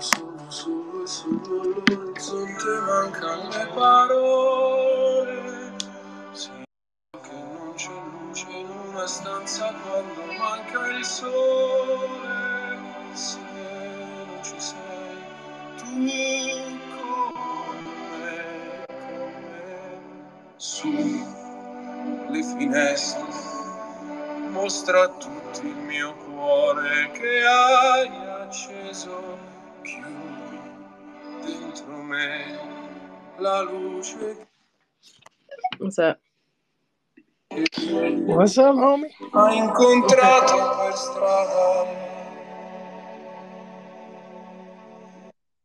Solo, solo, solo all'orizzonte mancano le parole. Sento che non c'è luce in una stanza quando manca il sole. Mostra a tutti il mio cuore che hai acceso. Chiudi dentro me la luce What's up? What's up, homie? ha incontrato per strada.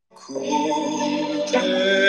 Con te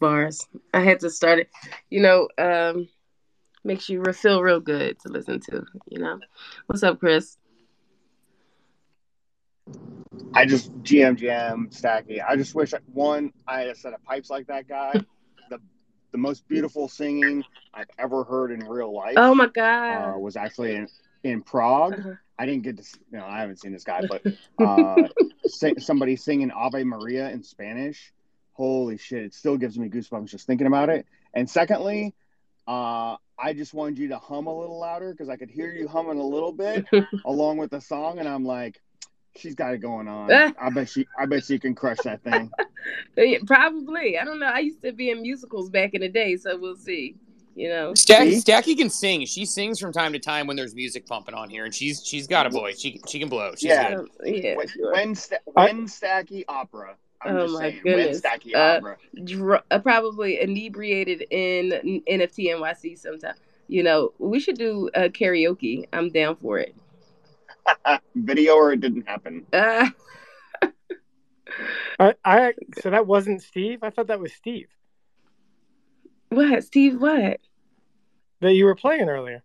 bars. I had to start it. You know, um, makes you feel real good to listen to, you know. What's up, Chris? I just GM GM Stacky. I just wish one I had a set of pipes like that guy. the the most beautiful singing I've ever heard in real life Oh my uh, God. was actually in in Prague. Uh-huh. I didn't get to, you know, I haven't seen this guy, but uh, sing, somebody singing Ave Maria in Spanish. Holy shit! It still gives me goosebumps just thinking about it. And secondly, uh, I just wanted you to hum a little louder because I could hear you humming a little bit along with the song, and I'm like, she's got it going on. I bet she, I bet she can crush that thing. Probably. I don't know. I used to be in musicals back in the day, so we'll see. You know. Stacky, See? Stacky can sing. She sings from time to time when there's music pumping on here, and she's she's got a voice. She she can blow. She's Yeah. good. Um, yeah. When, sure. when, sta- when Stacky opera. I'm Oh just my saying, when goodness. Stacky Uh, opera. Dr- uh, probably inebriated in NFT NYC sometime. You know, we should do uh, karaoke. I'm down for it. Video or it didn't happen. Uh, I, I so that wasn't Steve. I thought that was Steve what, Steve? What? that you were playing earlier.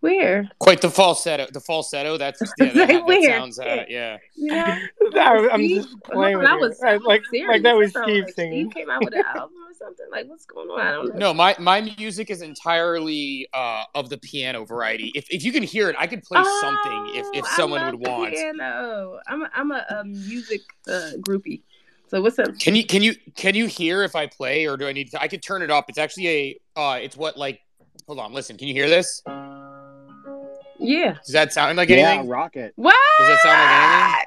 Where? Quite the falsetto. The falsetto. That's yeah. That, that sounds. Uh, yeah. You know, I, I'm Steve? just playing Hold with on, you. was I- like serious. like that was I thought, Steve like, singing. Steve came out with an album or something. Like, what's going on? I don't know. No, my my music is entirely uh, of the piano variety. If if you can hear it, I could play something if if Oh, I someone love would want. Piano. I'm a, I'm a, a music uh, groupie. So what's up? Can you can you can you hear if I play or do I need to? I could turn it up. It's actually a. Uh, it's what like. Hold on, listen. Can you hear this? Yeah. Does that sound like Yeah, anything? rocket. What? Does that sound like anything?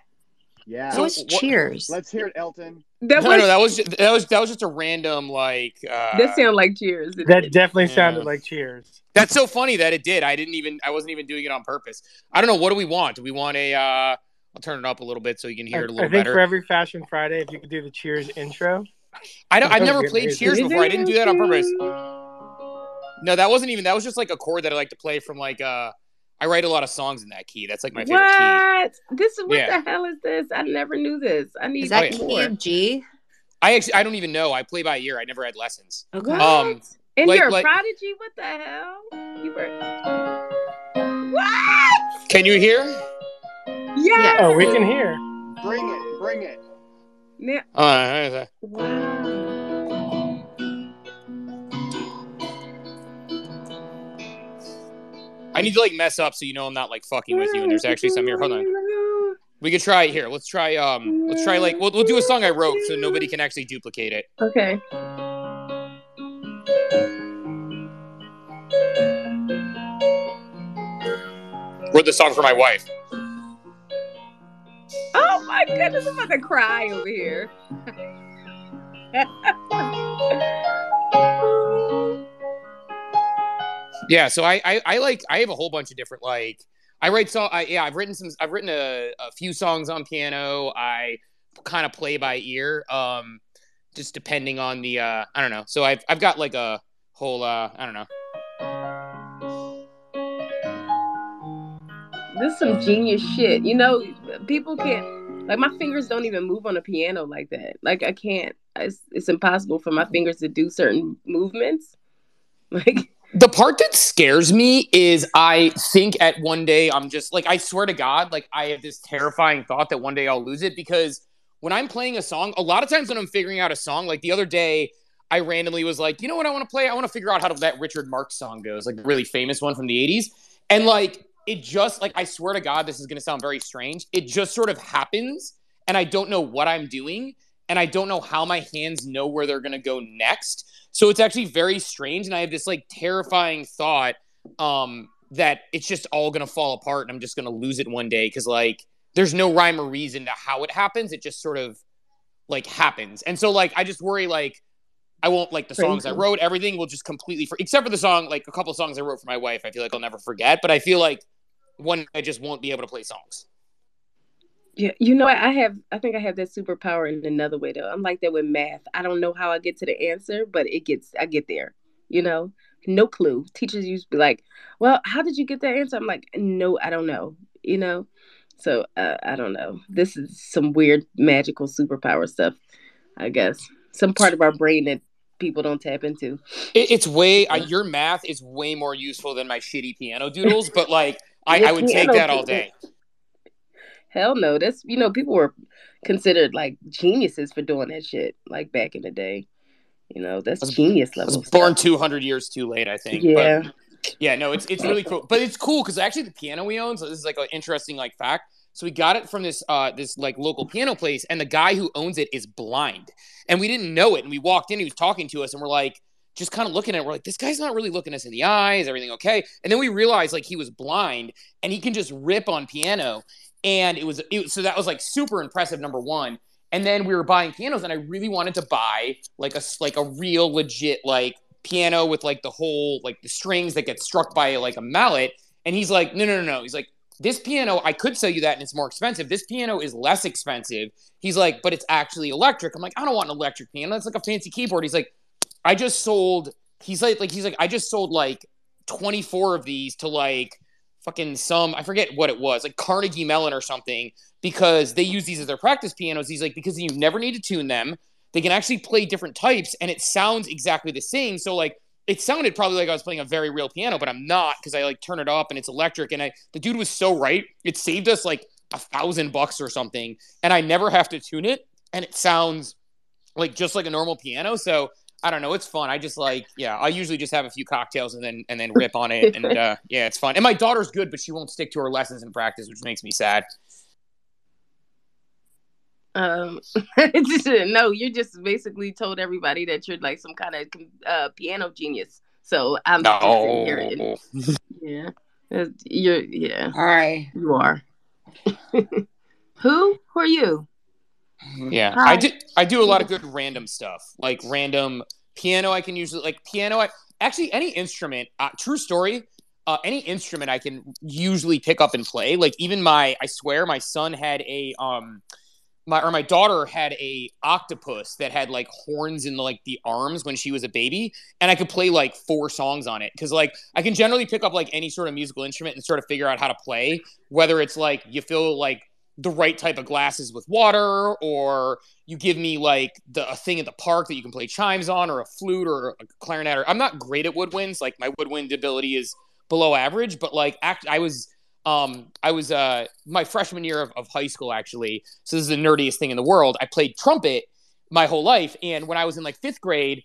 Yeah. That So was what- Cheers. Let's hear it, Elton. That no, was no, that was just, that was that was just a random like. Uh, that sound like Cheers. That it? definitely Yeah. sounded like Cheers. That's so funny that it did. I didn't even. I wasn't even doing it on purpose. I don't know. What do we want? Do we want a? uh I'll turn it up a little bit so you can I, hear it a little I think better. for every Fashion Friday, if you could do the Cheers intro. I don't. I've never played amazing. Cheers before. I didn't do that on purpose. No, that wasn't even. That was just like a chord that I like to play from like. uh I write a lot of songs in that key. That's like my favorite key. What? This is what Yeah. the hell is this? I never knew this. I need Is that Oh, yeah. key of G? I actually. I don't even know. I play by ear. I never had lessons. Okay. What? Um, and like- you're a like- prodigy? What the hell? You were what? Can you hear? Yeah. Oh, we can hear. Bring it. Bring it. Now, Uh, wow. I need to like mess up so you know I'm not like fucking with you. And there's actually some here. Hold on. We could try it here. Let's try. Um. Let's try like we'll we'll do a song I wrote so nobody can actually duplicate it. Okay. Wrote the song for my wife. Oh my goodness, I'm about to cry over here. Yeah, so I, I I like I have a whole bunch of different like I write song I yeah I've written some I've written a, a few songs on piano I kind of play by ear um just depending on the uh I don't know so I've I've got like a whole uh I don't know this is some genius shit. You know, people can't like my fingers don't even move on a piano like that. Like I can't. It's, it's impossible for my fingers to do certain movements. Like the part that scares me is I think at one day I'm just like I swear to God like I have this terrifying thought that one day I'll lose it because when I'm playing a song a lot of times when I'm figuring out a song like the other day I randomly was like you know what I want to play? I want to figure out how to, that Richard Marx song goes like really famous one from the 80s and like it just like I swear to God this is to sound very strange. It just sort of happens and I don't know what I'm doing and I don't know how my hands know where they're going to go next so it's actually very strange, and I have this like terrifying thought um, that it's just all gonna fall apart, and I'm just gonna lose it one day because like there's no rhyme or reason to how it happens. It just sort of like happens, and so like I just worry like I won't like the songs I wrote. Everything will just completely for except for the song like a couple songs I wrote for my wife. I feel like I'll never forget, but I feel like one I just won't be able to play songs. Yeah, you know, I have. I think I have that superpower in another way though. I'm like that with math. I don't know how I get to the answer, but it gets. I get there. You know, no clue. Teachers used to be like, "Well, how did you get that answer?" I'm like, "No, I don't know." You know, so uh, I don't know. This is some weird magical superpower stuff. I guess some part of our brain that people don't tap into. It, it's way I, your math is way more useful than my shitty piano doodles, but like I, I would take that all day. Hell no. That's you know, people were considered like geniuses for doing that shit, like back in the day. You know, that's was- genius level. was born 200 years too late, I think. Yeah. But yeah, no, it's it's really cool. But it's cool because actually the piano we own, so this is like an interesting like fact. So we got it from this uh this like local piano place, and the guy who owns it is blind, and we didn't know it. And we walked in, he was talking to us, and we're like, just kind of looking at it. We're like, this guy's not really looking us in the eye. Is everything okay? And then we realized like he was blind, and he can just rip on piano. And it was, it so that was like super impressive. Number one. And then we were buying pianos, and I really wanted to buy like a like a real legit like piano with like the whole like the strings that get struck by like a mallet. And he's like, no, no, no, no. He's like, this piano, I could sell you that and it's more expensive. This piano is less expensive. He's like, but it's actually electric. I'm like, I don't want an electric piano. That's like a fancy keyboard. He's like, I just sold. He's like, like he's like, I just sold like 24 of these to like fucking some I forget what it was, like Carnegie Mellon or something, because they use these as their practice pianos. He's like, because you never need to tune them. They can actually play different types and it sounds exactly the same. So like it sounded probably like I was playing a very real piano, but I'm not because I like turn it up and it's electric. And I the dude was so right. It saved us like a thousand bucks or something. And I never have to tune it. And it sounds like just like a normal piano. So I don't know. It's fun. I just like, yeah, I usually just have a few cocktails and then and then rip on it. And uh, yeah, it's fun. And my daughter's good, but she won't stick to her lessons in practice, which makes me sad. Um, no, you just basically told everybody that you're like some kind of uh, piano genius. So I'm No. yeah, Uh, you're yeah, Hi. you are. Who? Who are you? Yeah, Hi. I do. I do a lot of good random stuff, like random piano. I can usually like piano. I, actually, any instrument. Uh, true story. Uh, any instrument I can usually pick up and play. Like even my, I swear, my son had a um, my or my daughter had a octopus that had like horns in like the arms when she was a baby, and I could play like four songs on it because like I can generally pick up like any sort of musical instrument and sort of figure out how to play. Whether it's like you feel like the right type of glasses with water, or you give me like the a thing at the park that you can play chimes on, or a flute or a clarinet. Or I'm not great at woodwinds. Like my woodwind ability is below average, but like act, I was um I was uh my freshman year of, of high school actually. So this is the nerdiest thing in the world. I played trumpet my whole life, and when I was in like fifth grade.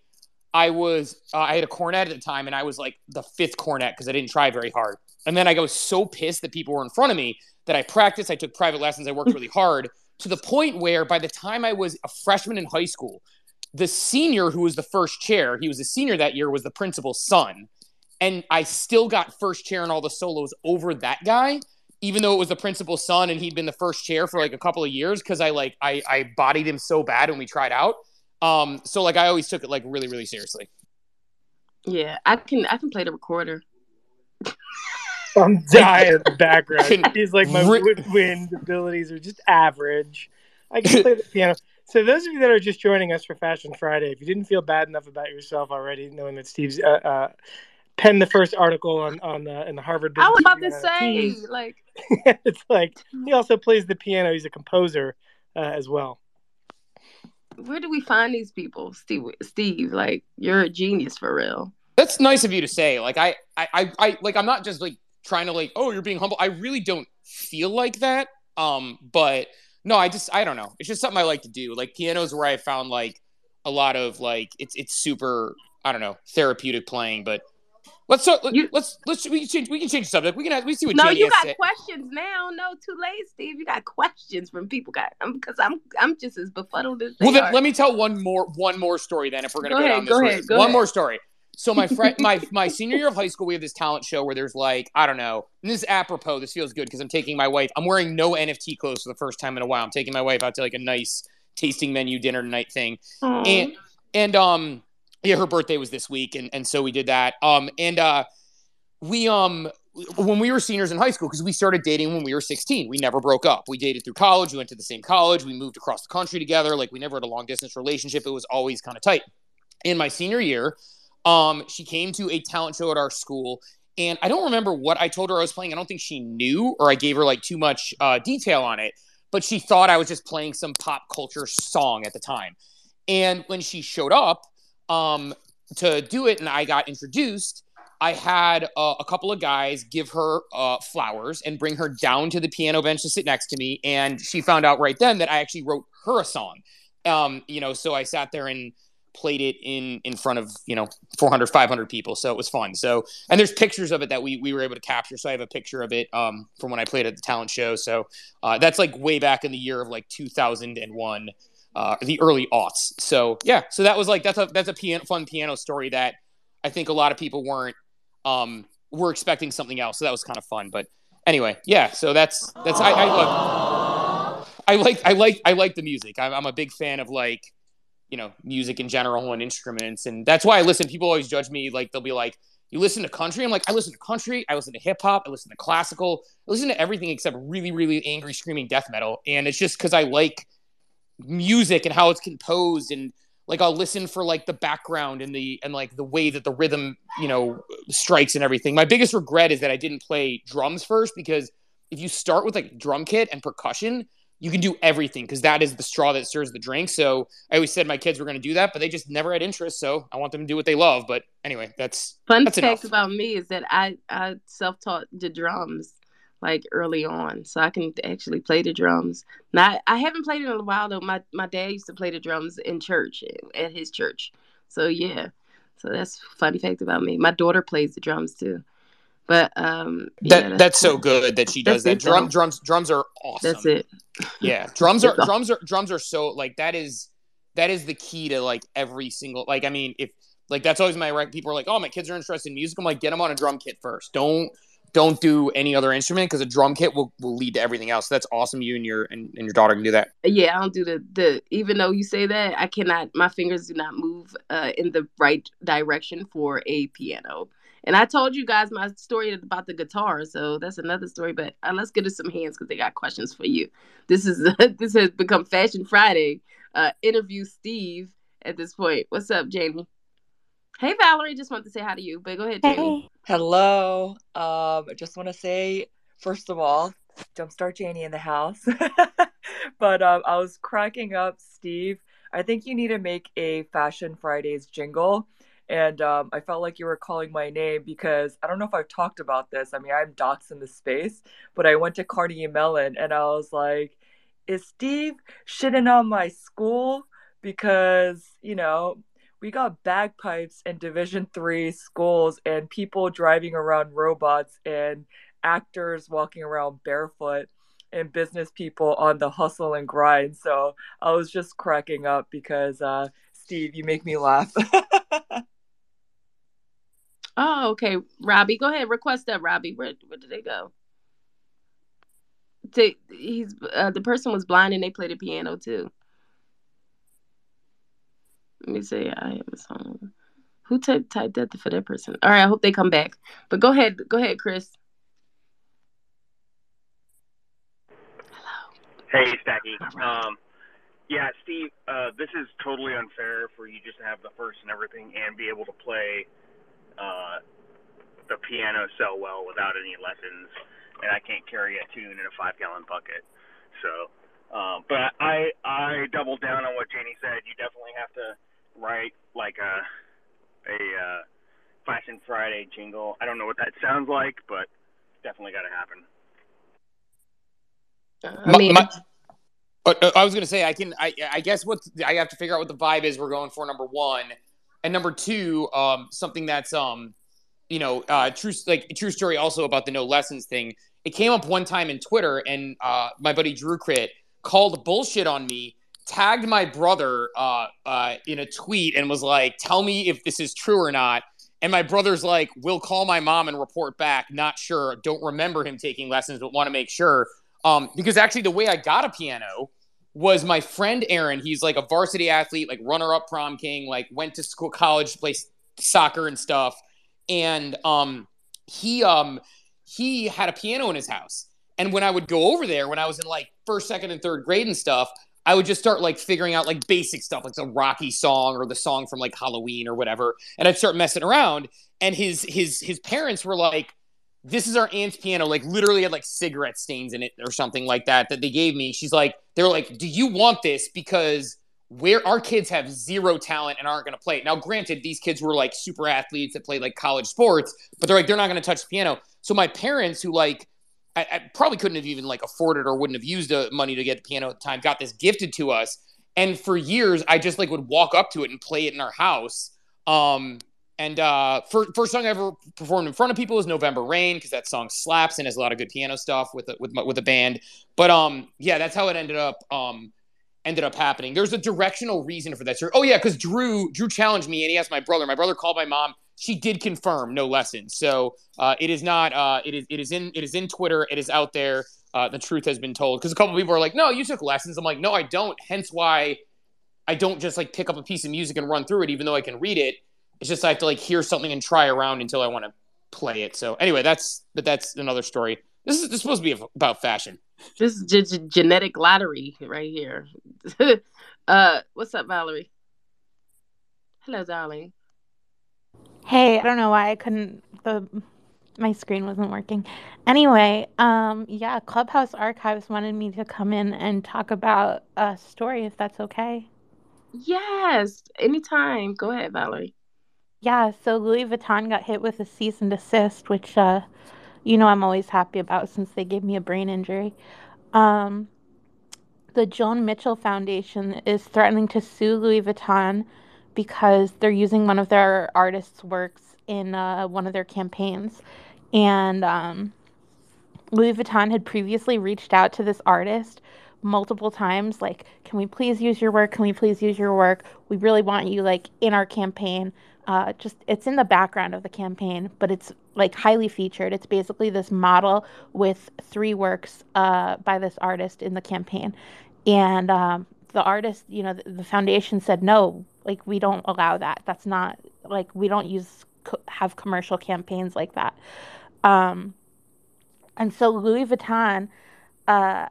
I was uh, I had a cornet at the time, and I was like the fifth cornet because I didn't try very hard. And then I was so pissed that people were in front of me that I practiced. I took private lessons. I worked really hard to the point where by the time I was a freshman in high school, the senior who was the first chair, he was a senior that year, was the principal's son. And I still got first chair in all the solos over that guy, even though it was the principal's son and he'd been the first chair for like a couple of years because I like I, I bodied him so bad when we tried out. Um, so like I always took it like really, really seriously. Yeah, I can I can play the recorder. I'm dying in the background. Can- He's like, my Ri- woodwind abilities are just average. I can play the piano. So those of you that are just joining us for Fashion Friday, if you didn't feel bad enough about yourself already, knowing that Steve's uh, uh, penned the first article on on the, in the Harvard I was about to say, on like, it's like he also plays the piano. He's a composer uh, as well. where do we find these people, Steve? Steve, like, you're a genius for real. That's nice of you to say. Like I, I, I, I like I'm not just like trying to like, oh, you're being humble. I really don't feel like that. Um, but no, I just I don't know. It's just something I like to do. Like piano's where I found like a lot of like it's it's super I don't know therapeutic playing. But let's so, let, You- let's let's we can change we can change the subject. We can we see what No, Jenny you got questions now. No, too late, Steve. You got questions from people. Got because I'm I'm just as befuddled as Well, then are. let me tell one more one more story. Then, if we're gonna Go go, ahead, down this go ahead, go one ahead. more story. So my friend, my my senior year of high school, we have this talent show where there's like I don't know. And this is apropos. This feels good because I'm taking my wife. I'm wearing no NFT clothes for the first time in a while. I'm taking my wife out to like a nice tasting menu dinner tonight thing. And and um yeah, her birthday was this week, and and so we did that. Um and uh we um when we were seniors in high school because we started dating when we were 16 we never broke up we dated through college we went to the same college we moved across the country together like we never had a long distance relationship it was always kind of tight in my senior year um she came to a talent show at our school and i don't remember what i told her i was playing i don't think she knew or i gave her like too much uh, detail on it but she thought i was just playing some pop culture song at the time and when she showed up um to do it and i got introduced I had uh, a couple of guys give her uh, flowers and bring her down to the piano bench to sit next to me. And she found out right then that I actually wrote her a song. Um, you know, so I sat there and played it in in front of you know 400 500 people so it was fun. So and there's pictures of it that we we were able to capture so i have a picture of it um from when i played at the talent show. So uh, that's like way back in the year of like 2001 uh the early aughts. So yeah so that was like that's a that's a piano fun piano story that i think a lot of people weren't um were expecting something else so that was kind of fun but anyway yeah so that's that's i, I i like i like i like the music. I'm, I'm a big fan of like you know music in general and instruments. And that's why i listen people always judge me like they'll be like you listen to country? I'm like i listen to country i listen to hip-hop i listen to classical i listen to everything except really really angry screaming death metal. And it's just because i like music and how it's composed and like I'll listen for like the background and the and like the way that the rhythm, you know, strikes and everything. My biggest regret is that I didn't play drums first because if you start with like drum kit and percussion, you can do everything because that is the straw that stirs the drink. So I always said my kids were going to do that, but they just never had interest. So I want them to do what they love. But anyway, that's Fun that's fact enough. about me is that I I self taught the drums like early on, so I can actually play the drums. Now I haven't played it in a while though. My my dad used to play the drums in church at his church, so yeah. So that's fun fact about me. My daughter plays the drums too, but um, that yeah, that's so good that she does that. Drum drums drums are awesome. That's it. Yeah, drums are That's drums are drums are so like that is that is the key to like every single like I mean if like that's always my right people are like oh my kids are interested in music I'm like get them on a drum kit first don't don't do any other instrument because a drum kit will, will lead to everything else that's awesome you and your and, and your daughter can do that Yeah, I don't do the the. Even though you say that, I cannot. My fingers do not move uh, in the right direction for a piano. And I told you guys my story about the guitar, so that's another story. But uh, let's get to some hands because they got questions for you. This is this has become Fashion Friday. Uh, interview Steve at this point. What's up, Janie? Hey, Valerie. Just want to say hi to you, but go ahead, Janie. Hello. Um, I just want to say, first of all, Jumpstart Janie in the house. but um, I was cracking up, Steve. I think you need to make a Fashion Fridays jingle. And um, I felt like you were calling my name because I don't know if I've talked about this. I mean, I'm dots in the space, but I went to Carnegie Mellon and I was like, is Steve shitting on my school? Because, you know, we got bagpipes in division three schools and people driving around robots and actors walking around barefoot and business people on the hustle and grind so i was just cracking up because uh steve you make me laugh Oh, okay, Robbie. Go ahead. Request that, Robbie. Where where did they go? To, he's uh, the person was blind and they played the piano too. Let me see. I have a song. Who typed typed that for that person? All right. I hope they come back. But go ahead. Go ahead, Chris. Hello. Hey, Stacky. Um, yeah, Steve, uh, this is totally unfair for you just to have the first and everything and be able to play uh, the piano so well without any lessons. And I can't carry a tune in a five gallon bucket. So, um, but I I doubled down on what Janie said. You definitely have to write like a a uh, Fashion Friday jingle. I don't know what that sounds like, but definitely got to happen. I mean, my- Uh, uh, I was gonna say I can. I, I guess what I have to figure out what the vibe is we're going for. Number one, and number two, um, something that's um, you know, uh, true like true story also about the no lessons thing. It came up one time in Twitter, and uh, my buddy Drew Crit called bullshit on me, tagged my brother uh, uh, in a tweet, and was like, "Tell me if this is true or not." And my brother's like, "We'll call my mom and report back. Not sure. Don't remember him taking lessons, but want to make sure." Um, because actually, the way I got a piano was my friend Aaron. He's like a varsity athlete, like runner up prom king, like went to school, college to play soccer and stuff. And um, he um, he had a piano in his house. And when I would go over there, when I was in like first, second, and third grade and stuff, I would just start like figuring out like basic stuff, like the Rocky song or the song from like Halloween or whatever. And I'd start messing around. And his his his parents were like, this is our aunt's piano, like literally had like cigarette stains in it or something like that that they gave me. She's like, they're like, do you want this? Because where our kids have zero talent and aren't going to play it. Now, granted, these kids were like super athletes that played like college sports, but they're like, they're not going to touch the piano. So my parents, who like, I, I probably couldn't have even like afforded or wouldn't have used the money to get the piano at the time, got this gifted to us. And for years, I just like would walk up to it and play it in our house. Um, and uh, first, first song I ever performed in front of people was November Rain because that song slaps and has a lot of good piano stuff with a, with with a band. But um, yeah, that's how it ended up um, ended up happening. There's a directional reason for that. Oh yeah, because Drew Drew challenged me and he asked my brother. My brother called my mom. She did confirm no lessons. So uh, it is not. Uh, it is it is in it is in Twitter. It is out there. Uh, the truth has been told because a couple people are like, no, you took lessons. I'm like, no, I don't. Hence why I don't just like pick up a piece of music and run through it, even though I can read it. It's just I have to like hear something and try around until I want to play it. So anyway, that's but that's another story. This is, this is supposed to be about fashion. this is ge- ge- genetic lottery right here. uh, what's up, Valerie? Hello, darling. Hey, I don't know why I couldn't the my screen wasn't working. Anyway, um yeah, Clubhouse Archives wanted me to come in and talk about a story if that's okay. Yes, anytime. Go ahead, Valerie. Yeah, so Louis Vuitton got hit with a cease and desist, which uh you know I'm always happy about since they gave me a brain injury. Um the Joan Mitchell Foundation is threatening to sue Louis Vuitton because they're using one of their artists' works in uh, one of their campaigns. And um, Louis Vuitton had previously reached out to this artist multiple times like can we please use your work can we please use your work we really want you like in our campaign uh, just it's in the background of the campaign but it's like highly featured. It's basically this model with three works uh, by this artist in the campaign. And um, the artist you know the, the foundation said no like we don't allow that. That's not like we don't use co- have commercial campaigns like that. Um, and so louis vuitton uh,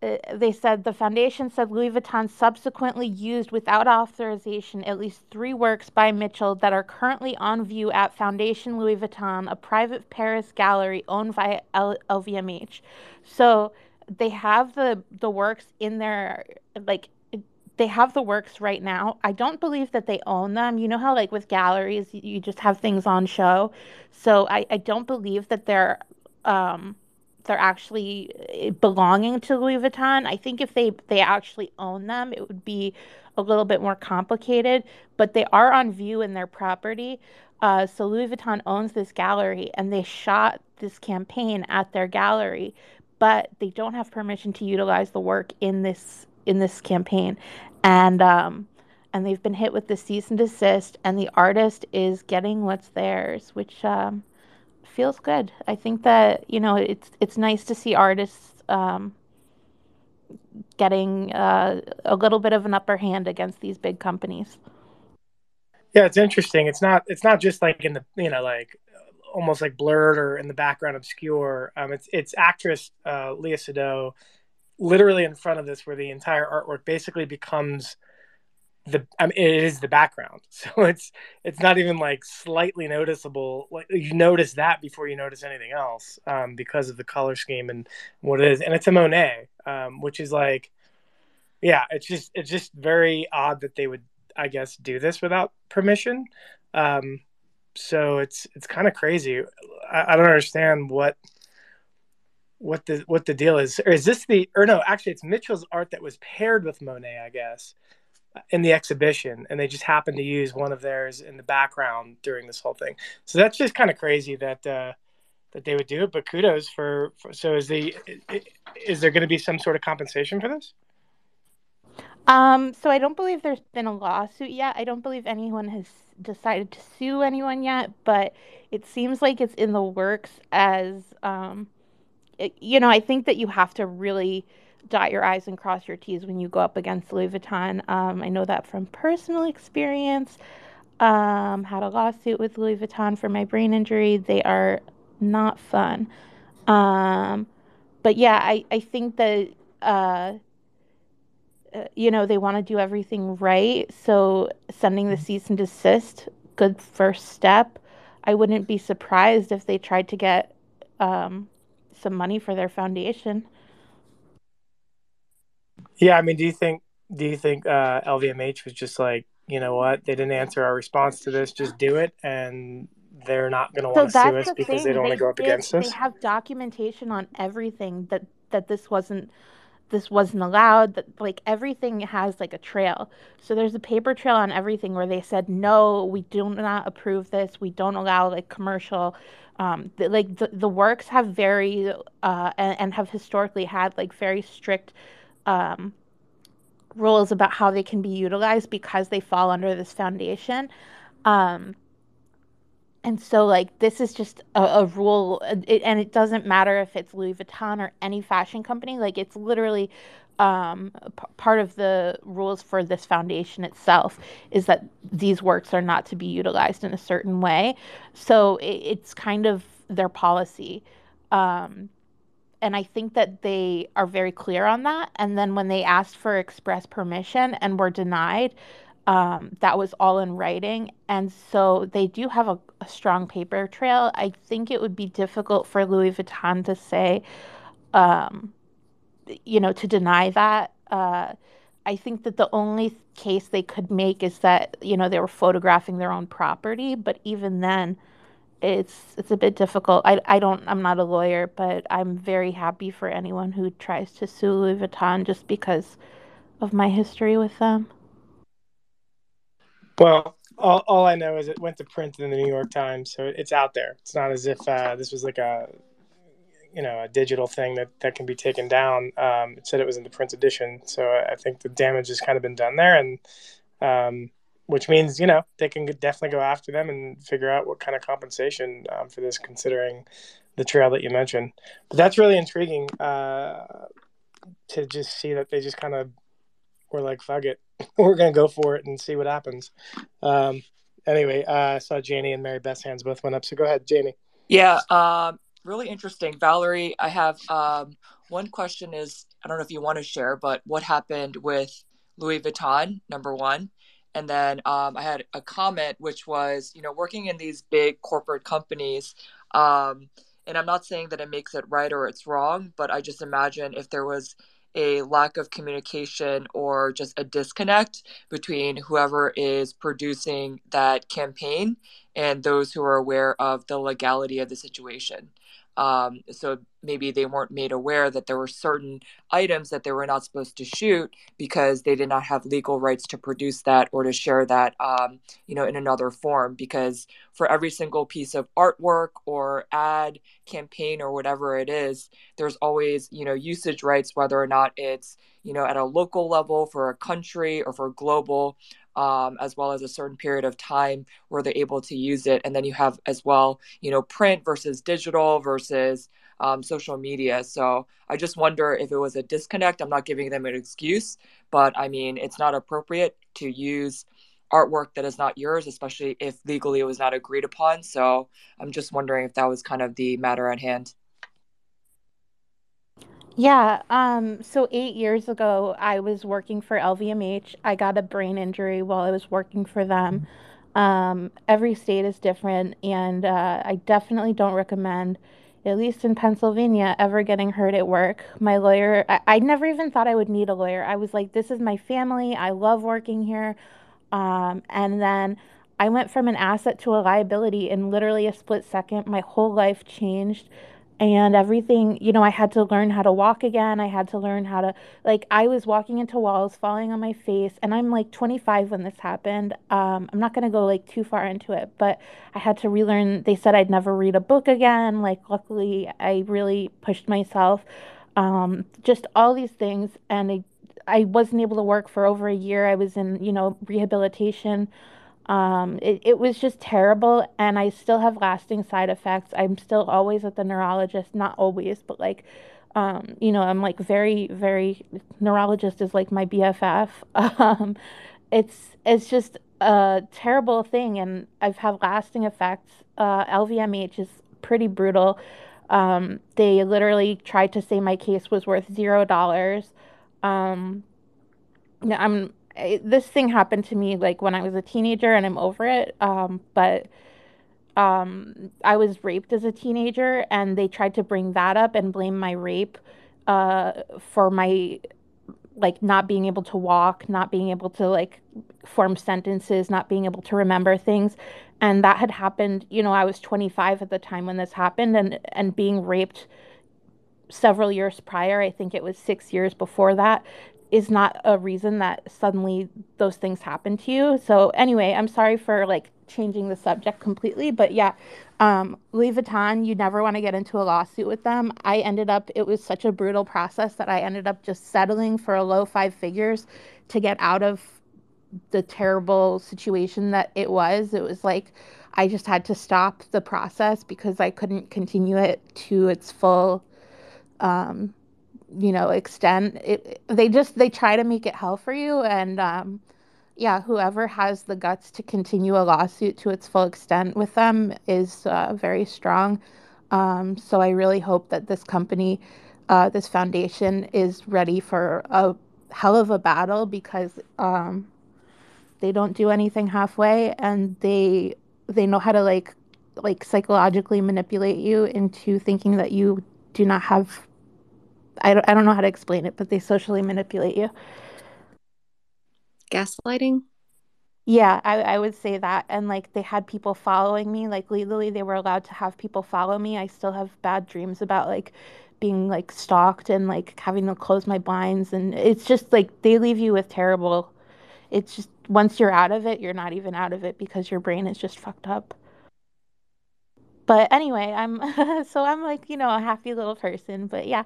uh, they said the foundation said Louis Vuitton subsequently used without authorization at least three works by Mitchell that are currently on view at Foundation Louis Vuitton, a private Paris gallery owned by L- LVMH. So they have the the works in their like they have the works right now. I don't believe that they own them. You know how like with galleries you just have things on show. So I, I don't believe that they're um they're actually eh, belonging to Louis Vuitton. I think if they they actually own them, it would be a little bit more complicated. But they are on view in their property. Uh, so Louis Vuitton owns this gallery, and they shot this campaign at their gallery, but they don't have permission to utilize the work in this in this campaign, and um, and they've been hit with the cease and desist, and the artist is getting what's theirs, which um, feels good. I think that you know it's it's nice to see artists um, getting uh, a little bit of an upper hand against these big companies. Yeah, it's interesting. It's not it's not just like in the you know like almost like blurred or in the background obscure. Um, it's it's actress uh, Léa Seydoux literally in front of this where the entire artwork basically becomes the I mean, it is the background. So it's it's not even like slightly noticeable like you notice that before you notice anything else um, because of the color scheme and what it is. And it's a monet um, which is like yeah it's just it's just very odd that they would i guess do this without permission. Um, so it's it's kind of crazy. I, I don't understand what what the what the deal is. Or is this the or no actually it's mitchell's art that was paired with monet i guess in the exhibition and they just happened to use one of theirs in the background during this whole thing. So that's just kind of crazy that uh that they would do it but kudos for, for so is the is there going to be some sort of compensation for this? Um so i don't believe there's been a lawsuit yet. I don't believe anyone has decided to sue anyone yet but it seems like it's in the works as um it, you know i think that you have to really dot your I's and cross your T's when you go up against Louis Vuitton. Um, I know that from personal experience. Um, had a lawsuit with Louis Vuitton for my brain injury. They are not fun. Um, but yeah, I, I think that, uh, uh you know, they want to do everything right. So sending the cease and desist, good first step. I wouldn't be surprised if they tried to get um, some money for their foundation. Yeah, I mean, do you think do you think uh, LVMH was just like, you know what, they didn't answer our response to this, just do it, and they're not going to want to sue us because thing. they don't want to go up did, against us? They have documentation on everything that that this wasn't this wasn't allowed that like everything has like a trail. So there's a paper trail on everything where they said no we do not approve this. We don't allow like commercial. Um the, like the, the works have very uh and, and have historically had like very strict um, rules about how they can be utilized because they fall under this foundation. Um, and so, like, this is just a, a rule, it, and it doesn't matter if it's Louis Vuitton or any fashion company. Like, it's literally um, p- part of the rules for this foundation itself is that these works are not to be utilized in a certain way. So it, it's kind of their policy. Um, and I think that they are very clear on that. And then when they asked for express permission and were denied, um, that was all in writing. And so they do have a, a, strong paper trail. I think it would be difficult for Louis Vuitton to say, um, you know, to deny that. Uh, I think that the only case they could make is that, you know, they were photographing their own property. But even then, it's it's a bit difficult. I, I don't I'm not a lawyer, but I'm very happy for anyone who tries to sue Louis Vuitton just because of my history with them. Well, all, all I know is it went to print in the New York Times, so it's out there. It's not as if uh, this was like a, you know, a digital thing that, that can be taken down. Um, it said it was in the print edition, so I think the damage has kind of been done there, and um, which means you know they can definitely go after them and figure out what kind of compensation um, for this, considering the trail that you mentioned. But that's really intriguing uh, to just see that they just kind of were like, "Fuck it, we're gonna go for it and see what happens. Um, anyway, uh, I saw Janie and Mary Beth's hands both went up. So go ahead, Janie. Yeah, um, really interesting, Valerie. I have um, one question. Is I don't know if you want to share, but what happened with Louis Vuitton? Number one. And then um, I had a comment, which was, you know, working in these big corporate companies, um, and I'm not saying that it makes it right or it's wrong, but I just imagine if there was a lack of communication or just a disconnect between whoever is producing that campaign and those who are aware of the legality of the situation. Um, so maybe they weren't made aware that there were certain items that they were not supposed to shoot because they did not have legal rights to produce that or to share that, um, you know, in another form. Because for every single piece of artwork or ad campaign or whatever it is, there's always, you know, usage rights, whether or not it's, you know, at a local level for a country or for global um, as well as a certain period of time where they're able to use it. And then you have as well, you know, print versus digital versus um, social media. So I just wonder if it was a disconnect. I'm not giving them an excuse, but I mean, it's not appropriate to use artwork that is not yours, especially if legally it was not agreed upon. So I'm just wondering if that was kind of the matter at hand. Yeah, um, so eight years ago, I was working for LVMH. I got a brain injury while I was working for them. Um, every state is different, and uh, I definitely don't recommend, at least in Pennsylvania, ever getting hurt at work. My lawyer, I, I never even thought I would need a lawyer. I was like, this is my family. I love working here. Um, and then I went from an asset to a liability in literally a split second. My whole life changed and everything you know i had to learn how to walk again. I had to learn how to like i was walking into walls falling on my face and i'm like 25 when this happened. Um, i'm not going to go like too far into it but i had to relearn. They said i'd never read a book again. Like luckily i really pushed myself. Um, just all these things and I, I wasn't able to work for over a year. I was in you know rehabilitation um, it, it was just terrible, and I still have lasting side effects. I'm still always at the neurologist, not always, but like, um, you know, I'm like very, very neurologist is like my BFF. Um, it's it's just a terrible thing, and I've had lasting effects. Uh, LVMH is pretty brutal. Um, they literally tried to say my case was worth zero dollars. Um, I'm this thing happened to me like when I was a teenager and I'm over it. Um, but um, I was raped as a teenager and they tried to bring that up and blame my rape uh, for my like not being able to walk, not being able to like form sentences, not being able to remember things. And that had happened, you know, I was 25 at the time when this happened and and being raped several years prior, I think it was 6 years before that, is not a reason that suddenly those things happen to you. So anyway, I'm sorry for like changing the subject completely, but yeah, um, Louis Vuitton, you never want to get into a lawsuit with them. I ended up, it was such a brutal process that I ended up just settling for a low five figures to get out of the terrible situation that it was. It was like I just had to stop the process because I couldn't continue it to its full um, you know extent it they just they try to make it hell for you. And um yeah whoever has the guts to continue a lawsuit to its full extent with them is uh, very strong. Um so i really hope that this company uh, this foundation is ready for a hell of a battle because um they don't do anything halfway and they they know how to like like psychologically manipulate you into thinking that you do not have I don't, I don't know how to explain it, but they socially manipulate you. Gaslighting? Yeah, I, I would say that. And like they had people following me, like legally they were allowed to have people follow me. I still have bad dreams about like being like stalked and like having to close my blinds and it's just like they leave you with terrible it's just once you're out of it, you're not even out of it because your brain is just fucked up. But anyway, I'm so I'm like, you know, a happy little person, but yeah.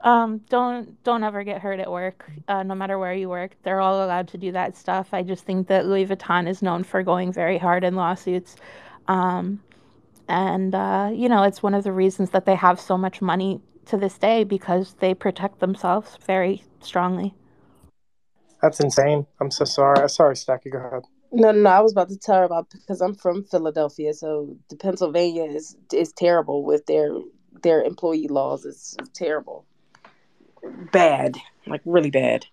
Um, don't don't ever get hurt at work, uh, no matter where you work. They're all allowed to do that stuff. I just think that Louis Vuitton is known for going very hard in lawsuits, um, and uh, you know it's one of the reasons that they have so much money to this day because they protect themselves very strongly. That's insane. I'm so sorry. Sorry, Stacky. Go ahead. No, no. I was about to tell her about because I'm from Philadelphia, so the Pennsylvania is is terrible with their their employee laws. It's, terrible bad, like really bad.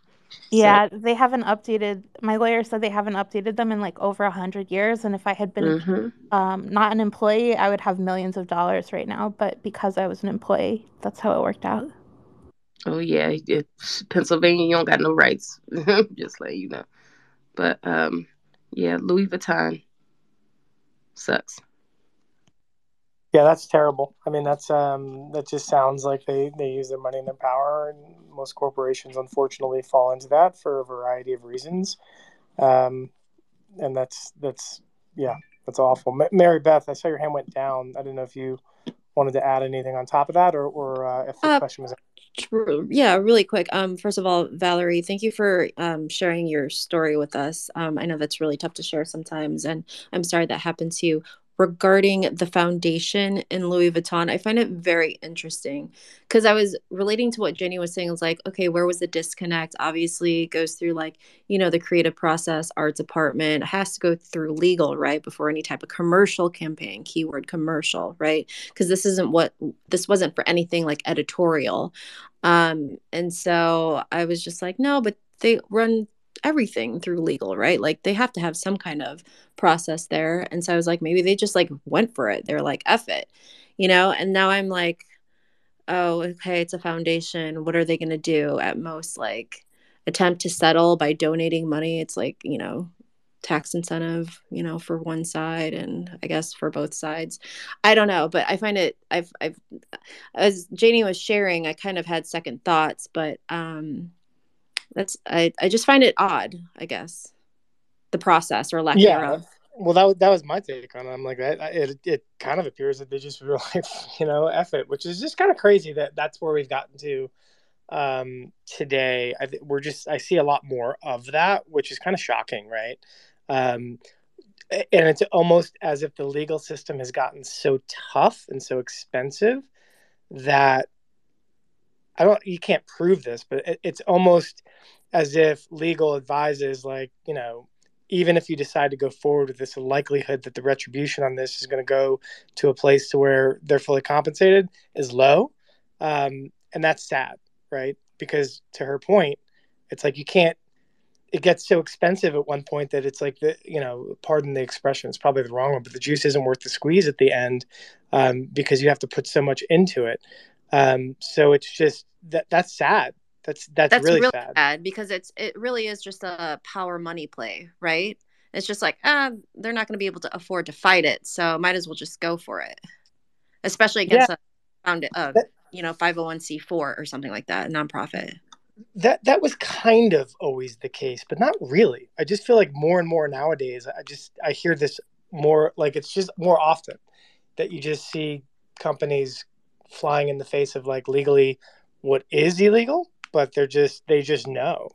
Yeah, so. they haven't updated. My lawyer said they haven't updated them in like over a hundred years. And if I had been mm-hmm. um, not an employee, I would have millions of dollars right now. But because I was an employee, that's how it worked out. Oh yeah, Pennsylvania, you don't got no rights. Just let you know. But um, yeah, Louis Vuitton sucks. Yeah, that's terrible. I mean, that's um, that just sounds like they they use their money and their power, and most corporations unfortunately fall into that for a variety of reasons. Um, and that's that's yeah, that's awful. M- Mary Beth, I saw your hand went down. I didn't know if you wanted to add anything on top of that, or or uh, if the uh, question was. Yeah, really quick. Um, first of all, Valerie, thank you for um, sharing your story with us. Um, I know that's really tough to share sometimes, and I'm sorry that happened to you regarding the foundation in Louis Vuitton. I find it very interesting because I was relating to what Jenny was saying. I was like, okay, where was the disconnect? Obviously, it goes through like, you know, the creative process, art department it has to go through legal, right? Before any type of commercial campaign, keyword commercial, right? Because this isn't what this wasn't for anything like editorial. Um, and so I was just like, no, but they run everything through legal, right? Like they have to have some kind of process there. And so I was like, maybe they just like went for it. They're like, F it, you know? And now I'm like, oh, okay, it's a foundation. What are they going to do at most? Like attempt to settle by donating money. It's like, you know, tax incentive, you know, for one side and I guess for both sides. I don't know, but I find it I've I've as Janie was sharing, I kind of had second thoughts, but um that's I, I just find it odd i guess the process or lack yeah. thereof. Well that, that was my take on it. I'm like that it, it kind of appears that they just were like you know F it which is just kind of crazy that that's where we've gotten to um today. I we're just i see a lot more of that which is kind of shocking right? Um and it's almost as if the legal system has gotten so tough and so expensive that I don't you can't prove this, but it, it's almost as if legal advises like, you know, even if you decide to go forward with this, the likelihood that the retribution on this is going to go to a place to where they're fully compensated is low. Um, and that's sad, right? Because to her point, it's like you can't it gets so expensive at one point that it's like the you know pardon the expression it's probably the wrong one but the juice isn't worth the squeeze at the end um, because you have to put so much into it um, so it's just that that's sad. That's that's, that's really, really sad. sad. because it's it really is just a power money play, right? It's just like ah, they're not going to be able to afford to fight it, so might as well just go for it, especially against yeah. a found uh, you know 501c4 or something like that, a nonprofit. That that was kind of always the case, but not really. I just feel like more and more nowadays, I just I hear this more like it's just more often that you just see companies flying in the face of like legally what is illegal, but they're just they just know.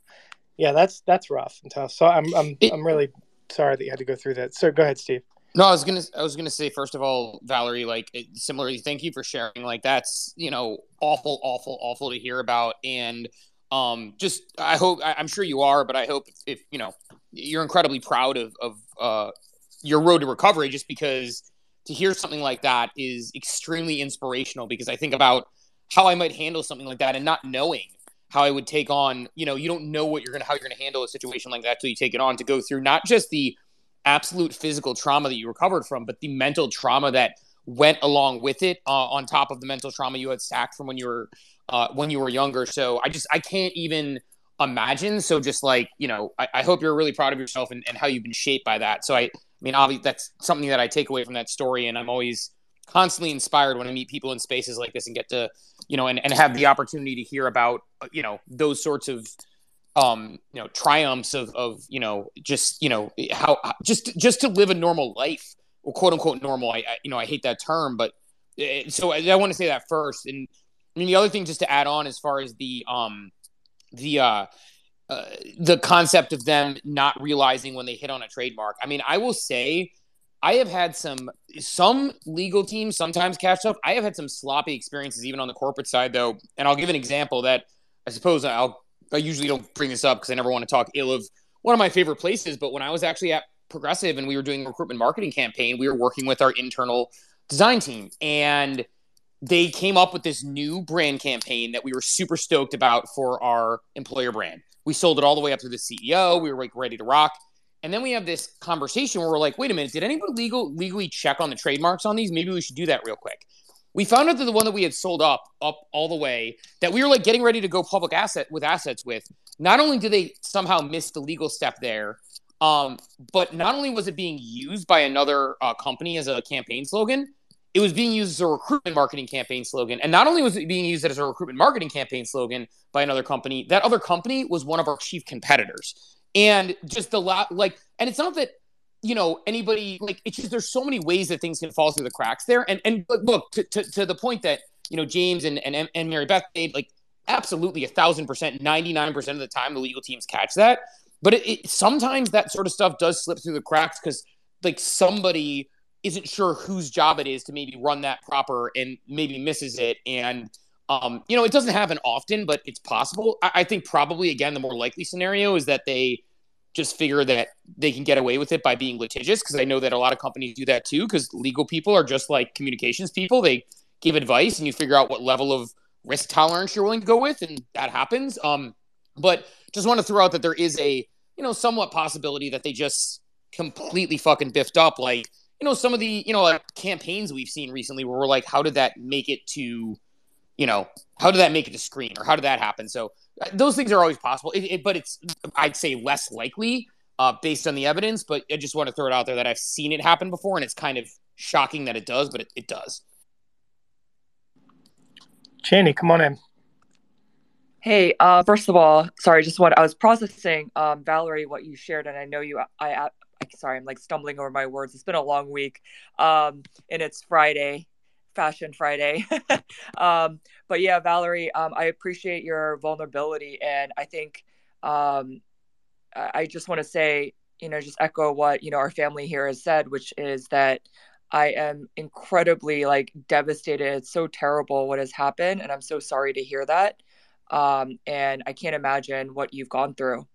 Yeah, that's that's rough and tough. So I'm I'm it, I'm really sorry that you had to go through that. So go ahead, Steve. No, I was gonna I was gonna say first of all, Valerie, like similarly, thank you for sharing. Like that's you know awful, awful, awful to hear about, and um, just I hope I, am sure you are, but I hope if, if you know you're incredibly proud of of uh, your road to recovery, just because to hear something like that is extremely inspirational because I think about how I might handle something like that and not knowing how I would take on, you know, you don't know what you're gonna how you're gonna handle a situation like that till you take it on to go through not just the absolute physical trauma that you recovered from, but the mental trauma that went along with it uh, on top of the mental trauma you had stacked from when you were uh, when you were younger. So I just I can't even imagine. So just like you know, I, I hope you're really proud of yourself and, and how you've been shaped by that. So I, I mean, obviously that's something that I take away from that story, and I'm always constantly inspired when I meet people in spaces like this and get to you know and, and have the opportunity to hear about uh, you know those sorts of um you know triumphs of of you know just you know how just just to live a normal life or quote unquote normal I, I you know i hate that term but it, uh, so I, I want to say that first and i mean the other thing just to add on as far as the um the uh, the concept of them not realizing when they hit on a trademark i mean i will say i have had some some legal teams sometimes catch up i have had some sloppy experiences even on the corporate side though and i'll give an example that i suppose i'll I usually don't bring this up because I never want to talk ill of one of my favorite places. But when I was actually at Progressive and we were doing a recruitment marketing campaign, we were working with our internal design team and they came up with this new brand campaign that we were super stoked about for our employer brand. We sold it all the way up to the CEO. We were like ready to rock. And then we have this conversation where we're like, wait a minute, did anybody legal legally check on the trademarks on these? Maybe we should do that real quick we found out that the one that we had sold up up all the way that we were like getting ready to go public asset with assets with not only did they somehow miss the legal step there um, but not only was it being used by another uh, company as a campaign slogan it was being used as a recruitment marketing campaign slogan. And not only was it being used as a recruitment marketing campaign slogan by another company that other company was one of our chief competitors. And just the lot like and it's not that you know anybody like it's just there's so many ways that things can fall through the cracks there. And and look to, to, to the point that you know james and and, and mary beth made like absolutely a thousand percent 99% of the time the legal teams catch that. But it, it sometimes that sort of stuff does slip through the cracks because like somebody isn't sure whose job it is to maybe run that proper and maybe misses it and um, you know it doesn't happen often but it's possible I, I think probably again the more likely scenario is that they just figure that they can get away with it by being litigious because I know that a lot of companies do that too because legal people are just like communications people. They give advice and you figure out what level of risk tolerance you're willing to go with and that happens. Um, but just want to throw out that there is a, you know, somewhat possibility that they just completely fucking biffed up like, you know, some of the, you know, like campaigns we've seen recently where we're like, how did that make it to, you know, how did that make it to screen or how did that happen? So those things are always possible, it, it, but it's I'd say less likely uh, based on the evidence. But I just want to throw it out there that I've seen it happen before, and it's kind of shocking that it does, but it, it does. Janie, come on in. Hey, uh, first of all, sorry, just what I was processing, um, Valerie, what you shared, and I know you. I, I, sorry, I'm like stumbling over my words. It's been a long week, um, and it's Friday, Fashion Friday. um, but yeah, Valerie, um, I appreciate your vulnerability, and I think um, I just want to say, you know, just echo what you know our family here has said, which is that I am incredibly like devastated. It's so terrible what has happened, and I'm so sorry to hear that. Um, and I can't imagine what you've gone through.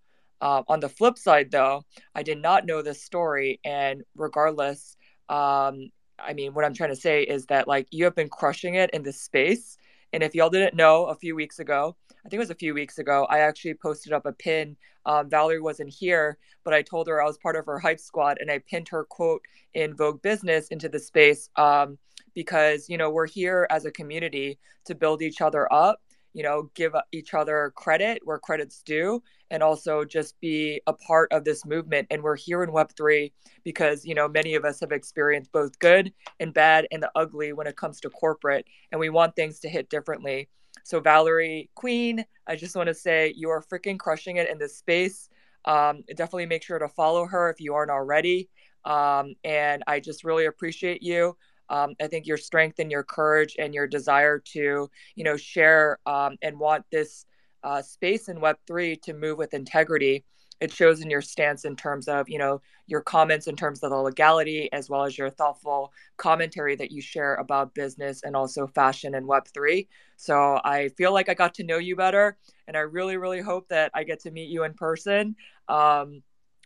Uh, on the flip side, though, I did not know this story, and regardless, um, I mean, what I'm trying to say is that like you have been crushing it in this space. And if y'all didn't know, a few weeks ago, I think it was a few weeks ago, I actually posted up a pin. Um, Valerie wasn't here, but I told her I was part of her hype squad, and I pinned her quote in Vogue Business into the space um, because you know we're here as a community to build each other up you know, give each other credit where credit's due and also just be a part of this movement. And we're here in Web3 because, you know, many of us have experienced both good and bad and the ugly when it comes to corporate. And we want things to hit differently. So, Valerie Queen, I just want to say you are freaking crushing it in this space. Um, definitely make sure to follow her if you aren't already. Um, and I just really appreciate you. Um, I think your strength and your courage and your desire to, you know, share um, and want this uh, space in Web3 to move with integrity. It shows in your stance in terms of, you know, your comments in terms of the legality, as well as your thoughtful commentary that you share about business and also fashion and Web3. So I feel like I got to know you better, and I really, really hope that I get to meet you in person. Um,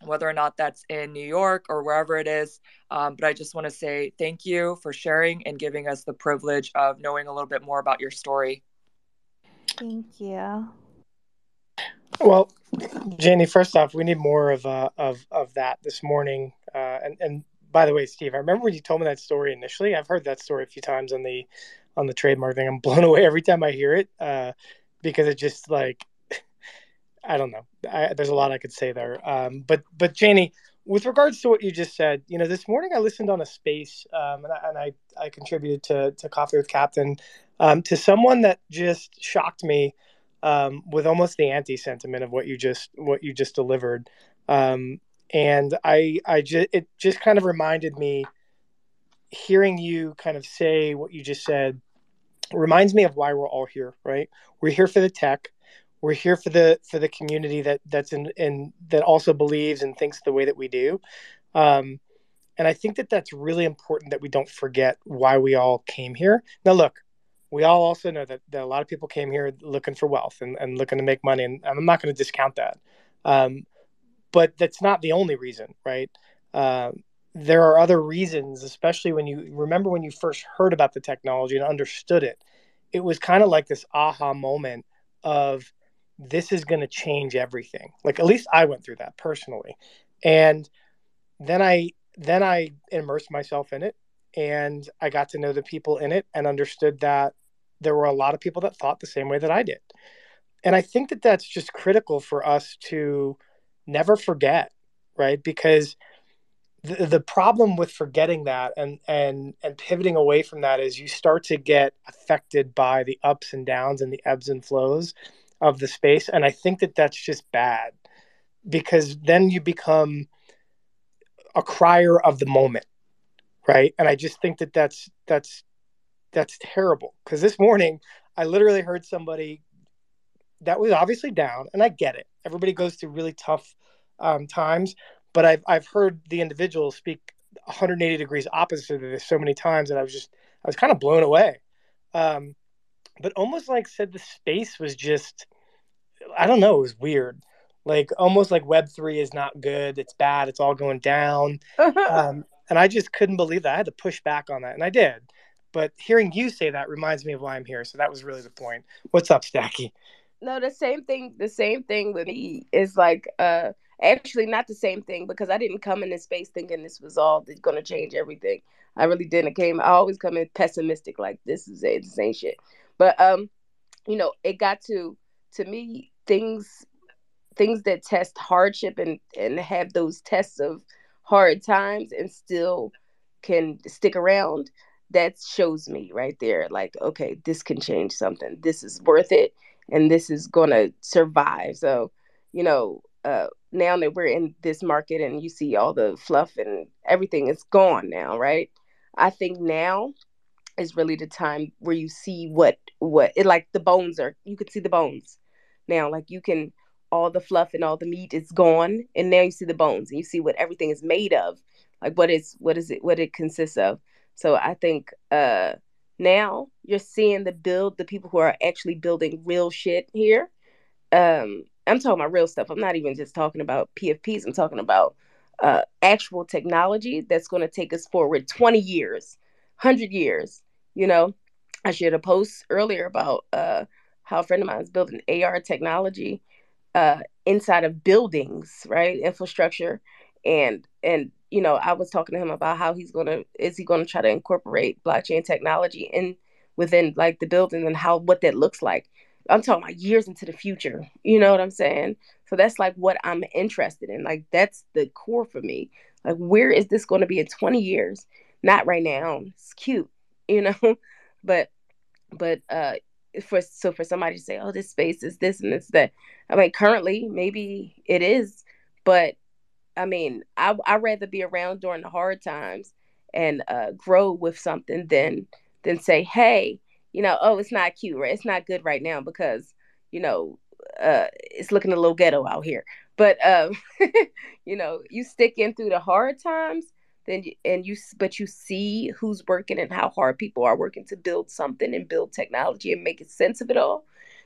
whether or not that's in New York or wherever it is. Um, but I just want to say thank you for sharing and giving us the privilege of knowing a little bit more about your story. Thank you. Well, Janie, first off, we need more of uh, of of that this morning. Uh, and and by the way, Steve, I remember when you told me that story initially. I've heard that story a few times on the on the trademark thing. I'm blown away every time I hear it uh, because it just like I don't know. I, there's a lot I could say there. Um, but but Janie, with regards to what you just said, you know, this morning I listened on a space um, and, I, and I I contributed to to Coffee with Captain um, to someone that just shocked me um, with almost the anti sentiment of what you just what you just delivered. Um, and I I just it just kind of reminded me hearing you kind of say what you just said reminds me of why we're all here, right? We're here for the tech. We're here for the for the community that that's in, in that also believes and thinks the way that we do. Um, and I think that that's really important that we don't forget why we all came here. Now, look, we all also know that, that a lot of people came here looking for wealth and, and looking to make money, and I'm not going to discount that. Um, but that's not the only reason, right? Uh, there are other reasons, especially when you remember when you first heard about the technology and understood it. It was kind of like this aha moment of this is going to change everything. Like at least I went through that personally, and then I then I immersed myself in it, and I got to know the people in it and understood that there were a lot of people that thought the same way that I did. And I think that that's just critical for us to never forget, right? Because the, the problem with forgetting that and and and pivoting away from that is you start to get affected by the ups and downs and the ebbs and flows of the space and i think that that's just bad because then you become a crier of the moment right and i just think that that's that's that's terrible because this morning i literally heard somebody that was obviously down and i get it everybody goes through really tough um, times but I've I've heard the individual speak 180 degrees opposite of this so many times, and I was just I was kind of blown away. Um, but almost like said the space was just I don't know, it was weird. Like almost like Web three is not good, it's bad, it's all going down. um, and I just couldn't believe that. I had to push back on that, and I did. But hearing you say that reminds me of why I'm here. So that was really the point. What's up, Stacky? No, the same thing. The same thing with me is like uh actually not the same thing because I didn't come in this space thinking this was all going to change everything. I really didn't. I came. I always come in pessimistic, like this is it, the same shit. But um, you know, it got to to me things things that test hardship and and have those tests of hard times and still can stick around that shows me right there like okay this can change something this is worth it and this is gonna survive so you know uh now that we're in this market and you see all the fluff and everything is gone now, right? I think now is really the time where you see what what it like the bones are you can see the bones now like you can all the fluff and all the meat is gone and now you see the bones and you see what everything is made of like what is what is it what it consists of so i think uh now you're seeing the build the people who are actually building real shit here um I'm talking about real stuff. I'm not even just talking about PFPs. I'm talking about uh, actual technology that's going to take us forward 20 years, 100 years. You know, I shared a post earlier about uh, how a friend of mine is building AR technology uh, inside of buildings, right? Infrastructure. And, and, you know, I was talking to him about how he's to, is he to try to incorporate blockchain technology in within like the building and how, what that looks like I'm talking about years into the future. You know what I'm saying? So that's like what I'm interested in. Like that's the core for me. Like where is this going to be in 20 years? Not right now. It's cute, you know, but but uh for so for somebody to say, "Oh, this space is this and it's that." I mean, currently maybe it is, but I mean, I I rather be around during the hard times and uh grow with something than than say, "Hey, you know, oh, it's not cute, right? It's not good right now because, you know, uh, it's looking a little ghetto out here. But um, you know, you stick in through the hard times, then and you but you see who's working and how hard people are working to build something and build technology and make sense of it all.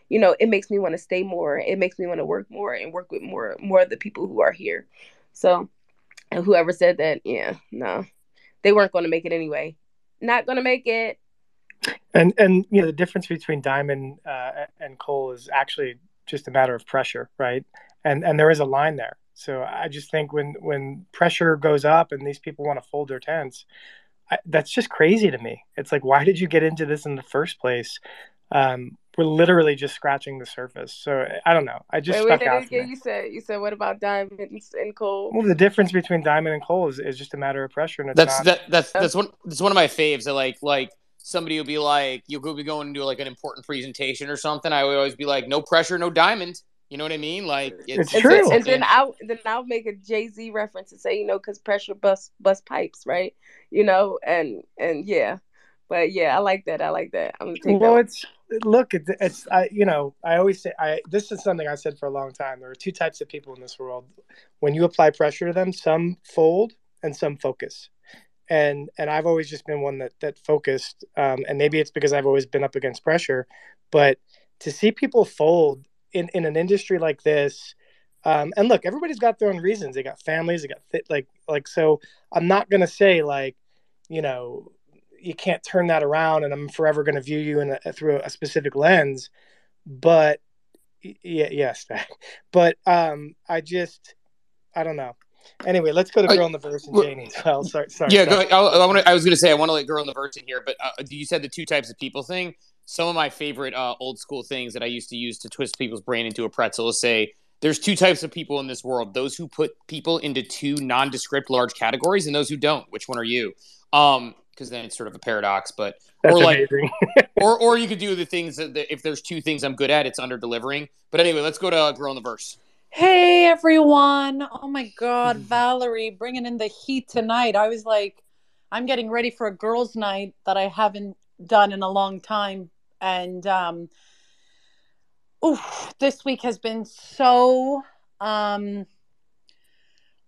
You know, it makes me want to stay more. It makes me want to work more and work with more more of the people who are here. So, whoever said that, yeah, no, they weren't going to make it anyway. Not going to make it and and you know the difference between diamond uh, and coal is actually just a matter of pressure, right? And and there is a line there. So I just think when when pressure goes up and these people want to fold their tents, I, that's just crazy to me. It's like, why did you get into this in the first place? Um, we're literally just scratching the surface. So I don't know. I just Wait, stuck wait, out. wait, to me. you said you said what about diamonds and coal? Well, the difference between diamond and coal is, is just a matter of pressure, and it's That's not. that that's that's one that's one of my faves. That like like somebody will be like you'll go be going to like an important presentation or something. I would always be like, no pressure, no diamond. You know what I mean? Like It's and, true. Then, and then I'll then I'll make a Jay Z reference and say, you know, because pressure bust bust pipes, right? You know, and and yeah, but yeah, I like that. I like that. I'm gonna take well, that. it's look, it's, it's I you know I always say I this is something I said for a long time. There are two types of people in this world. When you apply pressure to them, some fold and some focus. And and I've always just been one that that focused. Um, and maybe it's because I've always been up against pressure, but to see people fold in in an industry like this. Um, and look, everybody's got their own reasons. They got families. They got th- like like. So I'm not gonna say like, you know, you can't turn that around and i'm forever going to view you in a, through a specific lens but yeah yes but um i just i don't know anyway let's go to girl in the verse and janie as well sorry sorry yeah, sorry. go, I, I, wanna, I was gonna say I want to let girl in the verse in here, but uh, you said the two types of people thing. Some of my favorite uh, old school things that I used to use to twist people's brain into a pretzel is say there's two types of people in this world: those who put people into two nondescript large categories, and those who don't. Which one are you? Um, because then it's sort of a paradox, but that's or like or or you could do the things that, that if there's two things I'm good at, it's under delivering. But anyway, let's go to uh, girl in the verse. Hey everyone. Oh my god, Valerie bringing in the heat tonight. I was like I'm getting ready for a girls night that I haven't done in a long time and um oof, this week has been so um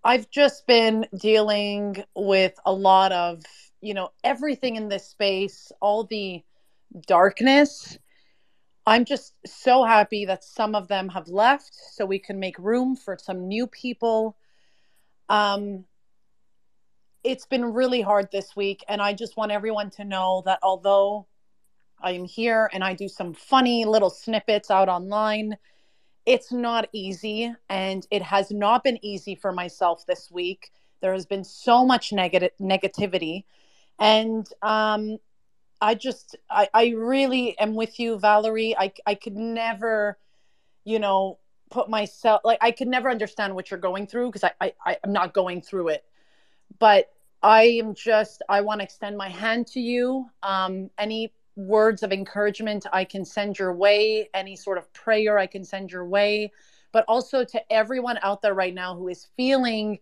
I've just been dealing with a lot of, you know, everything in this space, all the darkness I'm just so happy that some of them have left so we can make room for some new people. Um, it's been really hard this week, and I just want everyone to know that although I am here and I do some funny little snippets out online, it's not easy, and it has not been easy for myself this week. There has been so much negative negativity, and um, I just I, I really am with you, Valerie. I I could never, you know, put myself like I could never understand what you're going through because I, I I'm not going through it. But I am just I want to extend my hand to you. Um any words of encouragement I can send your way, any sort of prayer I can send your way, but also to everyone out there right now who is feeling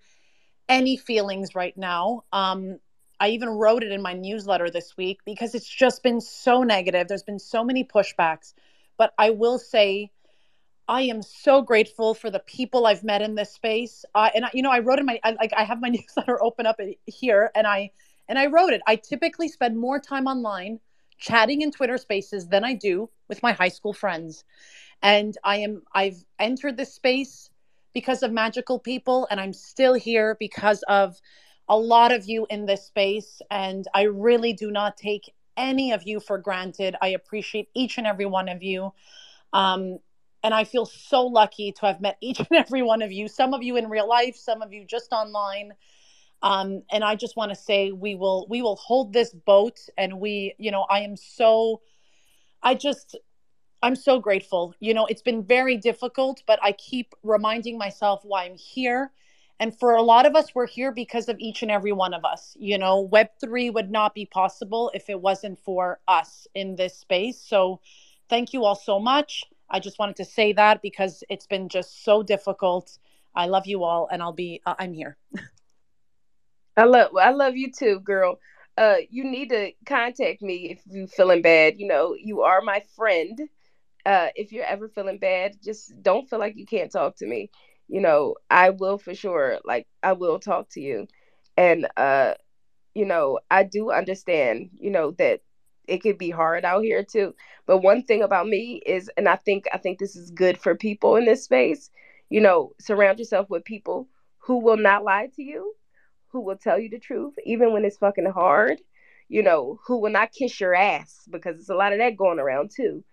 any feelings right now. Um I even wrote it in my newsletter this week because it's just been so negative. There's been so many pushbacks. But I will say, I am so grateful for the people I've met in this space. Uh, and I, you know, I wrote in my I, like I have my newsletter open up here, and I and I wrote it. I typically spend more time online chatting in Twitter Spaces than I do with my high school friends. And I am I've entered this space because of magical people, and I'm still here because of a lot of you in this space, and I really do not take any of you for granted. I appreciate each and every one of you. Um, and I feel so lucky to have met each and every one of you, some of you in real life, some of you just online. Um, and I just want to say we will we will hold this boat and we, you know, I am so I just I'm so grateful. You know, it's been very difficult, but I keep reminding myself why I'm here. And for a lot of us, we're here because of each and every one of us. You know, Web3 would not be possible if it wasn't for us in this space. So thank you all so much. I just wanted to say that because it's been just so difficult. I love you all, and I'll be, uh, I'm here. I love I love you too, girl. Uh, you need to contact me if you're feeling bad. You know, you are my friend. Uh, if you're ever feeling bad, just don't feel like you can't talk to me. You know, I will for sure. Like I will talk to you, and uh, you know, I do understand. You know that it could be hard out here too. But one thing about me is, and I think I think this is good for people in this space. You know, surround yourself with people who will not lie to you who will tell you the truth, even when it's fucking hard, you know, who will not kiss your ass because it's a lot of that going around too.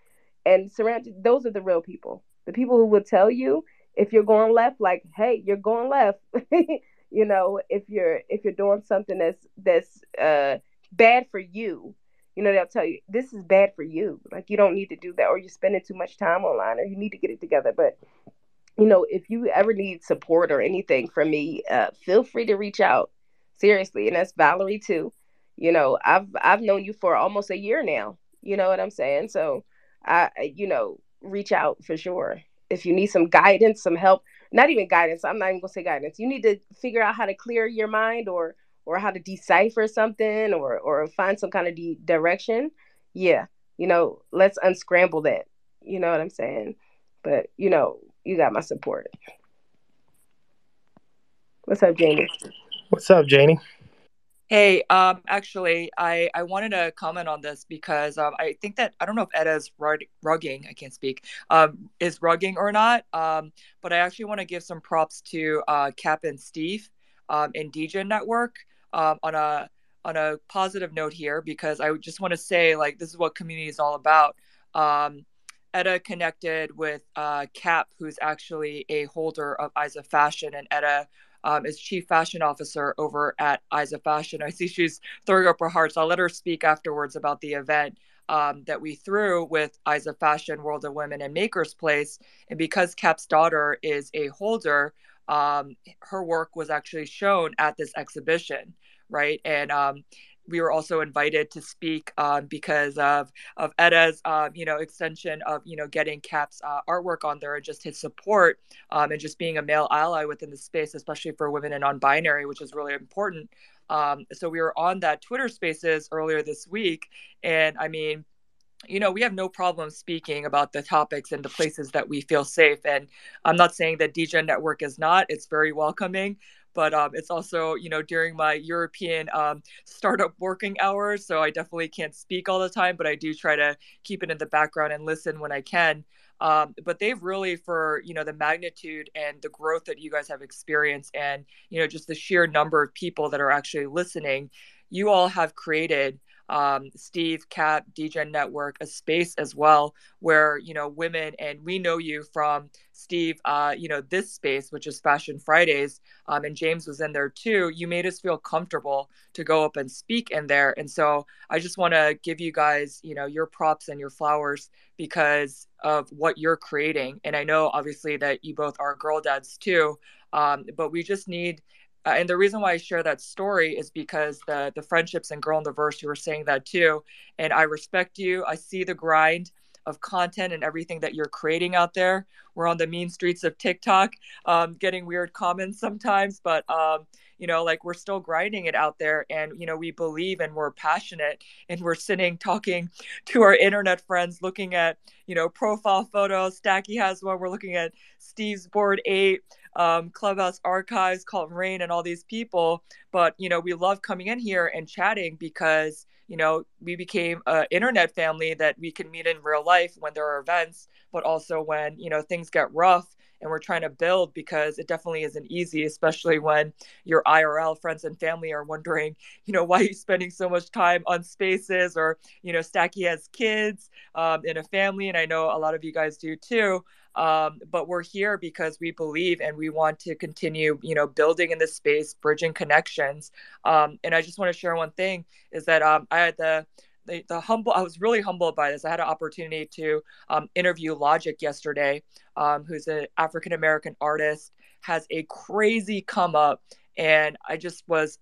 And surround those are the real people. the people who will tell you if you're going left, like, hey, you're going left. you know, if you're if you're doing something that's that's uh bad for you, you know, they'll tell you this is bad for you. Like you don't need to do that, or you're spending too much time online, or you need to get it together. But you know, if you ever need support or anything from me, uh, feel free to reach out. Seriously, and that's Valerie too. You know, I've I've known you for almost a year now. You know what I'm saying? So I you know, reach out for sure. If you need some guidance, some help, not even guidance, I'm not even gonna say guidance. You need to figure out how to clear your mind or or how to decipher something or or find some kind of de- direction. Yeah, you know, let's unscramble that. You know what I'm saying? But you know, you got my support. What's up, Janie? What's up, Janie? Hey, um, actually, I, I wanted to comment on this because um, I think that I don't know if Edda's rug, rugging, I can't speak, um, is rugging or not. Um, but I actually want to give some props to uh, Cap and Steve um, and DJ Network um, on a on a positive note here because I just want to say like this is what community is all about. Um, Edda connected with uh, Cap, who's actually a holder of Isa Fashion, and Etta um, is chief fashion officer over at Isa Fashion. I see she's throwing up her hearts. I'll let her speak afterwards about the event um, that we threw with Isa Fashion, World of Women, and MakersPlace. And because Cap's daughter is a holder, um, her work was actually shown at this exhibition, right? And um, we were also invited to speak um, because of of Edda's um, you know extension of you know getting Cap's uh, artwork on there and just his support um, and just being a male ally within the space, especially for women and non-binary, which is really important. Um, so we were on that Twitter Spaces earlier this week, and I mean you know, we have no problem speaking about the topics and the places that we feel safe. And I'm not saying that DJ Network is not, it's very welcoming but um, it's also you know during my European um, startup working hours, so I definitely can't speak all the time, but I do try to keep it in the background and listen when I can. Um, but they've really for you know the magnitude and the growth that you guys have experienced and you know just the sheer number of people that are actually listening you all have created um, Steve, Cap, DJ Network, a space as well where you know women and we know you from Steve, uh, you know this space which is Fashion Fridays, um, and James was in there too. You made us feel comfortable to go up and speak in there, and so I just want to give you guys you know your props and your flowers because of what you're creating, and I know obviously that you both are girl dads too, um, but we just need uh, and the reason why I share that story is because the the friendships and girl in the verse you were saying that too, and I respect you. I see the grind of content and everything that you're creating out there. We're on the mean streets of TikTok, um, getting weird comments sometimes, but um, you know, like we're still grinding it out there, and you know, we believe and we're passionate, and we're sitting talking to our internet friends, looking at you know profile photos. Stacky has one. We're looking at Steve's Bored Ape um, Clubhouse archives, Colton Rain, and all these people. But you know, we love coming in here and chatting because you know we became an internet family that we can meet in real life when there are events, but also when you know things get rough and we're trying to build because it definitely isn't easy, especially when your IRL friends and family are wondering, you know, why are you spending so much time on spaces or, you know, Stacky has kids um, in a family. And I know a lot of you guys do too. Um, but we're here because we believe and we want to continue, you know, building in this space, bridging connections. Um, and I just want to share one thing is that um, I had the the, the, humble i was really humbled by this. I had an opportunity to um, interview logic yesterday um, who's an african american artist has a crazy come up and i just was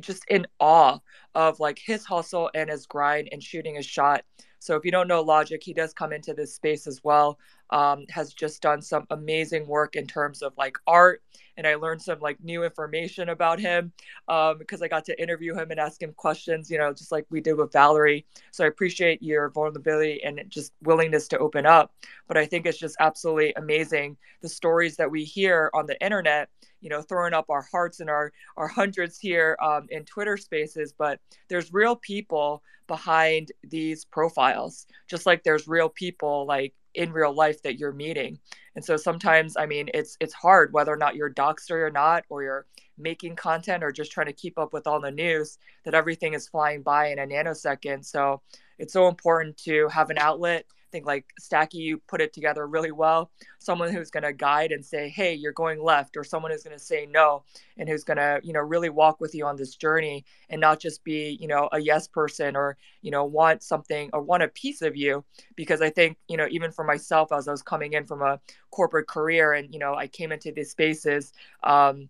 just in awe of like his hustle and his grind and shooting his shot. So if you don't know logic he does come into this space as well um, has just done some amazing work in terms of like art and i learned some like new information about him um, because i got to interview him and ask him questions you know just like we did with valerie. So i appreciate your vulnerability and just willingness to open up but i think it's just absolutely amazing the stories that we hear on the internet you know throwing up our hearts and our our hundreds here um, in twitter spaces but there's real people behind these profiles just like there's real people like in real life that you're meeting. And so sometimes i mean it's it's hard whether or not you're doxxed or not or you're making content or just trying to keep up with all the news that everything is flying by in a nanosecond. So it's so important to have an outlet think like Stacky, you put it together really well. Someone who's going to guide and say, "Hey, you're going left," or someone who's going to say no, and who's going to you know really walk with you on this journey and not just be you know a yes person or you know want something or want a piece of you. Because I think you know even for myself as I was coming in from a corporate career and you know I came into these spaces. Um,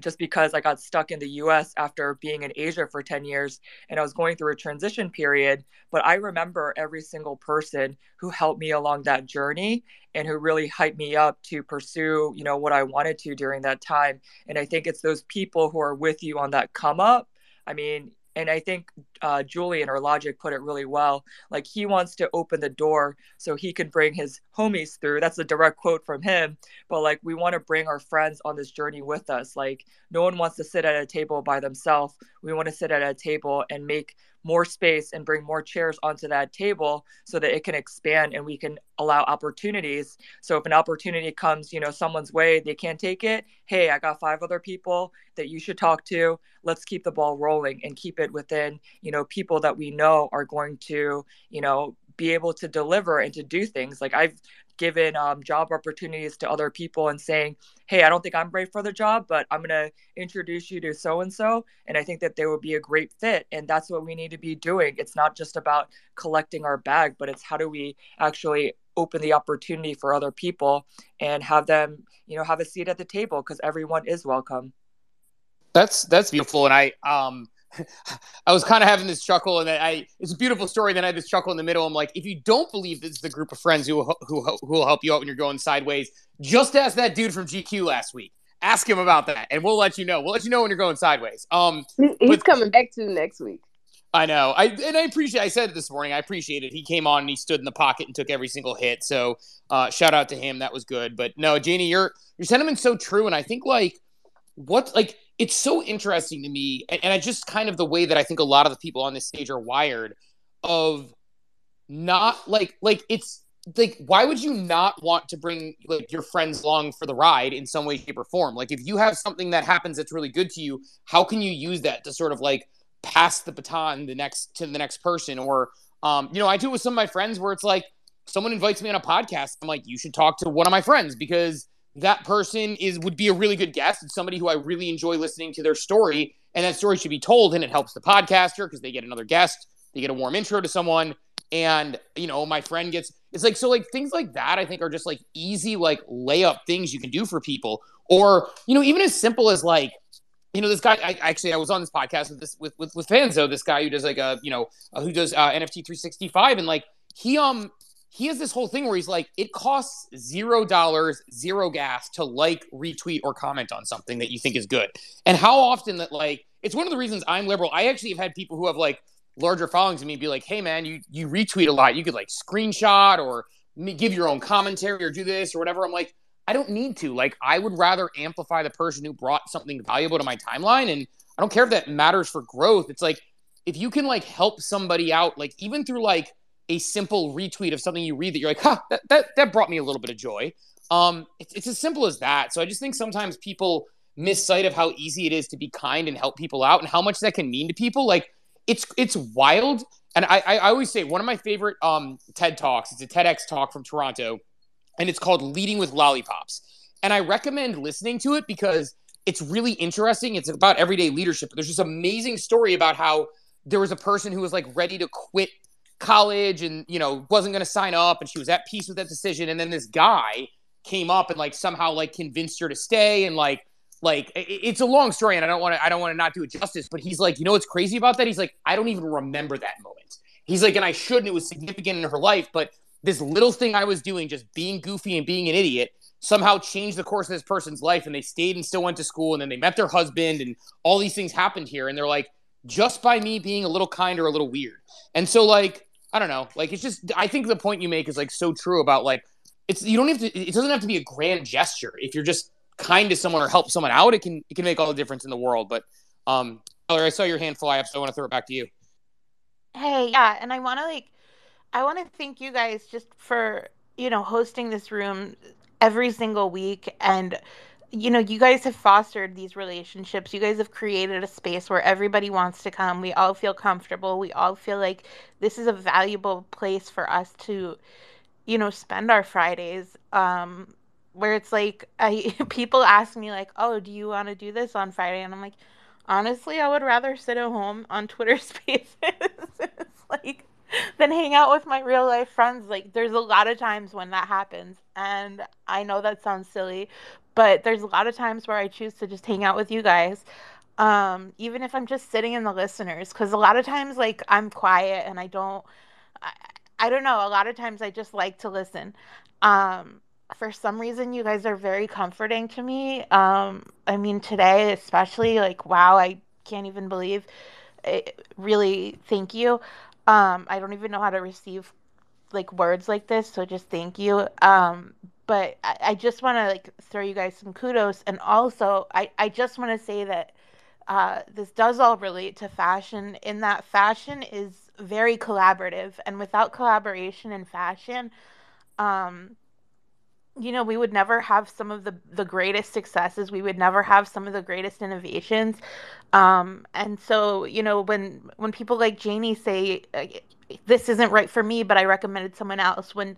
just because I got stuck in the US after being in Asia for 10 years and I was going through a transition period. But I remember every single person who helped me along that journey and who really hyped me up to pursue, you know, what I wanted to during that time. And I think it's those people who are with you on that come up. I mean, and I think uh, Julian or Logic put it really well. Like he wants to open the door so he can bring his homies through. That's a direct quote from him. But like we want to bring our friends on this journey with us. Like no one wants to sit at a table by themselves. We want to sit at a table and make more space and bring more chairs onto that table so that it can expand and we can allow opportunities. So if an opportunity comes you know someone's way they can't take it hey i got five other people that you should talk to. Let's keep the ball rolling and keep it within you know people that we know are going to you know be able to deliver and to do things. Like i've given um, job opportunities to other people and saying, hey, I don't think I'm great for the job, but I'm going to introduce you to so and so. And I think that they would be a great fit. And that's what we need to be doing. It's not just about collecting our bag, but it's how do we actually open the opportunity for other people and have them, you know, have a seat at the table because everyone is welcome. That's that's beautiful, and I um I was kind of having this chuckle, and I it's a beautiful story. Then I had this chuckle in the middle. I'm like, if you don't believe this is the group of friends who who who will help you out when you're going sideways, just ask that dude from GQ last week. Ask him about that, and we'll let you know. We'll let you know when you're going sideways. Um, he's coming back to next week. I know. I and I appreciate. I said it this morning. I appreciate it. He came on and he stood in the pocket and took every single hit. So uh, shout out to him. That was good. But no, Janie, your your sentiment's so true, and I think like what like it's so interesting to me and, and I just kind of the way that I think a lot of the people on this stage are wired of not like like it's like why would you not want to bring like your friends along for the ride in some way shape or form? Like if you have something that happens that's really good to you how can you use that to sort of like pass the baton the next to the next person? Or um you know i do it with some of my friends where it's like someone invites me on a podcast. I'm like you should talk to one of my friends because that person is would be a really good guest. It's somebody who I really enjoy listening to their story, and that story should be told, and it helps the podcaster because they get another guest, they get a warm intro to someone, and you know, my friend gets it's like so like things like that. I think are just like easy like layup things you can do for people, or you know, even as simple as like you know, this guy. I actually I was on this podcast with this with with, with Fanzo, this guy who does like a you know who does uh, NFT 365, and like he um he has this whole thing where he's like, it costs zero dollars, zero gas to like, retweet, or comment on something that you think is good. And how often that like it's one of the reasons I'm liberal. I actually have had people who have like larger followings than me be like, hey man, you you retweet a lot. You could like screenshot or give your own commentary or do this or whatever. I'm like, I don't need to. Like, I would rather amplify the person who brought something valuable to my timeline. And I don't care if that matters for growth. It's like if you can like help somebody out, like even through like a simple retweet of something you read that you're like, huh, that, that, that brought me a little bit of joy. Um, it's, it's as simple as that. So I just think sometimes people miss sight of how easy it is to be kind and help people out and how much that can mean to people. Like it's, it's wild. And I, I always say one of my favorite um, TED talks, it's a TEDx talk from Toronto and it's called leading with lollipops. And I recommend listening to it because it's really interesting. It's about everyday leadership. There's this amazing story about how there was a person who was like ready to quit college and you know wasn't going to sign up and she was at peace with that decision. And then this guy came up and like somehow like convinced her to stay. And like like it's a long story and I don't want to I don't want to not do it justice but he's like you know what's crazy about that? He's like I don't even remember that moment. He's like and I shouldn't it was significant in her life but this little thing I was doing just being goofy and being an idiot somehow changed the course of this person's life and they stayed and still went to school and then they met their husband and all these things happened here. And they're like just by me being a little kind or a little weird. And so like I don't know. Like it's just I think the point you make is like so true about like it's you don't have to it doesn't have to be a grand gesture. If you're just kind to someone or help someone out, it can it can make all the difference in the world. But um Tyler, I saw your hand fly up, so I want to throw it back to you. Hey, yeah, and I want to like I want to thank you guys just for, you know, hosting this room every single week and you know, you guys have fostered these relationships. You guys have created a space where everybody wants to come. We all feel comfortable. We all feel like this is a valuable place for us to you know, spend our Fridays. Um, where it's like I people ask me like, "Oh, do you want to do this on Friday?" And I'm like, honestly, I would rather sit at home on Twitter Spaces. it's like than hang out with my real life friends. Like there's a lot of times when that happens, and I know that sounds silly, but there's a lot of times where I choose to just hang out with you guys. Um, even if I'm just sitting in the listeners, because a lot of times, like I'm quiet and I don't, I, I don't know. A lot of times I just like to listen. Um, for some reason you guys are very comforting to me. Um, I mean today especially like wow, I can't even believe it, really thank you. Um, I don't even know how to receive like words like this, so just thank you. Um, but I, I just want to like throw you guys some kudos and also I, I just want to say that uh, this does all relate to fashion in that fashion is very collaborative and without collaboration in fashion um, you know, we would never have some of the the greatest successes. We would never have some of the greatest innovations. Um, and so, you know, when when people like Janie say this isn't right for me, but I recommended someone else. When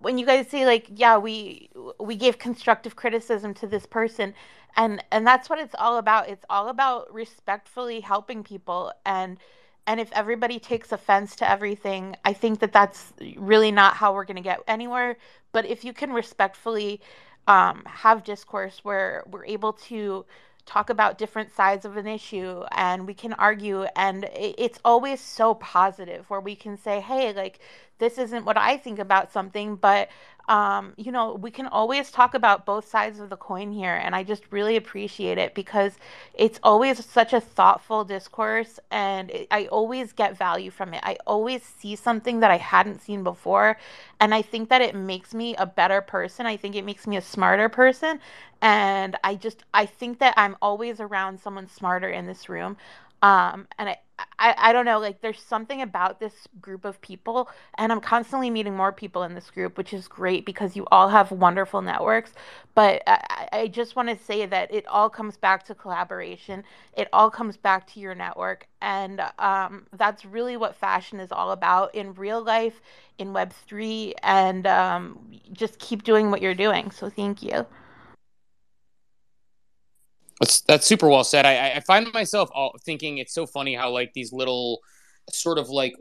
when you guys say like, yeah, we we gave constructive criticism to this person, and and that's what it's all about. It's all about respectfully helping people and and if everybody takes offense to everything, I think that that's really not how we're going to get anywhere. But if you can respectfully um, have discourse where we're able to talk about different sides of an issue and we can argue, and it's always so positive where we can say, hey, like, this isn't what I think about something, but um, you know, we can always talk about both sides of the coin here. And I just really appreciate it because it's always such a thoughtful discourse and it, I always get value from it. I always see something that I hadn't seen before. And I think that it makes me a better person. I think it makes me a smarter person. And I just, I think that I'm always around someone smarter in this room. Um, and I, I, I don't know, like there's something about this group of people, and I'm constantly meeting more people in this group, which is great because you all have wonderful networks. But I, I just want to say that it all comes back to collaboration. It all comes back to your network, and um, that's really what fashion is all about in real life, in Web three, and um, just keep doing what you're doing. So thank you. That's that's super well said. I, I find myself all thinking it's so funny how like these little sort of like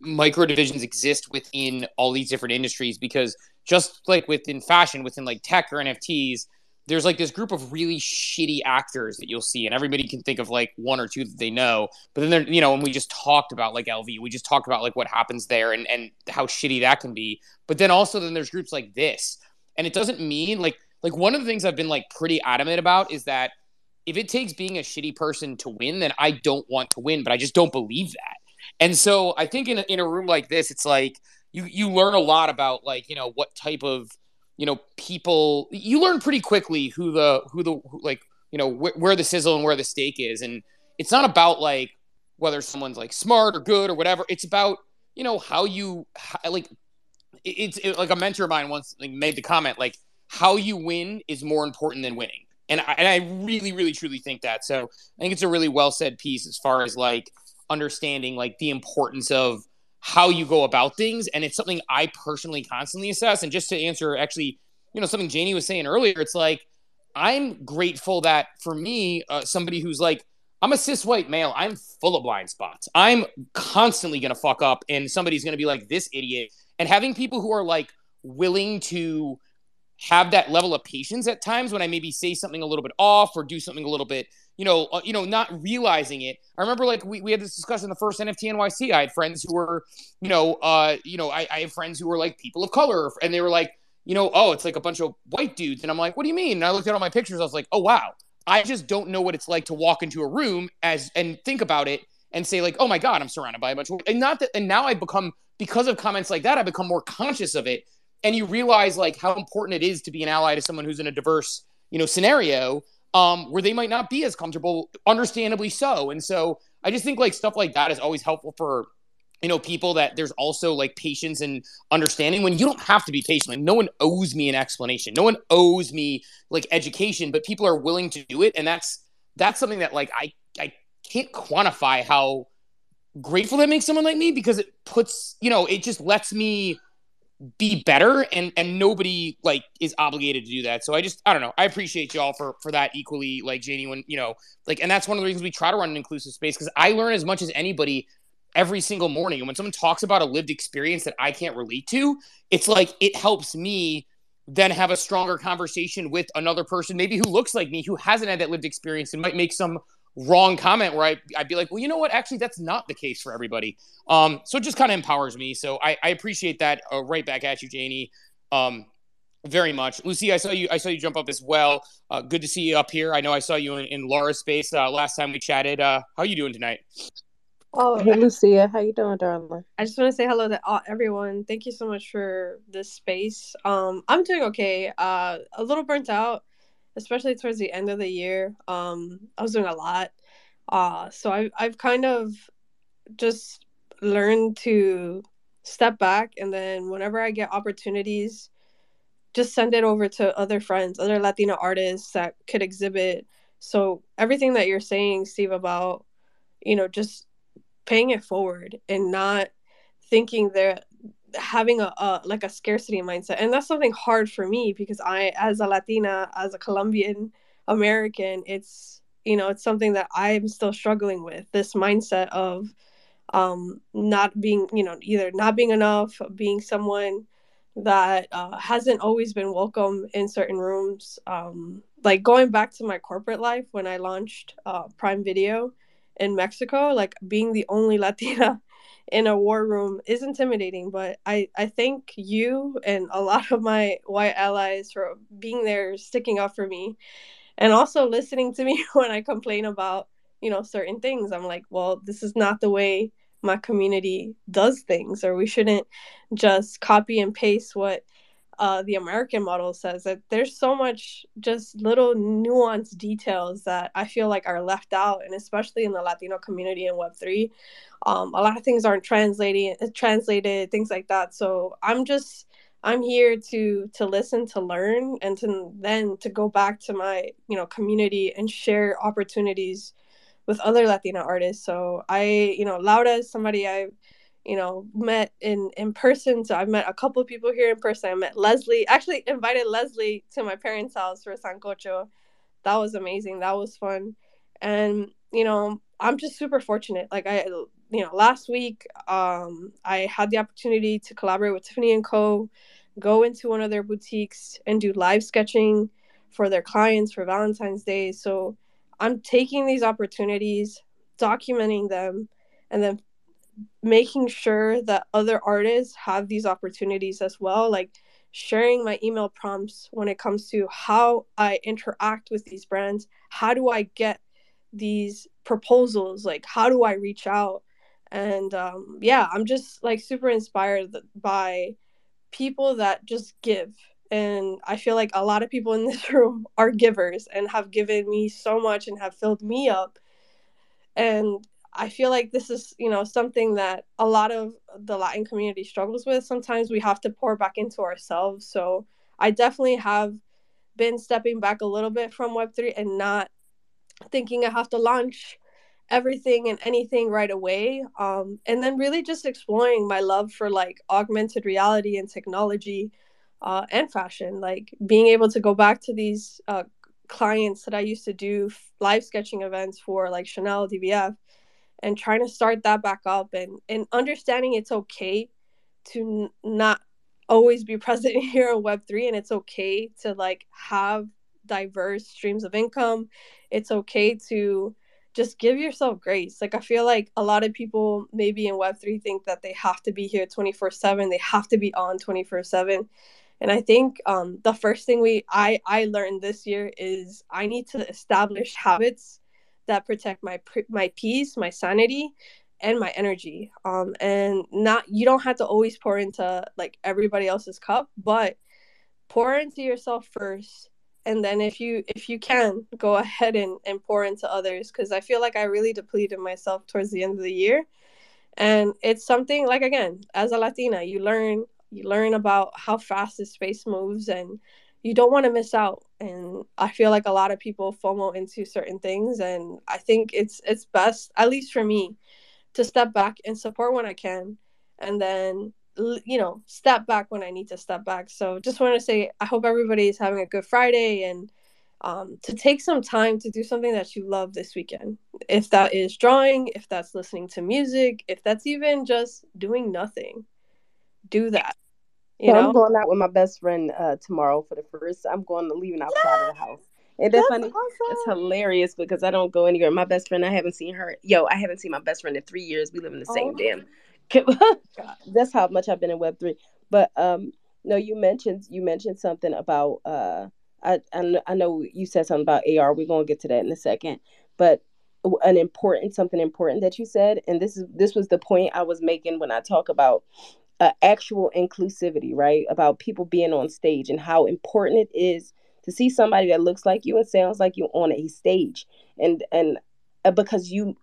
micro divisions exist within all these different industries because just like within fashion, within like tech or NFTs, there's like this group of really shitty actors that you'll see, and everybody can think of like one or two that they know. But then there, you know, and we just talked about like LV, we just talked about like what happens there and and how shitty that can be. But then also then there's groups like this, and it doesn't mean like like one of the things I've been like pretty adamant about is that if it takes being a shitty person to win, then I don't want to win, but I just don't believe that. And so I think in a, in a room like this, it's like you you learn a lot about like you know what type of you know people you learn pretty quickly who the who the who, like you know wh- where the sizzle and where the steak is, and it's not about like whether someone's like smart or good or whatever. It's about you know how you how, like it's it, like a mentor of mine once like, made the comment like how you win is more important than winning. And I, and I really really truly think that. So i think it's a really well said piece as far as like understanding like the importance of how you go about things. And it's something i personally constantly assess. And just to answer actually you know something janie was saying earlier it's like i'm grateful that for me uh, somebody who's like i'm a cis white male. I'm full of blind spots. I'm constantly gonna fuck up and somebody's gonna be like this idiot. And having people who are like willing to have that level of patience at times when I maybe say something a little bit off or do something a little bit, you know, uh, you know, not realizing it. I remember like we, we had this discussion the first NFT NYC. I had friends who were, you know, uh, you know, I, I have friends who were like people of color and they were like, you know, oh, it's like a bunch of white dudes. And I'm like, what do you mean? And I looked at all my pictures. I was like, oh, wow. I just don't know what it's like to walk into a room as and think about it and say like, oh my God, I'm surrounded by a bunch of and not that and now I become because of comments like that, I become more conscious of it and you realize like how important it is to be an ally to someone who's in a diverse you know scenario um, where they might not be as comfortable understandably so. And so i just think like stuff like that is always helpful for you know people that there's also like patience and understanding when you don't have to be patient. Like no one owes me an explanation. No one owes me like education but people are willing to do it. And that's that's something that like i i can't quantify how grateful that makes someone like me because it puts you know it just lets me be better and and nobody like is obligated to do that. So i just i don't know. I appreciate y'all for for that equally like when you know like and that's one of the reasons we try to run an inclusive space because i learn as much as anybody every single morning. And when someone talks about a lived experience that i can't relate to it's like it helps me then have a stronger conversation with another person maybe who looks like me who hasn't had that lived experience and might make some wrong comment where I, I'd be like, well, you know what? Actually, that's not the case for everybody. Um, so it just kind of empowers me. So I, I appreciate that. Uh, right back at you, Janie. Um, very much, Lucy. I saw you. I saw you jump up as well. Uh, good to see you up here. I know I saw you in, in Laura's space uh, last time we chatted. Uh, how are you doing tonight? Oh, hey Lucia, how you doing, darling? I just want to say hello to all, everyone. Thank you so much for this space. Um, I'm doing okay. Uh, a little burnt out especially towards the end of the year. Um, I was doing a lot. Uh, so I, I've kind of just learned to step back and then whenever I get opportunities, just send it over to other friends, other Latina artists that could exhibit. So everything that you're saying, Steve, about, you know, just paying it forward and not thinking that having a, a, like a scarcity mindset and that's something hard for me because i as a latina as a colombian american it's you know it's something that i'm still struggling with this mindset of um not being you know either not being enough being someone that uh, hasn't always been welcome in certain rooms um like going back to my corporate life when i launched uh, prime video in mexico like being the only latina in a war room is intimidating but i i thank you and a lot of my white allies for being there sticking up for me and also listening to me when i complain about you know certain things. I'm like well this is not the way my community does things or we shouldn't just copy and paste what uh, the American model says that there's so much just little nuanced details that I feel like are left out, and especially in the Latino community in Web three, um, a lot of things aren't translating translated, things like that. So I'm just I'm here to to listen, to learn, and to then to go back to my you know community and share opportunities with other Latina artists. So I you know Laura is somebody I've you know met in in person so i've met a couple of people here in person. I met leslie actually invited leslie to my parents house for sancocho. That was amazing that was fun. And you know i'm just super fortunate like i you know last week um i had the opportunity to collaborate with tiffany and co go into one of their boutiques and do live sketching for their clients for valentine's day. So i'm taking these opportunities documenting them and then making sure that other artists have these opportunities as well like sharing my email prompts when it comes to how i interact with these brands. How do i get these proposals? Like how do i reach out? And um, yeah i'm just like super inspired by people that just give. And i feel like a lot of people in this room are givers and have given me so much and have filled me up. And I feel like this is, you know, something that a lot of the Latin community struggles with. Sometimes we have to pour back into ourselves. So I definitely have been stepping back a little bit from Web3 and not thinking I have to launch everything and anything right away. Um, and then really just exploring my love for like augmented reality and technology uh, and fashion. Like being able to go back to these uh, clients that I used to do live sketching events for, like Chanel, DVF and trying to start that back up and and understanding it's okay to n- not always be present here in web3 and it's okay to like have diverse streams of income. It's okay to just give yourself grace. Like i feel like a lot of people maybe in web3 think that they have to be here 24/7 they have to be on 24/7 and i think um, the first thing we i i learned this year is i need to establish habits that protect my my peace, my sanity, and my energy. Um, and not you don't have to always pour into like everybody else's cup, but pour into yourself first and then if you if you can go ahead and, and pour into others because i feel like i really depleted myself towards the end of the year and it's something like again as a latina you learn you learn about how fast the space moves and you don't want to miss out and i feel like a lot of people fomo into certain things and i think it's it's best at least for me to step back and support when i can and then you know, step back when I need to step back. So just want to say, I hope everybody is having a good Friday and um, to take some time to do something that you love this weekend. If that is drawing, if that's listening to music, if that's even just doing nothing, do that. You So know? I'm going out with my best friend uh, tomorrow for the first. I'm going to leaving outside of the house. That That's funny? It's awesome. hilarious because I don't go anywhere. My best friend, I haven't seen her. Yo, I haven't seen my best friend in three years. We live in the Oh same damn. That's how much I've been in Web three. But um, no, you mentioned you mentioned something about uh, I I, I know you said something about AR. We're gonna get to that in a second. But an important something important that you said, and this is this was the point I was making when I talk about uh, actual inclusivity, right? About people being on stage and how important it is to see somebody that looks like you and sounds like you on a stage, and and uh, because you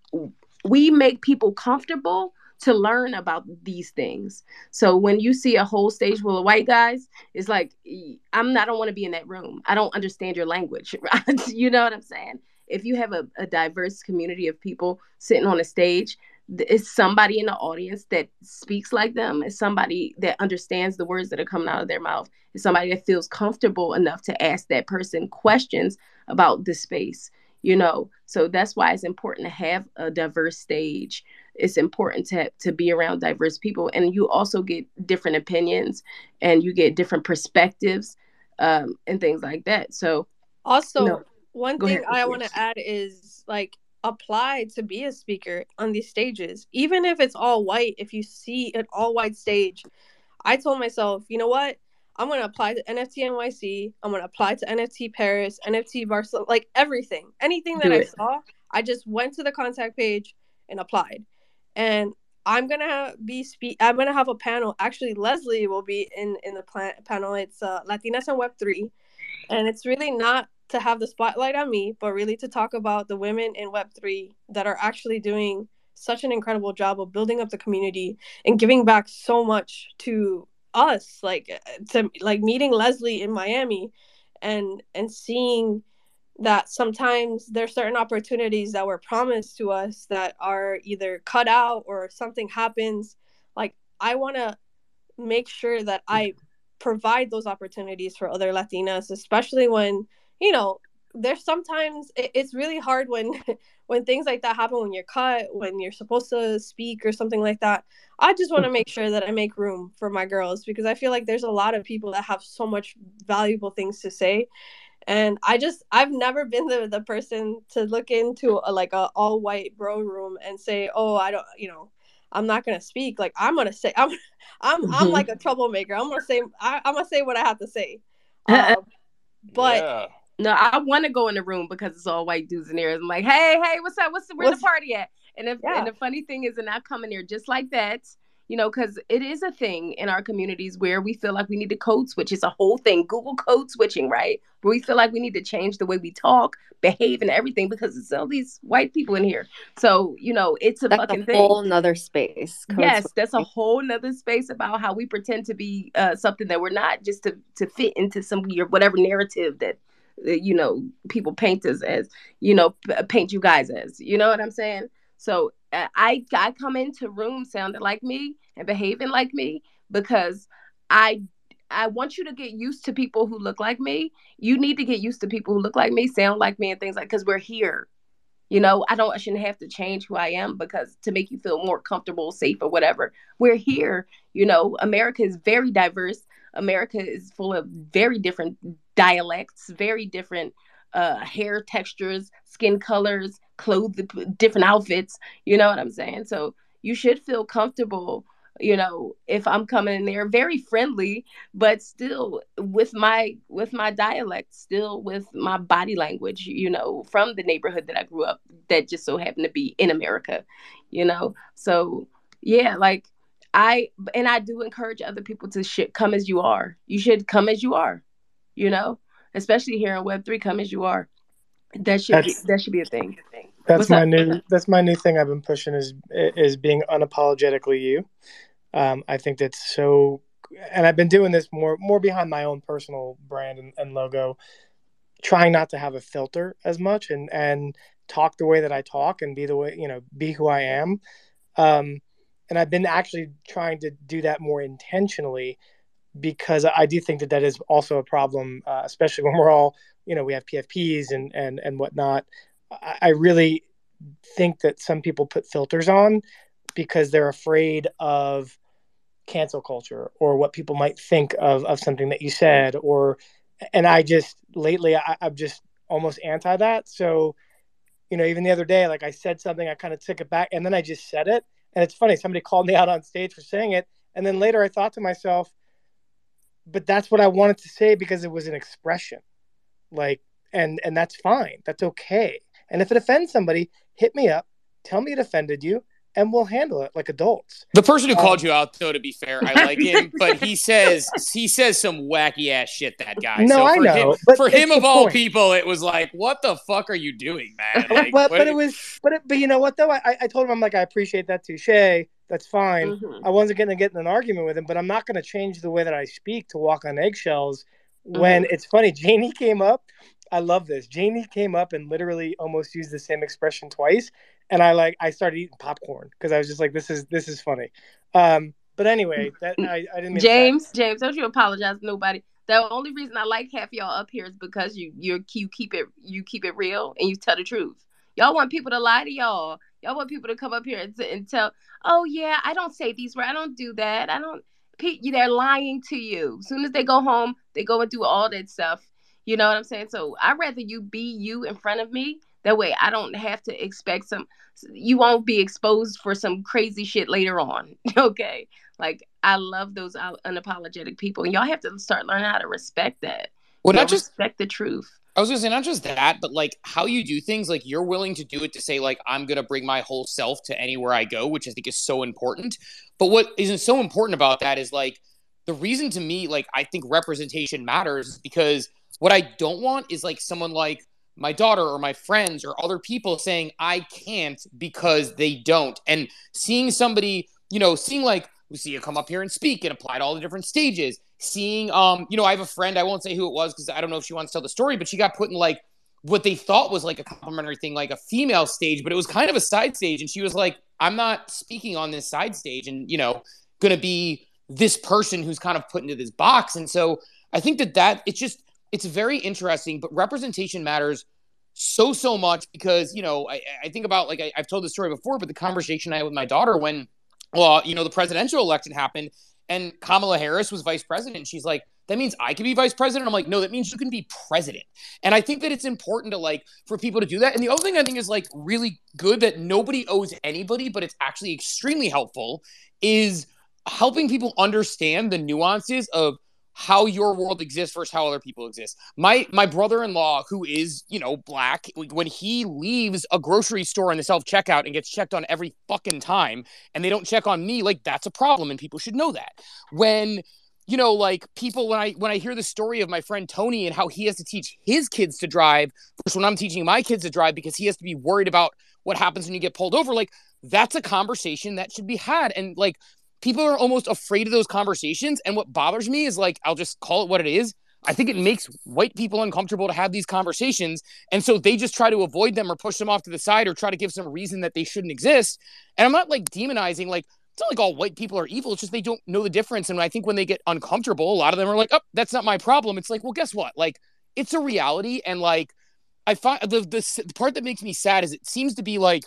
we make people comfortable to learn about these things. So when you see a whole stage full of white guys, it's like I'm not. I don't want to be in that room. I don't understand your language. Right? you know what I'm saying? If you have a, a diverse community of people sitting on a stage, it's somebody in the audience that speaks like them. It's somebody that understands the words that are coming out of their mouth. It's somebody that feels comfortable enough to ask that person questions about the space. You know, so that's why it's important to have a diverse stage it's important to to be around diverse people and you also get different opinions and you get different perspectives um and things like that so Also, no one thing ahead I want to add is like apply to be a speaker on these stages. Even if it's all white, if you see an all white stage, I told myself, you know what? I'm going to apply to NFT NYC. I'm going to apply to NFT Paris, NFT Barcelona, like everything. Anything that do I it saw, I just went to the contact page and applied. And I'm going to be speak I'm going to have a panel. Actually, Leslie will be in in the plan- panel. It's uh, Latinas and Web3 and it's really not to have the spotlight on me but really to talk about the women in web3 that are actually doing such an incredible job of building up the community and giving back so much to us like uh, to like meeting leslie in miami and and seeing that sometimes there's certain opportunities that were promised to us that are either cut out or something happens. Like i want to make sure that I provide those opportunities for other Latinas, especially when you know there's sometimes it's really hard when when things like that happen when you're cut when you're supposed to speak or something like that. I just want to make sure that I make room for my girls because I feel like there's a lot of people that have so much valuable things to say. And i just i've never been the, the person to look into a, like a all white bro room and say oh i don't you know i'm not gonna speak. Like i'm gonna say i'm i'm i'm like a troublemaker. I'm gonna say I, i'm gonna say what i have to say. Um, but yeah. No i want to go in the room because it's all white dudes in there i'm like hey hey what's up what's the, where the party at and if Yeah. and the funny thing is and i come in there just like that you know, because it is a thing in our communities where we feel like we need to code switch. It's a whole thing, Google code switching, right? Where we feel like we need to change the way we talk, behave, and everything because it's all these white people in here. So, you know, it's a That's fucking a thing. whole nother space. Yes, that's a whole nother space about how we pretend to be uh, something that we're not, just to to fit into some weird whatever narrative that you know people paint us as, you know, paint you guys as. You know what I'm saying? So uh, I I come into rooms sounding like me and behaving like me because I I want you to get used to people who look like me. You need to get used to people who look like me, sound like me, and things like because we're here. You know, I don't I shouldn't have to change who I am because to make you feel more comfortable, safe, or whatever. We're here. You know, America is very diverse. America is full of very different dialects, very different uh hair textures, skin colors, clothes, different outfits. You know what I'm saying? So you should feel comfortable you know if i'm coming in there very friendly but still with my with my dialect still with my body language you know from the neighborhood that i grew up that just so happened to be in america you know so yeah like i and i do encourage other people to sh- come as you are you should come as you are you know especially here in web 3 come as you are that should be that should be a thing That's What's my up? new. That's my new thing. I've been pushing is is being unapologetically you. Um, I think that's so, and I've been doing this more more behind my own personal brand and, and logo, trying not to have a filter as much and and talk the way that I talk and be the way you know be who I am. Um, and I've been actually trying to do that more intentionally because I do think that that is also a problem, uh, especially when we're all, you know, we have PFPs and and and whatnot. I, I really think that some people put filters on because they're afraid of cancel culture or what people might think of of something that you said or and i just lately I, i'm just almost anti that so you know even the other day like i said something i kind of took it back and then i just said it and it's funny somebody called me out on stage for saying it. And then later i thought to myself but that's what i wanted to say because it was an expression. Like and and that's fine. That's okay. And if it offends somebody hit me up. Tell me it offended you and we'll handle it like adults. The person who Um, called you out, though, to be fair, I like him, but he says he says some wacky ass shit. That guy. No, so I for know, Him, but for him of all point. people, it was like, what the fuck are you doing, man? Like, but, but it was but it, but you know what though I, I told him I'm like I appreciate that touche that's fine Mhm. I wasn't going to get in an argument with him but I'm not going to change the way that I speak to walk on eggshells when Mm-hmm. it's funny Janie came up I love this Janie came up and literally almost used the same expression twice and I like I started eating popcorn because I was just like this is this is funny um but anyway that I, I didn't mean to say- James, James, don't you apologize to nobody. The only reason I like half y'all up here is because you you you keep it you keep it real and you tell the truth. Y'all want people to lie to y'all. Y'all want people to come up here and, and tell, oh yeah, I don't say these words. I don't do that. I don't. Pe- They're lying to you. As soon as they go home, they go and do all that stuff. You know what I'm saying? So I'd rather you be you in front of me. That way, I don't have to expect some. You won't be exposed for some crazy shit later on. Okay. Like I love those unapologetic people, and y'all have to start learning how to respect that. Well, You know, not just respect the truth. I was gonna say not just that, but like how you do things. Like you're willing to do it to say like I'm gonna bring my whole self to anywhere I go, which I think is so important. But what isn't so important about that is like the reason to me, like I think representation matters because what I don't want is like someone like my daughter or my friends or other people saying I can't because they don't. And seeing somebody, you know, seeing like Lucia come up here and speak and apply to all the different stages. Seeing, um, you know, I have a friend. I won't say who it was because I don't know if she wants to tell the story, but she got put in like what they thought was like a complimentary thing, like a female stage, but it was kind of a side stage. And she was like, "I'm not speaking on this side stage, and you know, going to be this person who's kind of put into this box." And so I think that that it's just it's very interesting, but representation matters so so much because you know I, I think about like I, I've told this story before, but the conversation I had with my daughter when well you know the presidential election happened and Kamala Harris was vice president. She's like, that means I can be vice president. I'm like, no, that means you can be president. And I think that it's important to like for people to do that. And the other thing I think is like really good that nobody owes anybody, but it's actually extremely helpful is helping people understand the nuances of how your world exists versus how other people exist. My my brother-in-law who is, you know, black, when he leaves a grocery store in the self-checkout and gets checked on every fucking time and they don't check on me, like that's a problem and people should know that. When you know, like people when I when I hear the story of my friend Tony and how he has to teach his kids to drive versus when I'm teaching my kids to drive because he has to be worried about what happens when you get pulled over, like that's a conversation that should be had. And like people are almost afraid of those conversations. And what bothers me is like, I'll just call it what it is. I think it makes white people uncomfortable to have these conversations. And so they just try to avoid them or push them off to the side or try to give some reason that they shouldn't exist. And I'm not like demonizing, like, it's not like all white people are evil. It's just they don't know the difference. And I think when they get uncomfortable, a lot of them are like, oh, that's not my problem. It's like, well, guess what? Like, it's a reality. And like, I find the, the, the part that makes me sad is it seems to be like,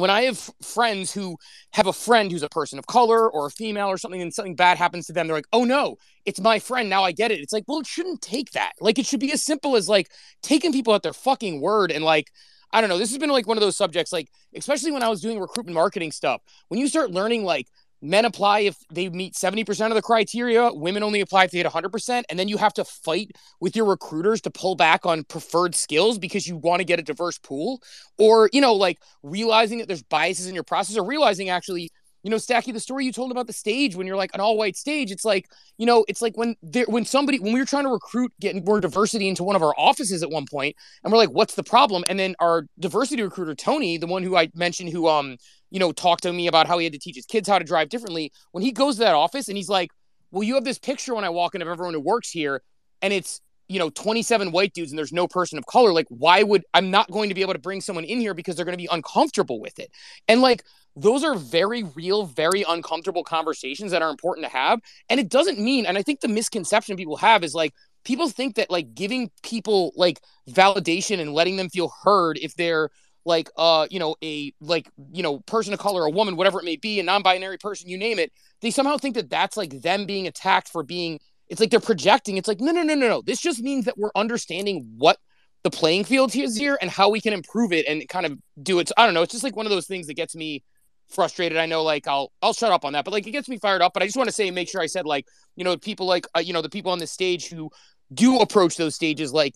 when I have friends who have a friend who's a person of color or a female or something, and something bad happens to them, they're like, oh no, it's my friend. Now I get it. It's like, well, it shouldn't take that. Like, it should be as simple as like taking people at their fucking word and like, I don't know. This has been like one of those subjects, like, especially when I was doing recruitment marketing stuff, when you start learning like, men apply if they meet 70% of the criteria women only apply if they hit 100% and then you have to fight with your recruiters to pull back on preferred skills because you want to get a diverse pool or you know like realizing that there's biases in your process or realizing actually you know stacky the story you told about the stage when you're like an all white stage it's like you know it's like when there when somebody when we were trying to recruit getting more diversity into one of our offices at one point and we're like what's the problem? And then our diversity recruiter tony the one who i mentioned who um you know talk to me about how he had to teach his kids how to drive differently when he goes to that office and he's like well you have this picture when i walk in of everyone who works here and it's you know 27 white dudes and there's no person of color like why would i'm not going to be able to bring someone in here because they're going to be uncomfortable with it and like those are very real, very uncomfortable conversations that are important to have. And it doesn't mean, and I think the misconception people have is like, people think that like giving people like validation and letting them feel heard if they're like uh you know a like you know person of color a woman whatever it may be a non-binary person you name it they somehow think that that's like them being attacked for being it's like they're projecting it's like no no no no no this just means that we're understanding what the playing field is here and how we can improve it and kind of do it i don't know it's just like one of those things that gets me frustrated i know like i'll i'll shut up on that but like it gets me fired up but i just want to say make sure i said like you know people like uh, you know the people on the stage who do approach those stages like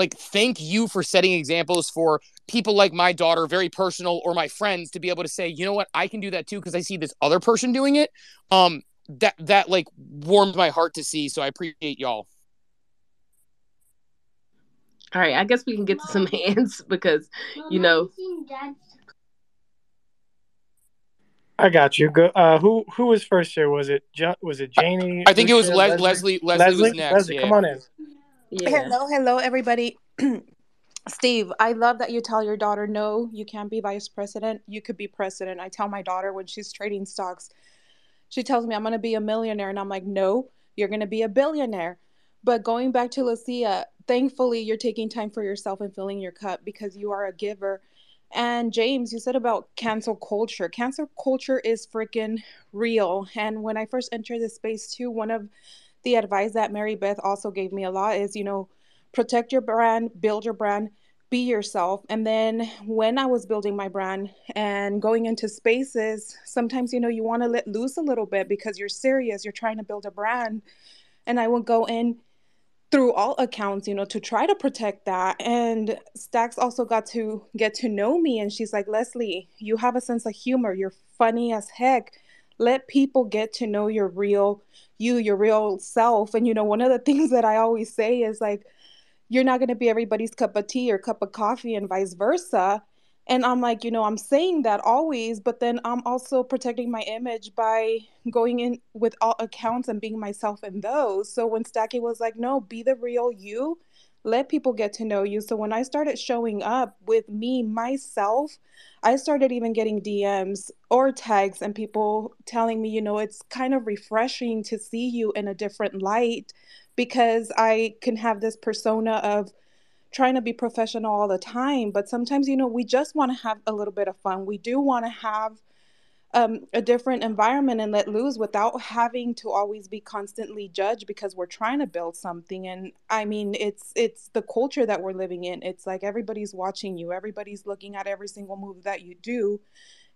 like thank you for setting examples for people like my daughter very personal or my friends to be able to say you know what i can do that too because i see this other person doing it um that that like warmed my heart to see so i appreciate y'all all right i guess we can get to some hands because you know I got you. Go. Uh, who who was first here? Was it jo- was it Janie? i think it was Lucia, Les- leslie leslie, was next Leslie, yeah. come on in. Yeah Hello, hello, everybody. Steve, I love that you tell your daughter, no, you can't be vice president. You could be president. I tell my daughter when she's trading stocks, she tells me, I'm going to be a millionaire. And I'm like, no, you're going to be a billionaire. But going back to Lucia, thankfully, you're taking time for yourself and filling your cup because you are a giver. And James, you said about cancel culture. Cancel culture is freaking real. And when I first entered this space, too, one of the advice that Mary Beth also gave me a lot is, you know, protect your brand, build your brand, be yourself. And then when I was building my brand and going into spaces, sometimes, you know, you want to let loose a little bit because you're serious, you're trying to build a brand. And I would go in through all accounts, you know, to try to protect that. And Stacks also got to get to know me. And she's like, Leslie, you have a sense of humor. You're funny as heck. Let people get to know your real you, your real self. And, you know, one of the things that I always say is like, you're not going to be everybody's cup of tea or cup of coffee and vice versa. And I'm like, you know, I'm saying that always, but then I'm also protecting my image by going in with all accounts and being myself in those. So when Stacky was like, no, be the real you, let people get to know you. So when I started showing up with me, myself, I started even getting DMs or tags and people telling me, you know, it's kind of refreshing to see you in a different light because I can have this persona of trying to be professional all the time. But sometimes, you know, we just want to have a little bit of fun. We do want to have um, a different environment and let loose without having to always be constantly judged because we're trying to build something. And I mean, it's it's the culture that we're living in. It's like everybody's watching you. Everybody's looking at every single move that you do.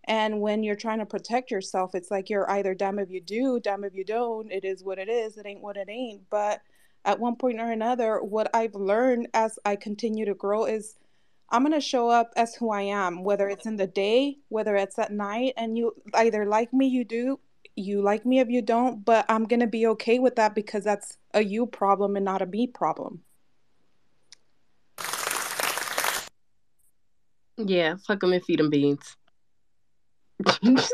And when you're trying to protect yourself, it's like you're either damn if you do, damn if you don't. It is what it is. It ain't what it ain't. But at one point or another, what I've learned as I continue to grow is I'm going to show up as who I am, whether it's in the day, whether it's at night. And you either like me, you do, you like me if you don't, but I'm going to be okay with that because that's a you problem and not a me problem. Yeah, fuck them and feed them beans.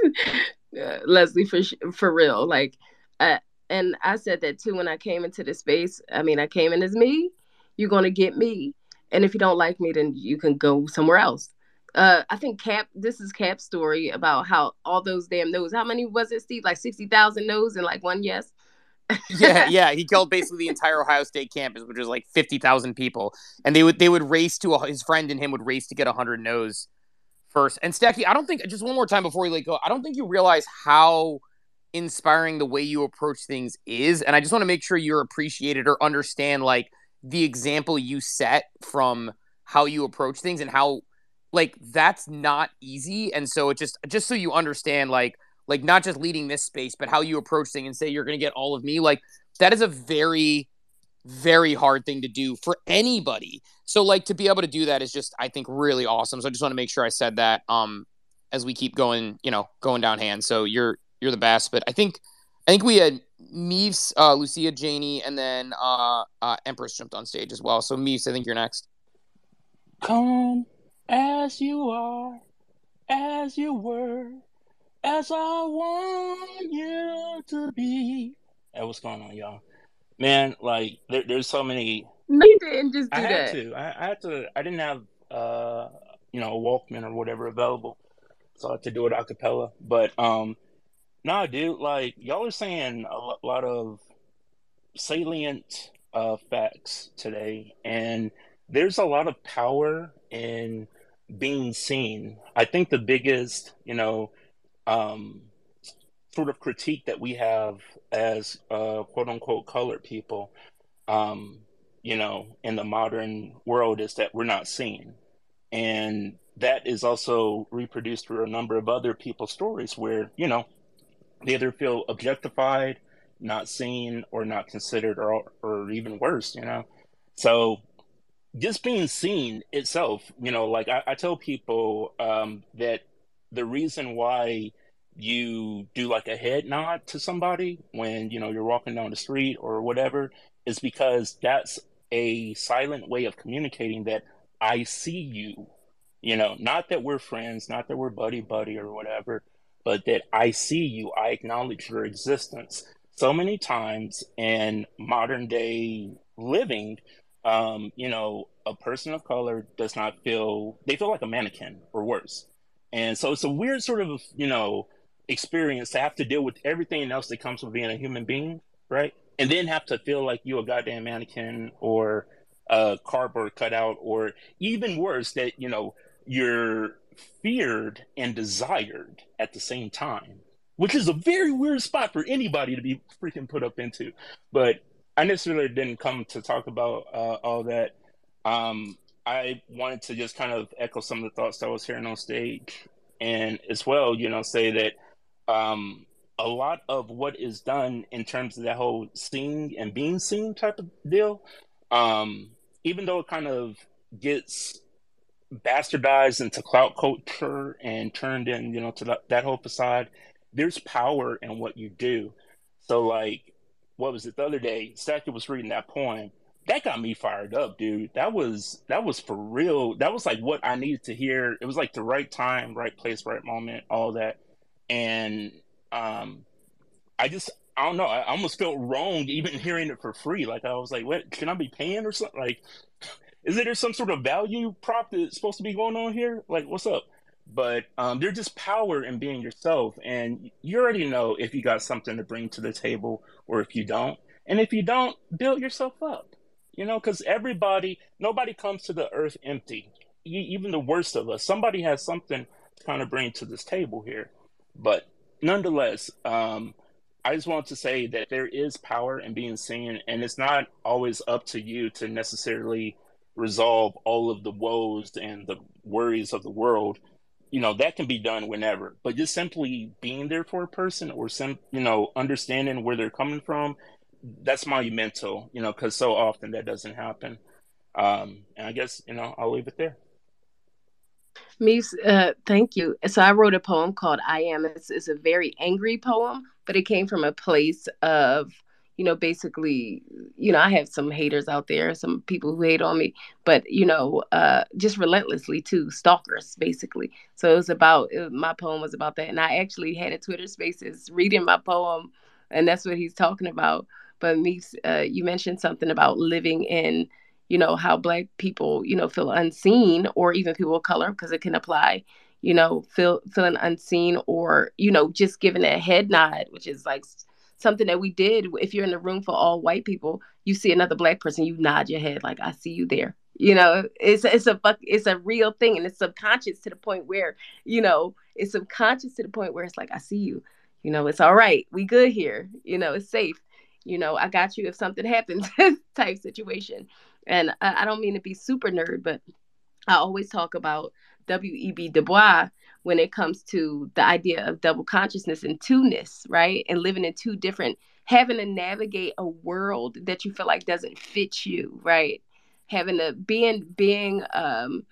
Uh, Leslie, for for real, like, uh, and I said that too when I came into the space. I mean, I came in as me. You're gonna get me, and if you don't like me, then you can go somewhere else. Uh, I think Cap. This is Cap's story about how all those damn no's. How many was it, Steve? Like sixty thousand no's and like one yes. yeah, yeah. He killed basically the entire Ohio State campus, which was like fifty thousand people, and they would they would race to a, his friend and him would race to get hundred no's first. And Stacky, I don't think just one more time before we let go. I don't think you realize how inspiring the way you approach things is, and I just want to make sure you're appreciated or understand like the example you set from how you approach things and how like that's not easy. And so it just just so you understand like like not just leading this space, but how you approach things and say you're going to get all of me. Like that is a very, very hard thing to do for anybody. So like to be able to do that is just, I think, really awesome. So I just want to make sure I said that um as we keep going, you know, going down hand. So you're you're the best. But I think I think we had Meeves, uh, Lucia, Janie, and then uh, uh, Empress jumped on stage as well. So Meeves, I think you're next. Come as you are, as you were, as I want you to be. Hey, what's going on, y'all? Man, like there, there's so many. No, you didn't just do I had that. to. I, I had to. I didn't have, uh, you know, a Walkman or whatever available. so I had to do it a cappella. But um, nah, dude, like y'all are saying a lot of salient uh, facts today, and there's a lot of power in being seen. I think the biggest, you know, um, sort of critique that we have as uh, quote unquote colored people, um, you know, in the modern world is that we're not seen. And that is also reproduced through a number of other people's stories where, you know, they either feel objectified, not seen, or not considered, or, or even worse, you know? So just being seen itself, you know, like I, I tell people um, that the reason why you do like a head nod to somebody when you know you're walking down the street or whatever is because that's a silent way of communicating that I see you. You know, not that we're friends, not that we're buddy buddy or whatever, but that I see you, I acknowledge your existence. So many times in modern day living, um, you know, a person of color does not feel they feel like a mannequin or worse. And so it's a weird sort of, you know, experience to have to deal with everything else that comes with being a human being, right? And then have to feel like you a goddamn mannequin or a cardboard cutout, or even worse, that you know you're feared and desired at the same time, which is a very weird spot for anybody to be freaking put up into. But I necessarily didn't come to talk about uh, all that. Um, I wanted to just kind of echo some of the thoughts that I was hearing on stage, and as well, you know, say that um, a lot of what is done in terms of that whole seeing and being seen type of deal, um, even though it kind of gets bastardized into clout culture and turned in, you know, to that, that whole facade, there's power in what you do. So, like, what was it the other day? Stacker was reading that poem. That got me fired up, dude. That was that was for real. That was like what I needed to hear. It was like the right time, right place, right moment, all that and um, I just I don't know. I almost felt wrong even hearing it for free. Like I was like, "What? Can I be paying or something?" Like, is there some sort of value prop that's supposed to be going on here? Like, what's up? But um, there's just power in being yourself, and you already know if you got something to bring to the table or if you don't. And if you don't, build yourself up. You know, because everybody, nobody comes to the earth empty. even the worst of us, somebody has something to kind of bring to this table here. But nonetheless, um, I just want to say that there is power in being seen, and it's not always up to you to necessarily resolve all of the woes and the worries of the world. You know, that can be done whenever, but just simply being there for a person or some, you know, understanding where they're coming from, that's monumental, you know, because so often that doesn't happen. Um, and I guess, you know, I'll leave it there. Me, uh, thank you. So I wrote a poem called "I Am." It's, it's a very angry poem, but it came from a place of, you know, basically, you know, I have some haters out there, some people who hate on me, but you know, uh, just relentlessly too, stalkers, basically. So it was about it, my poem was about that, and I actually had a Twitter Spaces reading my poem, and that's what he's talking about. But me, uh, you mentioned something about living in you know how black people you know feel unseen or even people of color because it can apply you know feel feeling unseen or you know just giving a head nod which is like something that we did if you're in a room for all white people you see another black person you nod your head like i see you there. You know it's it's a it's a real thing and it's subconscious to the point where you know it's subconscious to the point where it's like i see you. You know it's all right. We good here. You know it's safe. You know i got you if something happens type situation. And I, I don't mean to be super nerd, but I always talk about W.E.B. Du Bois when it comes to the idea of double consciousness and two-ness, right? And living in two different, having to navigate a world that you feel like doesn't fit you, right? Having to being being um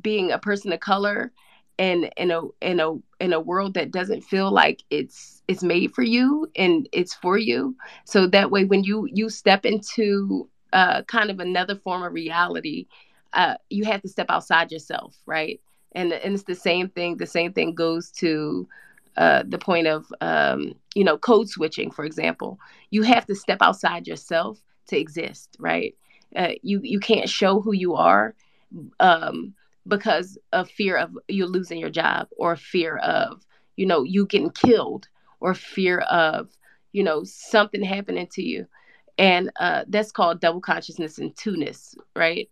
being a person of color and in a in a in a world that doesn't feel like it's it's made for you and it's for you. So that way when you you step into uh, kind of another form of reality, uh, you have to step outside yourself, right? And and it's the same thing. The same thing goes to uh, the point of um, you know code switching, for example. You have to step outside yourself to exist, right? Uh, you you can't show who you are um, because of fear of you losing your job or fear of you know you getting killed or fear of you know something happening to you and uh, that's called double consciousness and two-ness right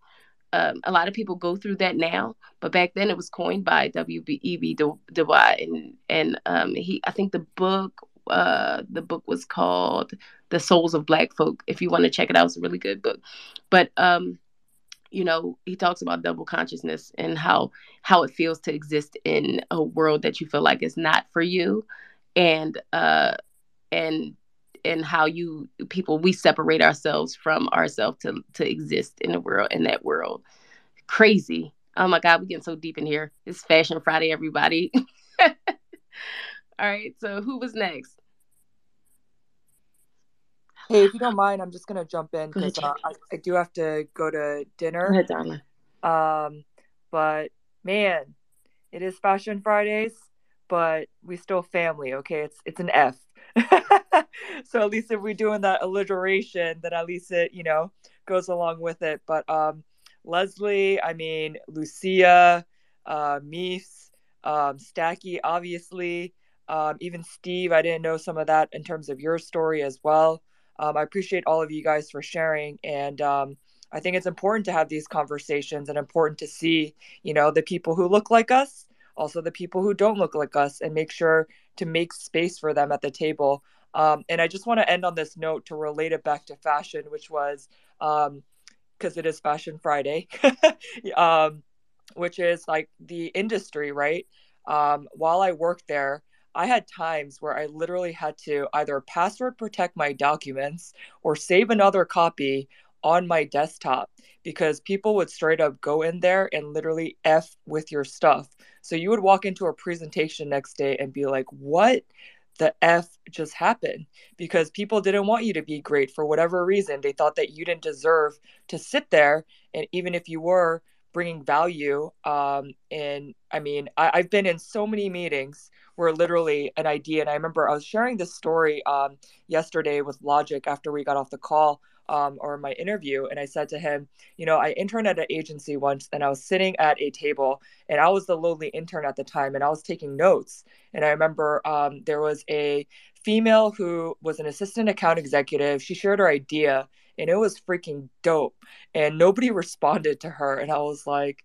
um, a lot of people go through that now but back then it was coined by w.e.b du bois and and um, he i think the book uh, the book was called the souls of black folk if you want to check it out it's a really good book. But um, you know he talks about double consciousness and how how it feels to exist in a world that you feel like is not for you. And uh and and how you people we separate ourselves from ourselves to to exist in the world in that world. Crazy. Oh my god we're getting so deep in here. It's fashion friday everybody. All right so who was next? Hey, if you don't mind, I'm just gonna jump in because uh, I, I do have to go to go dinner. ahead darling Um, but man, it is Fashion Fridays, but we still family, okay? It's it's an F. so at least if we're doing that alliteration, then at least it, you know, goes along with it. But um Leslie, I mean Lucia, uh um, Stacky, obviously, um, even Steve, I didn't know some of that in terms of your story as well. Um, I appreciate all of you guys for sharing and um I think it's important to have these conversations and important to see, you know, the people who look like us, also the people who don't look like us, and make sure to make space for them at the table. Um, and I just want to end on this note to relate it back to fashion, which was um, because it is Fashion Friday, um, which is like the industry, right? Um, while I worked there, I had times where I literally had to either password protect my documents or save another copy on my desktop because people would straight up go in there and literally F with your stuff. So you would walk into a presentation next day and be like, what the F just happened? Because people didn't want you to be great for whatever reason. They thought that you didn't deserve to sit there. And even if you were bringing value, um, and I mean, I, I've been in so many meetings where literally an idea, and I remember I was sharing this story um, yesterday with Logic after we got off the call um, or my interview, and I said to him, you know, I interned at an agency once, and I was sitting at a table, and I was the lonely intern at the time, and I was taking notes, and I remember um, there was a female who was an assistant account executive. She shared her idea, and it was freaking dope, and nobody responded to her, and I was like,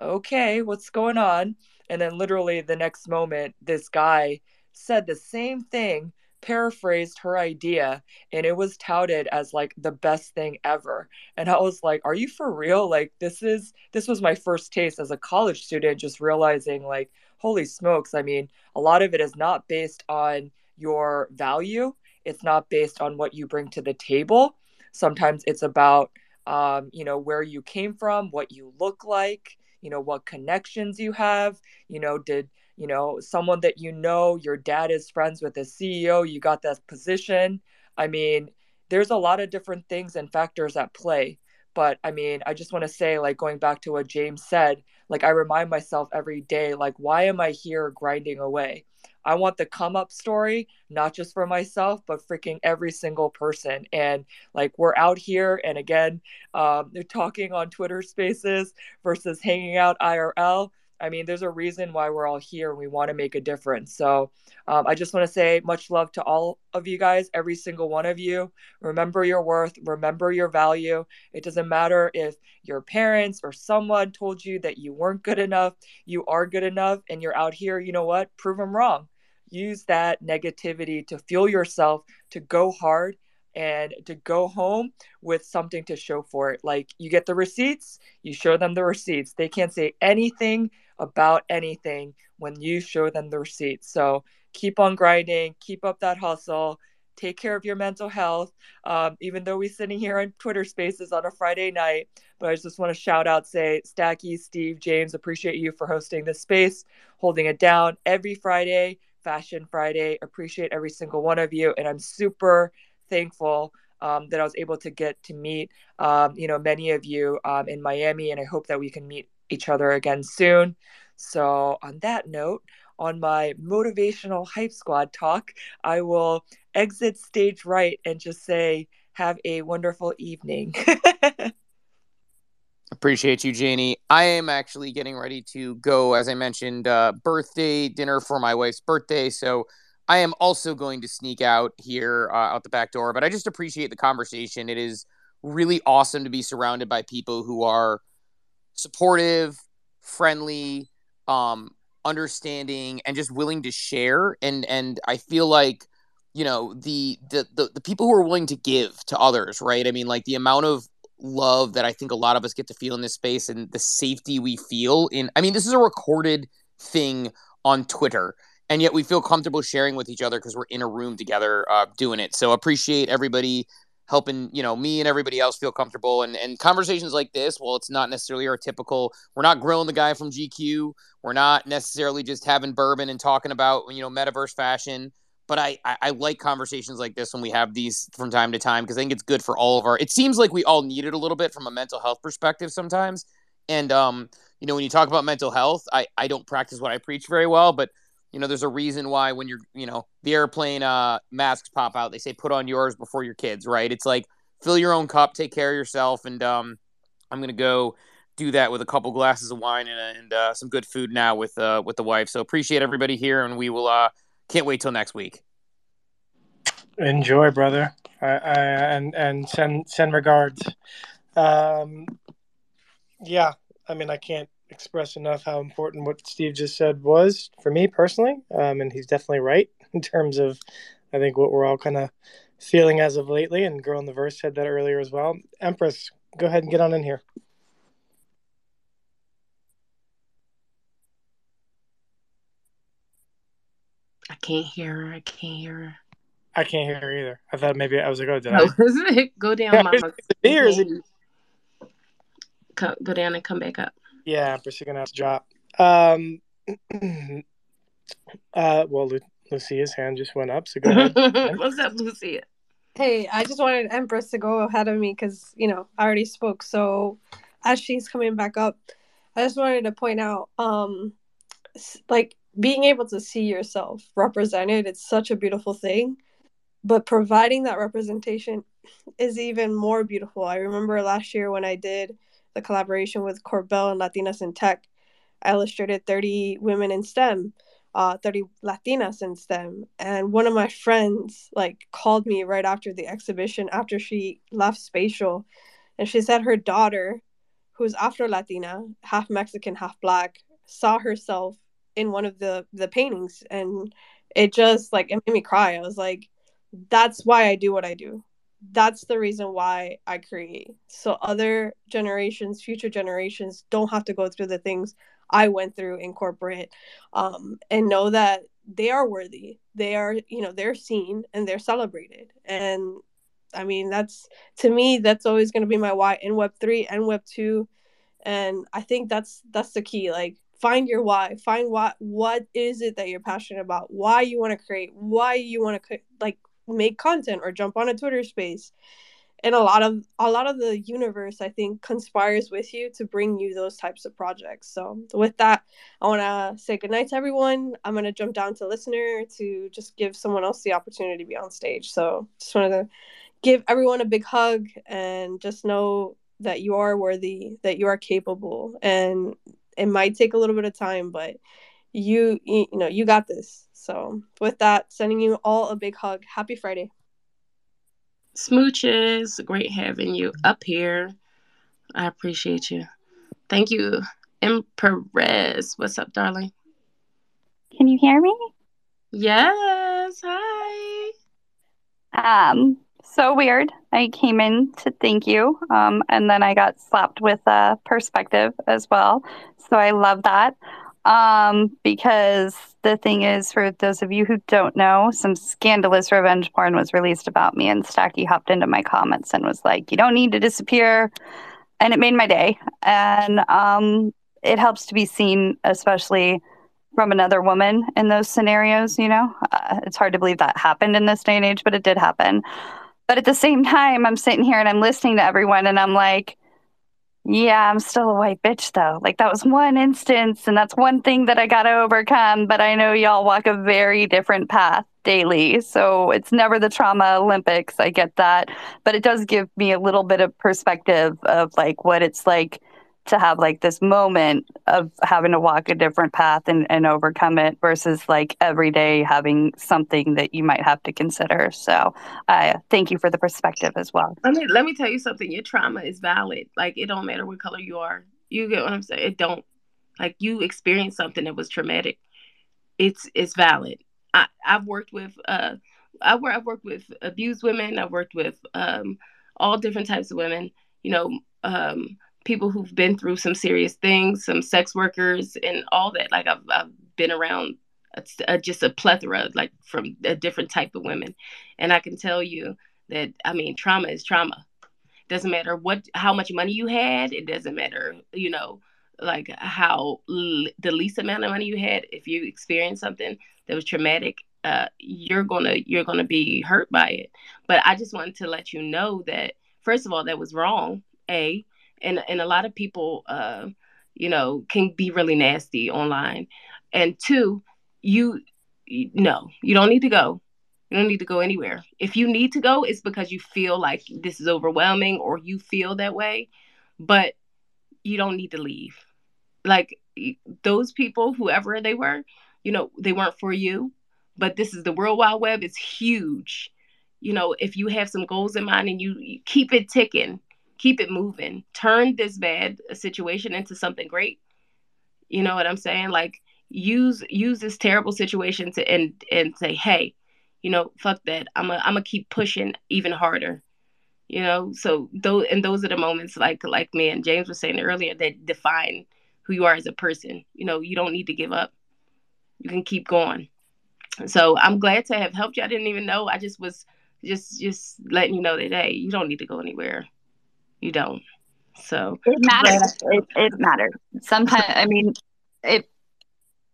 okay, what's going on? And then literally the next moment, this guy said the same thing paraphrased her idea and it was touted as like the best thing ever. And i was like are you for real? Like this is this was my first taste as a college student just realizing like holy smokes i mean a lot of it is not based on your value. It's not based on what you bring to the table. Sometimes it's about um, you know where you came from what you look like you know what connections you have you know did you know someone that you know your dad is friends with the ceo you got that position. I mean there's a lot of different things and factors at play. But i mean i just want to say like going back to what james said like i remind myself every day like why am i here grinding away? I want the come up story not just for myself but freaking every single person. And like we're out here and again um, they're talking on twitter spaces versus hanging out irl I mean, there's a reason why we're all here and we want to make a difference. So um, I just want to say much love to all of you guys, every single one of you. Remember your worth, remember your value. It doesn't matter if your parents or someone told you that you weren't good enough, you are good enough, and you're out here, you know what? Prove them wrong. Use that negativity to fuel yourself to go hard and to go home with something to show for it. Like you get the receipts, you show them the receipts. They can't say anything about anything when you show them the receipts. So keep on grinding, keep up that hustle, take care of your mental health. Um, even though we're sitting here on Twitter Spaces on a Friday night, but I just want to shout out, say, Stacky, Steve, James, appreciate you for hosting this space, holding it down every Friday, Fashion Friday. Appreciate every single one of you, and I'm super thankful um, that I was able to get to meet, um, you know, many of you um, in Miami, and I hope that we can meet each other again soon. So, on that note, on my motivational hype squad talk, I will exit stage right and just say, have a wonderful evening. Appreciate you, Janie. I am actually getting ready to go, as I mentioned, uh, birthday dinner for my wife's birthday. So I am also going to sneak out here uh, out the back door. But I just appreciate the conversation. It is really awesome to be surrounded by people who are supportive, friendly, um, understanding, and just willing to share. And and I feel like you know the, the the the people who are willing to give to others, right? I mean, like the amount of love that I think a lot of us get to feel in this space and the safety we feel in. I mean, this is a recorded thing on Twitter, and yet we feel comfortable sharing with each other because we're in a room together uh, doing it. So appreciate everybody helping you know me and everybody else feel comfortable and and conversations like this well it's not necessarily our typical we're not grilling the guy from gq we're not necessarily just having bourbon and talking about you know metaverse fashion but I, I, I like conversations like this when we have these from time to time because I think it's good for all of our. It seems like we all need it a little bit from a mental health perspective sometimes. And um, you know, when you talk about mental health, I I don't practice what I preach very well, but you know, there's a reason why when you're you know the airplane uh masks pop out, they say put on yours before your kids, right? It's like fill your own cup, take care of yourself, and um, I'm gonna go do that with a couple glasses of wine and, and uh, some good food now with uh with the wife. So appreciate everybody here, and we will uh can't wait till next week. Enjoy, brother, I, I, and and send send regards. Um, yeah, I mean, I can't express enough how important what Steve just said was for me personally, um, and he's definitely right in terms of, I think what we're all kind of feeling as of lately. And Girl in the Verse said that earlier as well. Empress, go ahead and get on in here. I can't hear her. I can't hear her. I can't hear her either. I thought maybe I was like, oh, did I? Go down, mama. Is it me or is it- Co- Go down and come back up. Yeah, Empress, you're gonna have to drop. Um, uh, well, Lu- Lucia's hand just went up, so go ahead. What's up, Lucia? Hey, I just wanted Empress to go ahead of me because, you know, I already spoke. So as she's coming back up, I just wanted to point out, um, like being able to see yourself represented, it's such a beautiful thing. But providing that representation is even more beautiful. I remember last year when I did the collaboration with Corbel and Latinas in Tech, I illustrated 30 women in STEM, uh, 30 Latinas in STEM. And one of my friends like called me right after the exhibition after she left Spatial. And she said her daughter, who's Afro Latina, half Mexican, half black, saw herself in one of the the paintings and it just like it made me cry. I was like, that's why I do what I do. That's the reason why I create. So other generations, future generations don't have to go through the things I went through in corporate um, and know that they are worthy. They are, you know, they're seen and they're celebrated. And I mean, that's to me, that's always going to be my why in Web three and Web two. And I think that's that's the key. Like, find your why. Find what what is it that you're passionate about. Why you want to create. Why you want to like make content or jump on a Twitter space. And a lot of a lot of the universe, I think, conspires with you to bring you those types of projects. So with that, I want to say goodnight to everyone. I'm gonna jump down to listener to just give someone else the opportunity to be on stage. So just wanted to give everyone a big hug and just know that you are worthy, that you are capable, and it might take a little bit of time, but you you, you know you got this. So with that, sending you all a big hug. Happy Friday. Smooches, great having you up here. I appreciate you. Thank you. M. Perez, what's up, darling? Can you hear me? Yes. Hi. Um, so weird. I came in to thank you, um, and then I got slapped with a perspective as well. So I love that. Um, because the thing is, for those of you who don't know, some scandalous revenge porn was released about me, and Stacky hopped into my comments and was like, "You don't need to disappear," and it made my day. And um, it helps to be seen, especially from another woman in those scenarios. You know, uh, it's hard to believe that happened in this day and age, but it did happen. But at the same time, I'm sitting here and I'm listening to everyone, and I'm like. Yeah, I'm still a white bitch though. Like that was one instance and that's one thing that I got to overcome, but I know y'all walk a very different path daily. So it's never the trauma Olympics. I get that, but it does give me a little bit of perspective of like what it's like to have like this moment of having to walk a different path and, and overcome it versus like every day having something that you might have to consider. So uh, thank you for the perspective as well. Let me let me tell you something. Your trauma is valid. Like it don't matter what color you are. You get what I'm saying? It don't. Like you experienced something that was traumatic. It's it's valid. I, I've worked with uh I I've worked with abused women, I've worked with um all different types of women, you know, um people who've been through some serious things, some sex workers and all that. Like I've I've been around a, a, just a plethora like from a different type of women. And I can tell you that I mean trauma is trauma. Doesn't matter what how much money you had, it doesn't matter, you know, like how l- the least amount of money you had if you experienced something that was traumatic uh, you're gonna you're gonna be hurt by it but i just wanted to let you know that first of all that was wrong a and and a lot of people uh, you know can be really nasty online and two you, no you don't need to go you don't need to go anywhere if you need to go it's because you feel like this is overwhelming or you feel that way but you don't need to leave like those people, whoever they were, you know, they weren't for you. But this is the World Wide Web. It's huge. You know, if you have some goals in mind and you, you keep it ticking, keep it moving, turn this bad situation into something great. You know what I'm saying? Like use use this terrible situation to and and say, hey, you know, fuck that. I'm a, I'm gonna keep pushing even harder. You know, so those and those are the moments like like me and James was saying earlier that define who you are as a person. You know, you don't need to give up. You can keep going. So I'm glad to have helped you. I didn't even know. I just was just just letting you know that hey, you don't need to go anywhere. You don't. So it matters. It, it matters. Sometimes I mean, if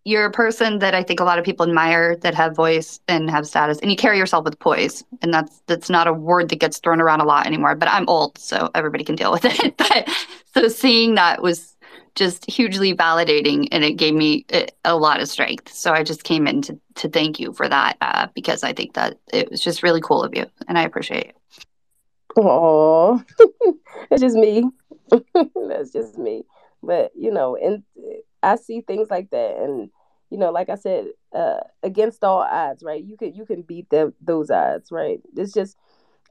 you're a person that I think a lot of people admire that have voice and have status, and you carry yourself with poise, and that's that's not a word that gets thrown around a lot anymore. But I'm old, so everybody can deal with it. but so seeing that was just hugely validating and it gave me a lot of strength. So I just came in to, to thank you for that uh, because I think that it was just really cool of you and I appreciate it. Oh, it's just me. That's just me. But, you know, and I see things like that. And, you know, like I said, uh, against all odds, right? You can, you can beat them, those odds, right? It's just,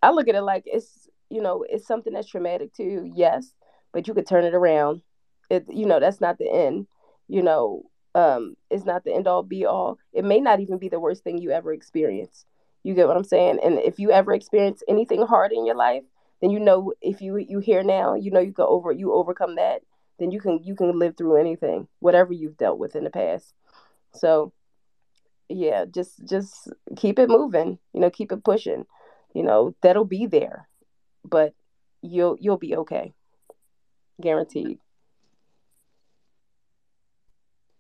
I look at it like it's, you know, it's something that's traumatic to you. Yes. But you could turn it around it you know that's not the end you know um it's not the end all be all it may not even be the worst thing you ever experience you get what i'm saying and if you ever experience anything hard in your life then you know if you you here now you know you can over you overcome that then you can you can live through anything whatever you've dealt with in the past so yeah just just keep it moving you know keep it pushing you know that'll be there but you'll you'll be okay guaranteed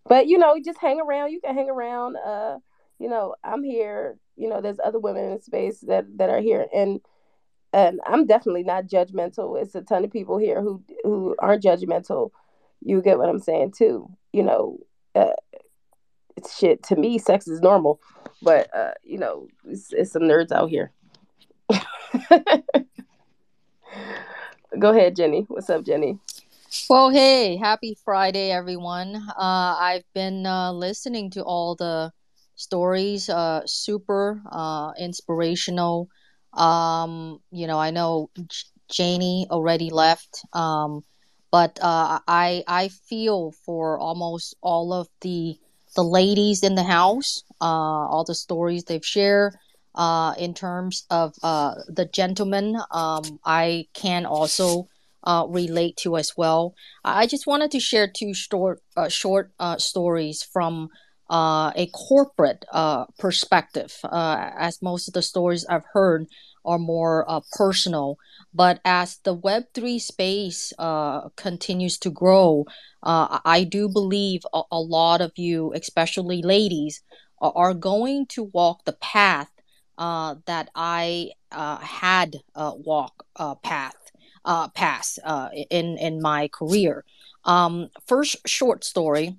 but you know, just hang around. You can hang around. Uh, you know, I'm here. You know, there's other women in space that that are here, and and I'm definitely not judgmental. It's a ton of people here who who aren't judgmental. You get what I'm saying too. You know, uh, it's shit to me. Sex is normal, but uh, you know, it's, it's some nerds out here. Go ahead, Jenny. What's up, Jenny? Well, hey, happy Friday, everyone. Uh, I've been uh, listening to all the stories, uh, super uh, inspirational. Um, you know, I know Janie already left, um, but uh, I I feel for almost all of the the ladies in the house, uh, all the stories they've shared. Uh, in terms of uh, the gentlemen, um, I can also uh, relate to as well. I just wanted to share two short, short stories from uh, a corporate uh, perspective, uh, as most of the stories I've heard are more personal. But as the Web3 space continues to grow, I do believe a, a, lot of you, especially ladies, are going to walk the path that I had walk path uh, pass uh, in in my career. Um, first short story,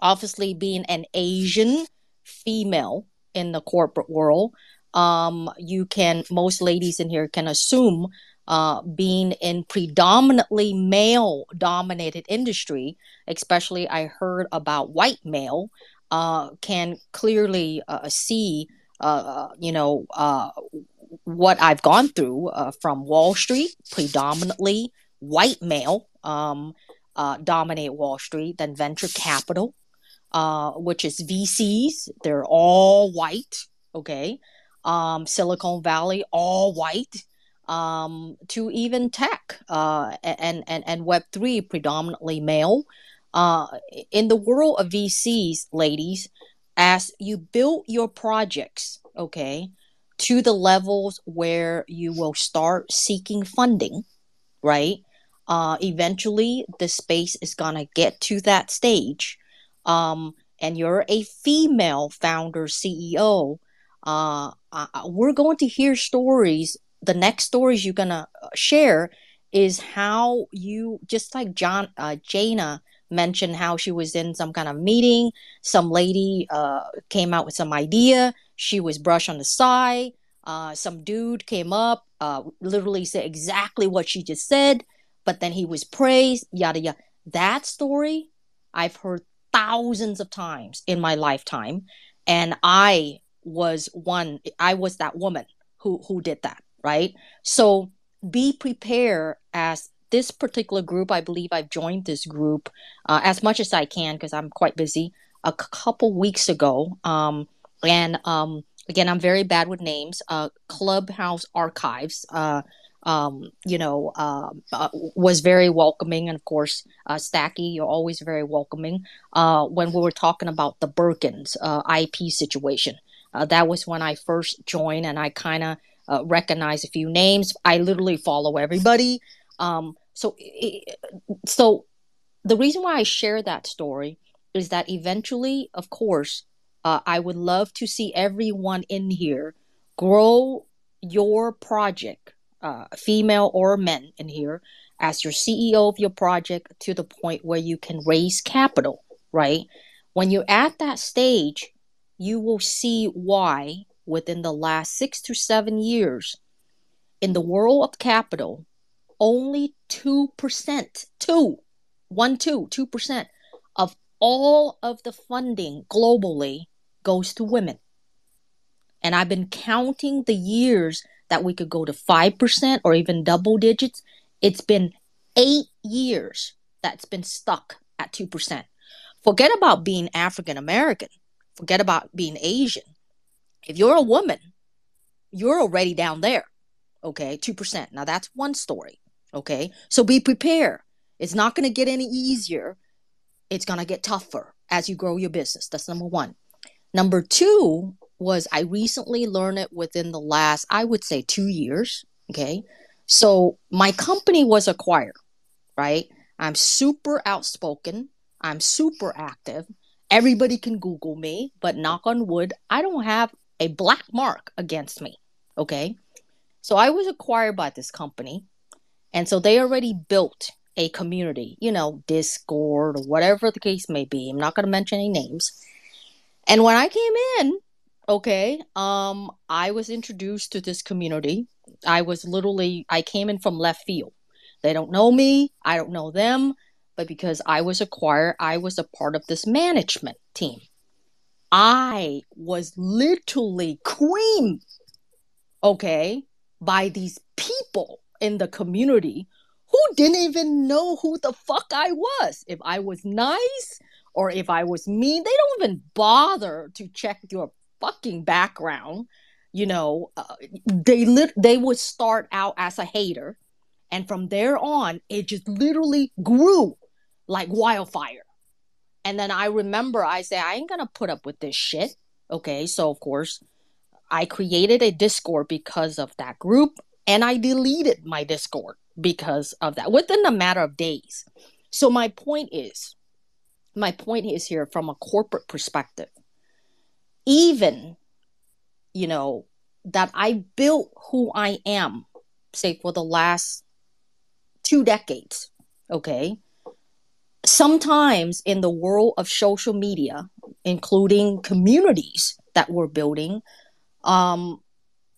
obviously being an Asian female in the corporate world, um, you can most ladies in here can assume uh, being in predominantly male dominated industry, especially I heard about white male, uh, can clearly uh, see, uh, you know, uh, what I've gone through uh, from Wall Street, predominantly white male, um, dominate Wall Street, then venture capital, uh, which is VCs. They're all white, okay? Um, Silicon Valley, all white. Um, to even tech uh, and, and, and Web3, predominantly male. Uh, in the world of VCs, ladies, as you build your projects, okay, to the levels where you will start seeking funding, right? Uh, eventually, the space is gonna get to that stage, um, and you're a female founder CEO. Uh, uh, we're going to hear stories. The next stories you're gonna share is how you just like John uh, Jana mentioned how she was in some kind of meeting. Some lady uh, came out with some idea. She was brushed on the side. Uh, some dude came up, uh, literally said exactly what she just said, but then he was praised, yada yada. That story I've heard thousands of times in my lifetime, and I was one. I was that woman who who did that, right? So be prepared as this particular group. I believe I've joined this group uh, as much as I can because I'm quite busy. A couple weeks ago, um, and um, again, I'm very bad with names. Uh, Clubhouse Archives, uh, um, you know, uh, uh, was very welcoming. And of course, uh, Stacky, you're always very welcoming. Uh, when we were talking about the Birkins uh, IP situation, uh, that was when I first joined and I kind of recognized a few names. I literally follow everybody. Um, so, so the reason why I share that story is that eventually, of course, I would love to see everyone in here grow your project, uh, female or men in here, as your CEO of your project to the point where you can raise capital, right? When you're at that stage, you will see why within the last six to seven years, in the world of capital, only 2%, two, one, two, 2% of all of the funding globally goes to women. And I've been counting the years that we could go to 5% or even double digits. It's been eight years that's been stuck at 2%. Forget about being African American, forget about being Asian. If you're a woman, you're already down there. Okay, 2%. Now that's one story. Okay, so be prepared. It's not going to get any easier. It's going to get tougher as you grow your business. That's number one. Number two was I recently learned it within the last, I would say, two years. Okay. So my company was acquired, right? I'm super outspoken. I'm super active. Everybody can Google me, but knock on wood, I don't have a black mark against me. Okay. So I was acquired by this company. And so they already built a community, you know, Discord or whatever the case may be. I'm not going to mention any names. And when I came in, okay, um, I was introduced to this community. I was literally, I came in from left field. They don't know me, I don't know them, but because I was acquired, I was a part of this management team. I was literally creamed, okay, by these people in the community who didn't even know who the fuck I was. If I was nice, or if I was mean, they don't even bother to check your fucking background. You know, uh, they lit- they would start out as a hater, and from there on, it just literally grew like wildfire. And then I remember I said, I ain't gonna put up with this shit. Okay, so of course, I created a Discord because of that group, and I deleted my Discord because of that within a matter of days. So my point is, my point is here from a corporate perspective. Even, you know, that I built who I am, say for the last two decades, okay? Sometimes in the world of social media, including communities that we're building, um,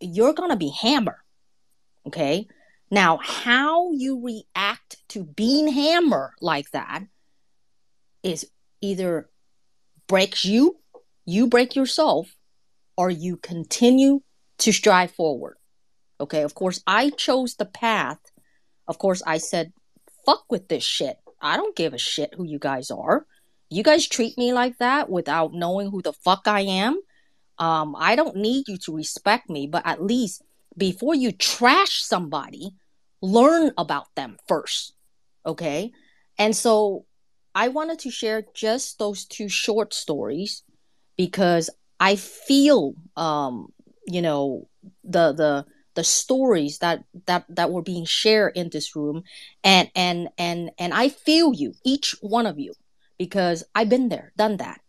you're gonna be hammered, okay? Now, how you react to Bean Hammer like that is either breaks you, you break yourself, or you continue to strive forward. Okay, of course, I chose the path. Of course, I said, fuck with this shit. I don't give a shit who you guys are. You guys treat me like that without knowing who the fuck I am. Um, I don't need you to respect me, but at least before you trash somebody, learn about them first. Okay. And so I wanted to share just those two short stories because I feel, um, you know, the, the, the stories that that that were being shared in this room and and and and I feel you each one of you because I've been there done that.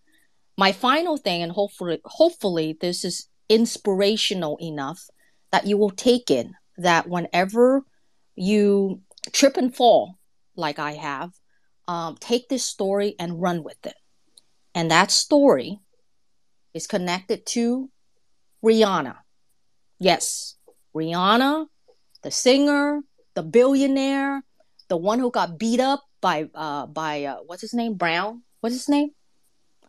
My final thing and hopefully hopefully this is inspirational enough that you will take it that whenever you trip and fall like I have um, take this story and run with it. And that story is connected to Rihanna yes Rihanna, the singer, the billionaire, the one who got beat up by uh by uh, what's his name Brown. What's his name?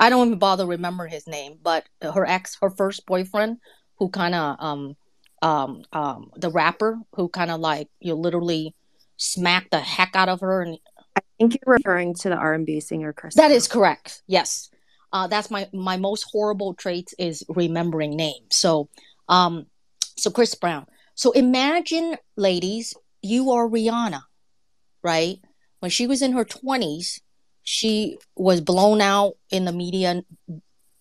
I don't even bother remember his name, but her ex, her first boyfriend, who kind of um um um the rapper who kind of like you literally smacked the heck out of her and I think you're referring to the R&B singer Chris. that is correct. Yes. Uh, that's my my most horrible trait is remembering names. So, um, so Chris Brown. So imagine, ladies, you are Rihanna, right? When she was in her twenties, she was blown out in the media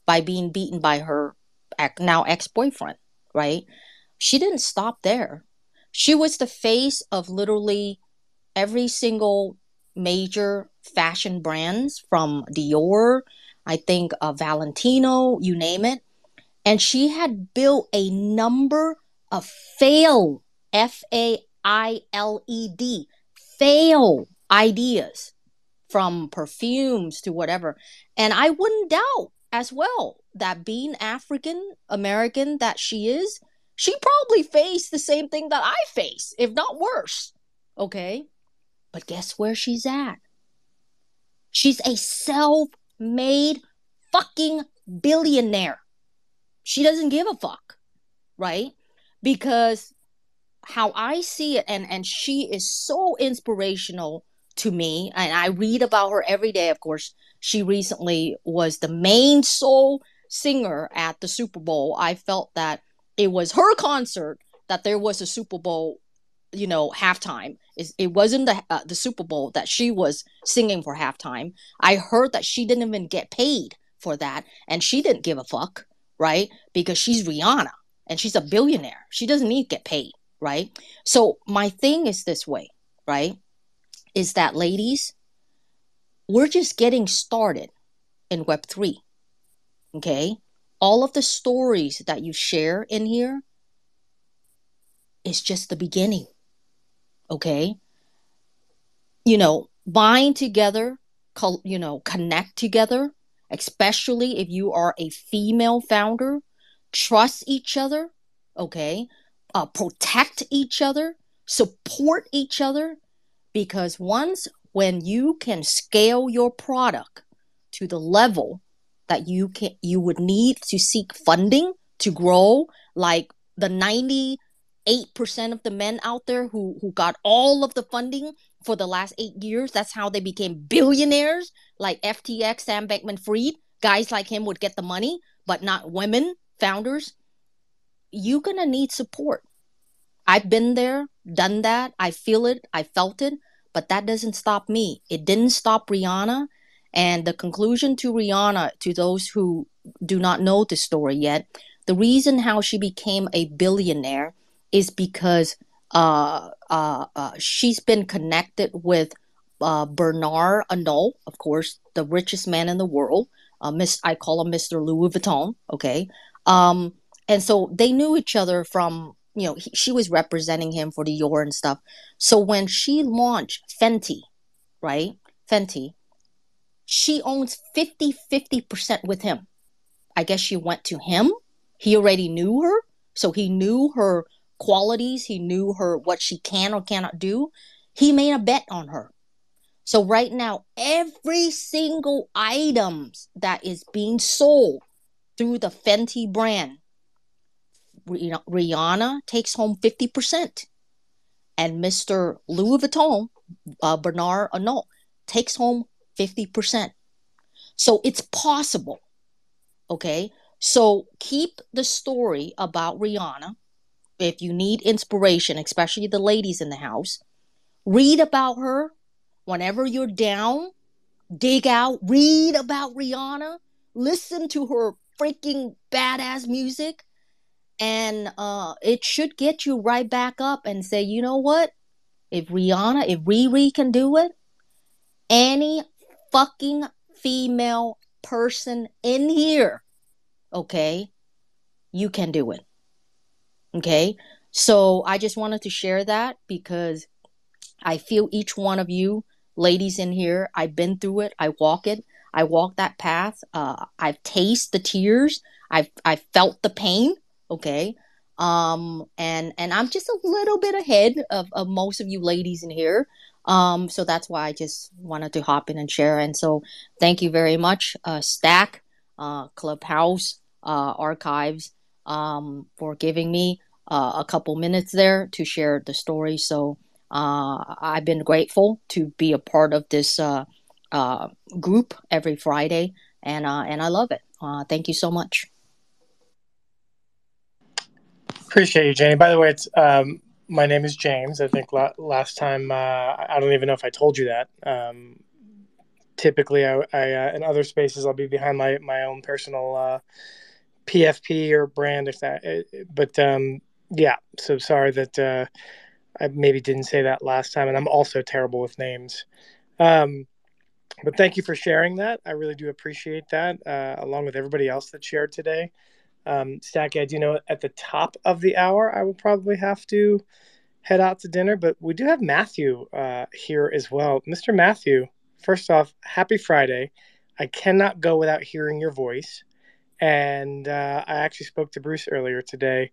by being beaten by her now ex boyfriend, right? She didn't stop there. She was the face of literally every single major fashion brands from Dior, I think uh, Valentino, you name it. And she had built a number of fail, F A I L E D, fail ideas from perfumes to whatever. And I wouldn't doubt as well that being African American that she is, she probably faced the same thing that I face, if not worse. Okay? But guess where she's at? She's a self made fucking billionaire. She doesn't give a fuck, right? Because how I see it, and, and she is so inspirational to me, and I read about her every day, of course. She recently was the main soul singer at the Super Bowl. I felt that it was her concert that there was a Super Bowl you know halftime is it wasn't the uh, the Super Bowl that she was singing for halftime. I heard that she didn't even get paid for that, and she didn't give a fuck, right? Because she's Rihanna and she's a billionaire. She doesn't need to get paid, right? So my thing is this way, right? Is that ladies, we're just getting started in Web three, okay? All of the stories that you share in here is just the beginning okay? You know bind together co- you know connect together especially if you are a female founder trust each other okay? Uh, protect each other support each other because once when you can scale your product to the level that you can you would need to seek funding to grow like the 90 8% of the men out there who who got all of the funding for the last 8 years. That's how they became billionaires like FTX Sam Bankman-Fried. Guys like him would get the money but not women founders. You're going to need support. I've been there done that. I feel it. I felt it. But that doesn't stop me. It didn't stop Rihanna. And the conclusion to Rihanna to those who do not know the story yet the reason how she became a billionaire is because uh, uh, uh, she's been connected with uh, Bernard Arnault, of course, the richest man in the world. Uh, Miss, I call him Mr. Louis Vuitton. Okay, um, and so they knew each other from you know he, she was representing him for the Dior and stuff. So when she launched Fenty, right, Fenty, she owns 50 50 percent with him. I guess she went to him. He already knew her, so he knew her qualities, he knew her what she can or cannot do, he made a bet on her. So right now, every single items that is being sold through the Fenty brand, Rihanna takes home 50%. And Mr. Louis Vuitton, uh, Bernard Arnault, takes home 50%. So it's possible. Okay. So keep the story about Rihanna. If you need inspiration, especially the ladies in the house, read about her whenever you're down. Dig out, read about Rihanna, listen to her freaking badass music, and uh, it should get you right back up and say, you know what? If Rihanna, if Riri can do it, any fucking female person in here, okay, you can do it. Okay. So I just wanted to share that because I feel each one of you ladies in here, I've been through it. I walk it. I walk that path. Uh, I've tasted the tears. I've I've felt the pain. Okay. Um, and and I'm just a little bit ahead of, of most of you ladies in here. Um, so that's why I just wanted to hop in and share. And so thank you very much, uh, Stack, uh, Clubhouse, uh, Archives, um, for giving me uh, a couple minutes there to share the story. So uh, I've been grateful to be a part of this uh, uh, group every Friday, and uh, and I love it. Uh, thank you so much. Appreciate you, Jane. By the way, it's um, my name is James. I think la- last time I don't even know if I told you that. Um, typically, I, I in other spaces I'll be behind my my own personal PFP or brand, if that. But um, yeah, so sorry that uh, I maybe didn't say that last time, and I'm also terrible with names. Um, but thank you for sharing that. I really do appreciate that, uh, along with everybody else that shared today. Um, Stacky, I do know at the top of the hour, I will probably have to head out to dinner, but we do have Matthew uh, here as well. Mr. Matthew, first off, happy Friday. I cannot go without hearing your voice. And uh, I actually spoke to Bruce earlier today.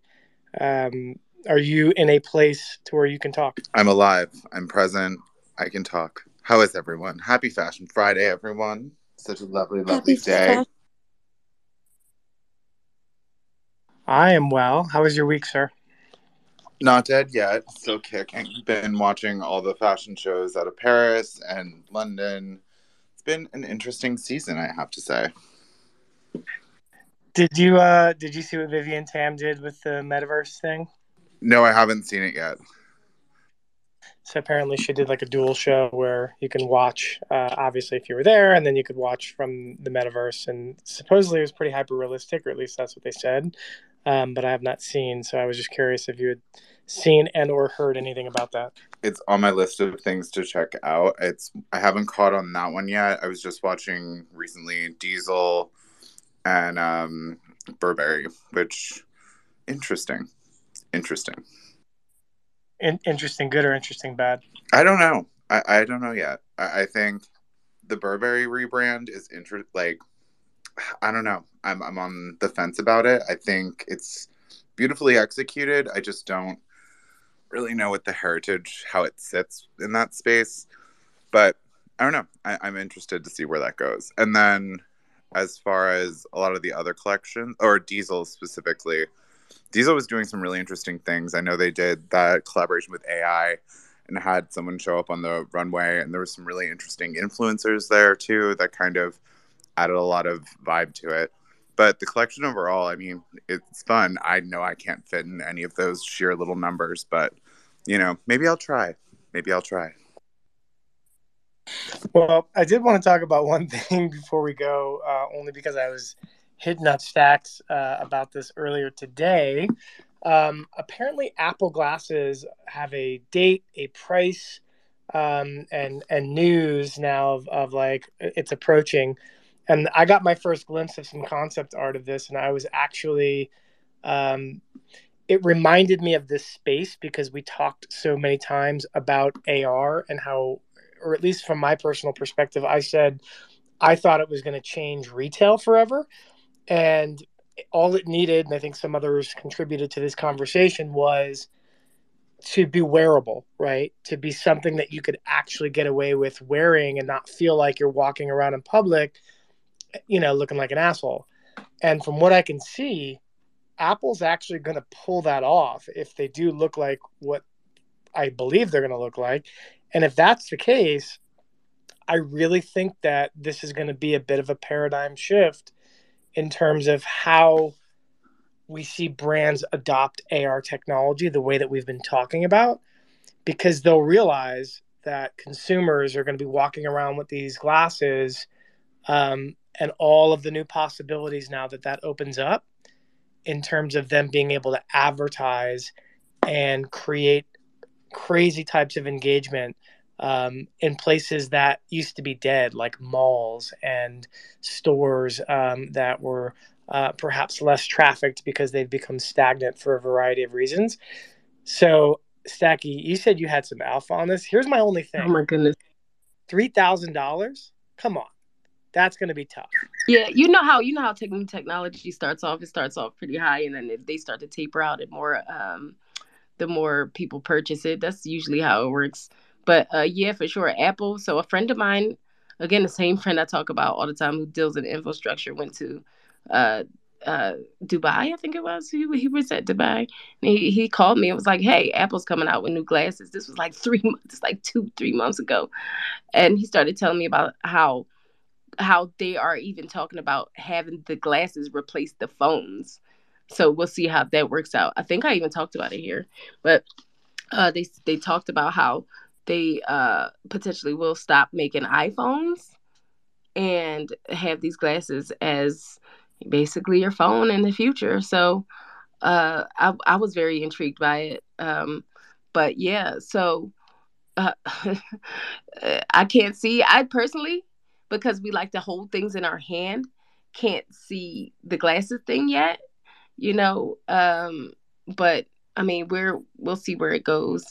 Um, are you in a place to where you can talk? I'm alive. I'm present. I can talk. How is everyone? Happy Fashion Friday, everyone. Such a lovely, lovely Happy day. Fa- I am well. How was your week, sir? Not dead yet. Still kicking. Been watching all the fashion shows out of Paris and London. It's been an interesting season, I have to say. Did you uh did you see what Vivienne Tam did with the metaverse thing? No, I haven't seen it yet. So apparently, she did like a dual show where you can watch, uh, obviously, if you were there, and then you could watch from the metaverse. And supposedly, it was pretty hyper realistic, or at least that's what they said. Um, but I have not seen, so I was just curious if you had seen and or heard anything about that. It's on my list of things to check out. It's I haven't caught on that one yet. I was just watching recently Diesel and um, Burberry, which interesting interesting. In- interesting, good or interesting bad? I don't know. I, I don't know yet. I, I think the Burberry rebrand is inter like I don't know. I'm I'm on the fence about it. I think it's beautifully executed. I just don't really know what the heritage how it sits in that space. But I don't know. I, am interested to see where that goes. And then as far as a lot of the other collections or Diesel specifically, Diesel was doing some really interesting things. I know they did that collaboration with AI and had someone show up on the runway, and there was some really interesting influencers there too that kind of added a lot of vibe to it. But the collection overall, I mean, it's fun. I know I can't fit in any of those sheer little numbers, but you know, maybe I'll try. Maybe I'll try. Well, I did want to talk about one thing before we go, uh, only because I was hitting up Stacks uh, about this earlier today. Um, apparently, Apple glasses have a date, a price, um, and and news now of, of like it's approaching. And I got my first glimpse of some concept art of this, and I was actually, um, it reminded me of this space because we talked so many times about AR and how, or at least from my personal perspective, I said I thought it was going to change retail forever and all it needed, and I think some others contributed to this conversation, was to be wearable, right? To be something that you could actually get away with wearing and not feel like you're walking around in public, you know, looking like an asshole. And from what I can see, Apple's actually going to pull that off if they do look like what I believe they're going to look like. And if that's the case, I really think that this is going to be a bit of a paradigm shift in terms of how we see brands adopt AR technology the way that we've been talking about, because they'll realize that consumers are going to be walking around with these glasses um, and all of the new possibilities now that that opens up in terms of them being able to advertise and create crazy types of engagement um, in places that used to be dead, like malls and stores um, that were uh, perhaps less trafficked because they've become stagnant for a variety of reasons. So, Stacky, you said you had some alpha on this. Here's my only thing. Oh my goodness. Three thousand dollars? Come on, that's going to be tough. Yeah, you know how you know how technology starts off. It starts off pretty high, and then if they start to taper out, and more um, the more people purchase it. That's usually how it works. But uh, yeah, for sure, Apple. So a friend of mine, again, the same friend I talk about all the time, who deals in infrastructure, went to uh, uh, Dubai, I think it was. He, he was at Dubai. And he, he called me and was like, hey, Apple's coming out with new glasses. This was like three months, like two, three months ago. And he started telling me about how how they are even talking about having the glasses replace the phones. So we'll see how that works out. I think I even talked about it here, but uh, they they talked about how they uh, potentially will stop making iPhones and have these glasses as basically your phone in the future. So uh, I, I was very intrigued by it. Um, but yeah, so uh, I can't see. I personally, because we like to hold things in our hand, can't see the glasses thing yet. You know, um, but I mean, we're we'll see where it goes.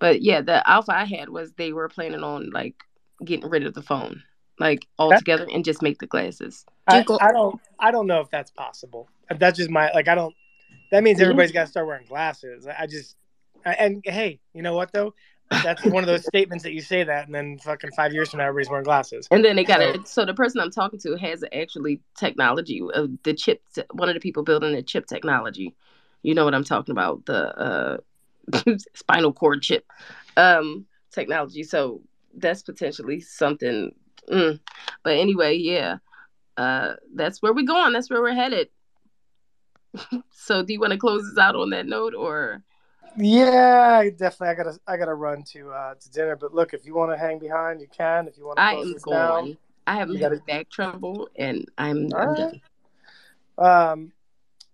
But yeah, the alpha I had was they were planning on like getting rid of the phone, like altogether, and just make the glasses. I, I don't I don't know if that's possible. That's just my like I don't. That means everybody's got to start wearing glasses. I just and hey, you know what though? That's one of those statements that you say that, and then fucking five years from now, everybody's wearing glasses. And then they got it. So the person I'm talking to has actually technology of the chip. One of the people building the chip technology. You know what I'm talking about? The uh, spinal cord chip um, technology. So that's potentially something. Mm. But anyway, yeah, uh, that's where we're going. That's where we're headed. so, do you want to close this out on that note, or? Yeah, definitely. I gotta I gotta run to uh to dinner. But look, if you want to hang behind, you can. If you want to I close am this going. down, I have you had gotta- back trouble, and I'm, I'm right. done. um,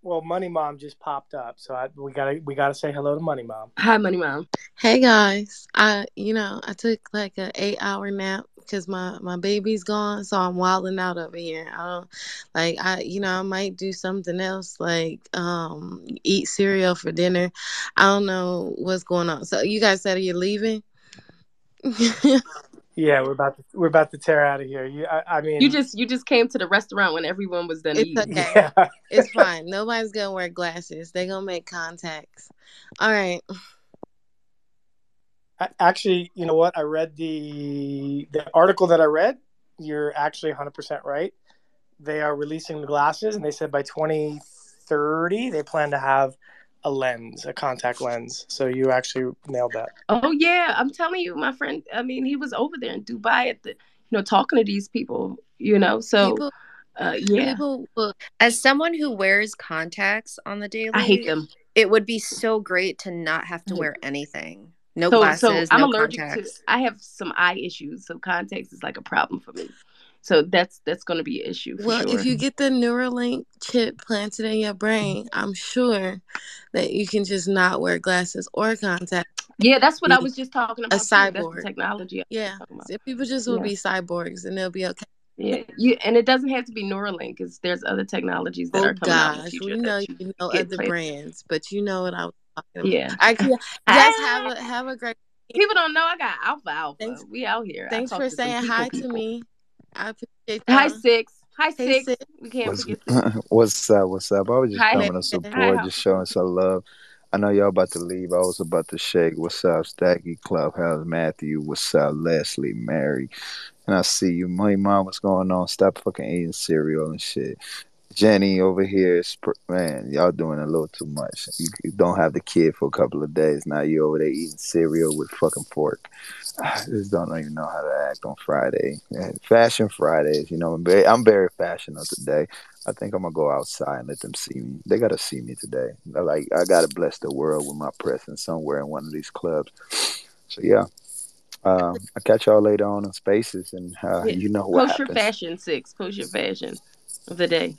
well, Money Mom just popped up, so I, we gotta we gotta say hello to Money Mom. Hi, Money Mom. Hey guys, I you know I took like a eight hour nap because my my baby's gone, so I'm wilding out over here. I don't like I you know I might do something else like um eat cereal for dinner. I don't know what's going on. So you guys said you're leaving. Yeah, we're about to we're about to tear out of here. You, I, I mean, You just you just came to the restaurant when everyone was done It's eating. okay. It's fine. Nobody's gonna wear glasses. They're gonna make contacts. All right. I- actually, you know what? I read the the article that I read. You're actually 100 percent right. They are releasing the glasses, and they said by 2030 they plan to have a lens, a contact lens. So you actually nailed that. Oh yeah, I'm telling you, my friend. I mean, he was over there in Dubai at the, you know, talking to these people. You know, so People uh, yeah, people will As someone who wears contacts on the daily, I hate them. It would be so great to not have to wear anything. No so, glasses, so I'm no allergic contacts. to. I have some eye issues, so contacts is like a problem for me. So that's that's going to be an issue for Well, sure. if you get the Neuralink chip planted in your brain, I'm sure that you can just not wear glasses or contacts. yeah, that's what I was just talking about. too. That's the cyborg. technology. Yeah, so people just will Yeah. be cyborgs and they'll be okay. Yeah, you and it doesn't have to be Neuralink because there's other technologies that Oh are coming out in the gosh, we know you you know other planted. brands, but you know what I was talking about. Yeah. I can just have a have a great. People don't know I got alpha alpha. Thanks, we out here. Thanks for saying people, hi to me. I appreciate Hi y'all. six. Hi, Hey, Six. Six. We can't What's forget what's up? What's up? I was just Hi. coming to Hi. support, just showing some love. I know y'all about to leave. I was about to shake. What's up, Stacky Clubhouse? Matthew. What's up, Leslie? Mary. And I see you. My mom, what's going on? Stop fucking eating cereal and shit. Jenny over here, man, y'all doing a little too much. You, you don't have the kid for a couple of days. Now you over there eating cereal with fucking fork. I just don't even know how to act on Friday. Fashion Fridays, you know, I'm very, I'm very fashionable today. I think I'm gonna go outside and let them see me. They gotta see me today. I Like I gotta bless the world with my presence somewhere in one of these clubs. So yeah, um, I'll catch y'all later on in spaces, and uh, Yeah. you know what Post your fashion, Six. Post your fashion of the day.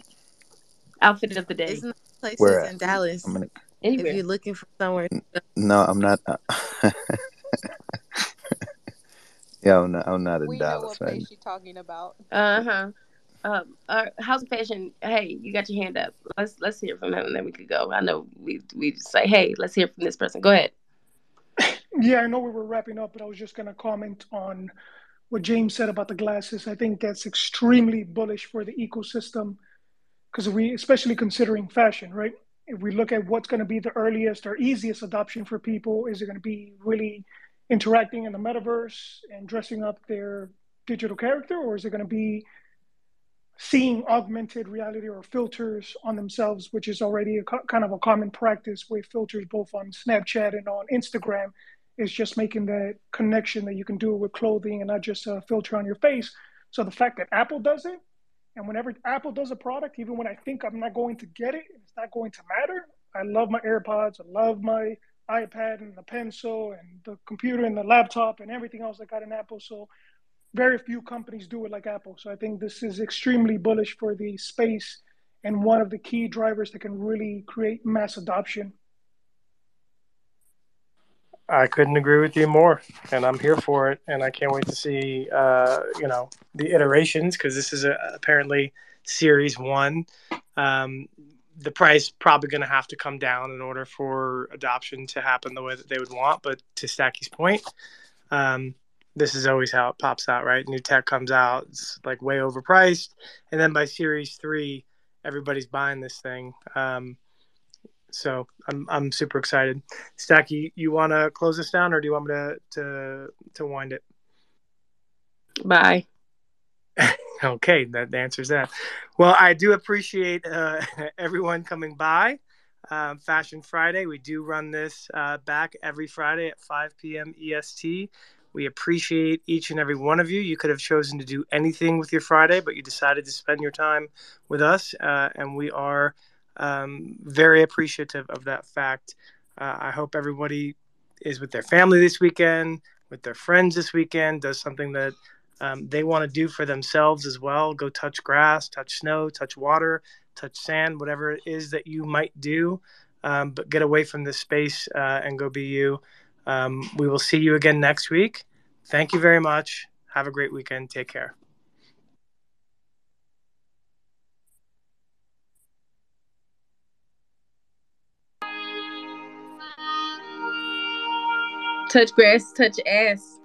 Outfit of the day. There's no places Where in? Dallas. I'm gonna. If Anywhere. you're looking for somewhere, No, I'm not. yeah, I'm not. I'm not in We know Dallas what right she's talking about. Uh huh. Um, uh, how's fashion? Hey, you got your hand up. Let's let's hear from him, and then we could go. I know we we just say, hey, let's hear from this person. Go ahead. Yeah, I know we were wrapping up, but I was just going to comment on what James said about the glasses. I think that's extremely bullish for the ecosystem because we, especially considering fashion, right? If we look at what's going to be the earliest or easiest adoption for people, is it going to be really interacting in the metaverse and dressing up their digital character, or is it going to be seeing augmented reality or filters on themselves, which is already a co- kind of a common practice with filters both on Snapchat and on Instagram, is just making that connection that you can do it with clothing and not just a filter on your face. So the fact that Apple does it, and whenever Apple does a product, even when I think I'm not going to get it, it's not going to matter. I love my AirPods, I love my iPad and the pencil and the computer and the laptop and everything else I got in Apple. So very few companies do it like Apple. So I think this is extremely bullish for the space and one of the key drivers that can really create mass adoption. I couldn't agree with you more, and I'm here for it, and I can't wait to see, uh, you know, the iterations because this is a, apparently series one. Um, the price probably going to have to come down in order for adoption to happen the way that they would want. But to Stacky's point, um, this is always how it pops out, right? New tech comes out, it's like way overpriced, and then by series three, everybody's buying this thing. Um, so I'm I'm super excited. Stacky, you want to close this down, or do you want me to to to wind it? Bye. Okay, that answers that. Well, I do appreciate uh, everyone coming by. Um, Fashion Friday, we do run this uh, back every Friday at 5 p.m. EST. We appreciate each and every one of you. You could have chosen to do anything with your Friday, but you decided to spend your time with us, uh, and we are um, very appreciative of that fact. Uh, I hope everybody is with their family this weekend, with their friends this weekend, does something that um, they want to do for themselves as well. Go touch grass, touch snow, touch water, touch sand, whatever it is that you might do. Um, but get away from this space uh, and go be you. Um, we will see you again next week. Thank you very much. Have a great weekend. Take care. Touch grass, touch ass.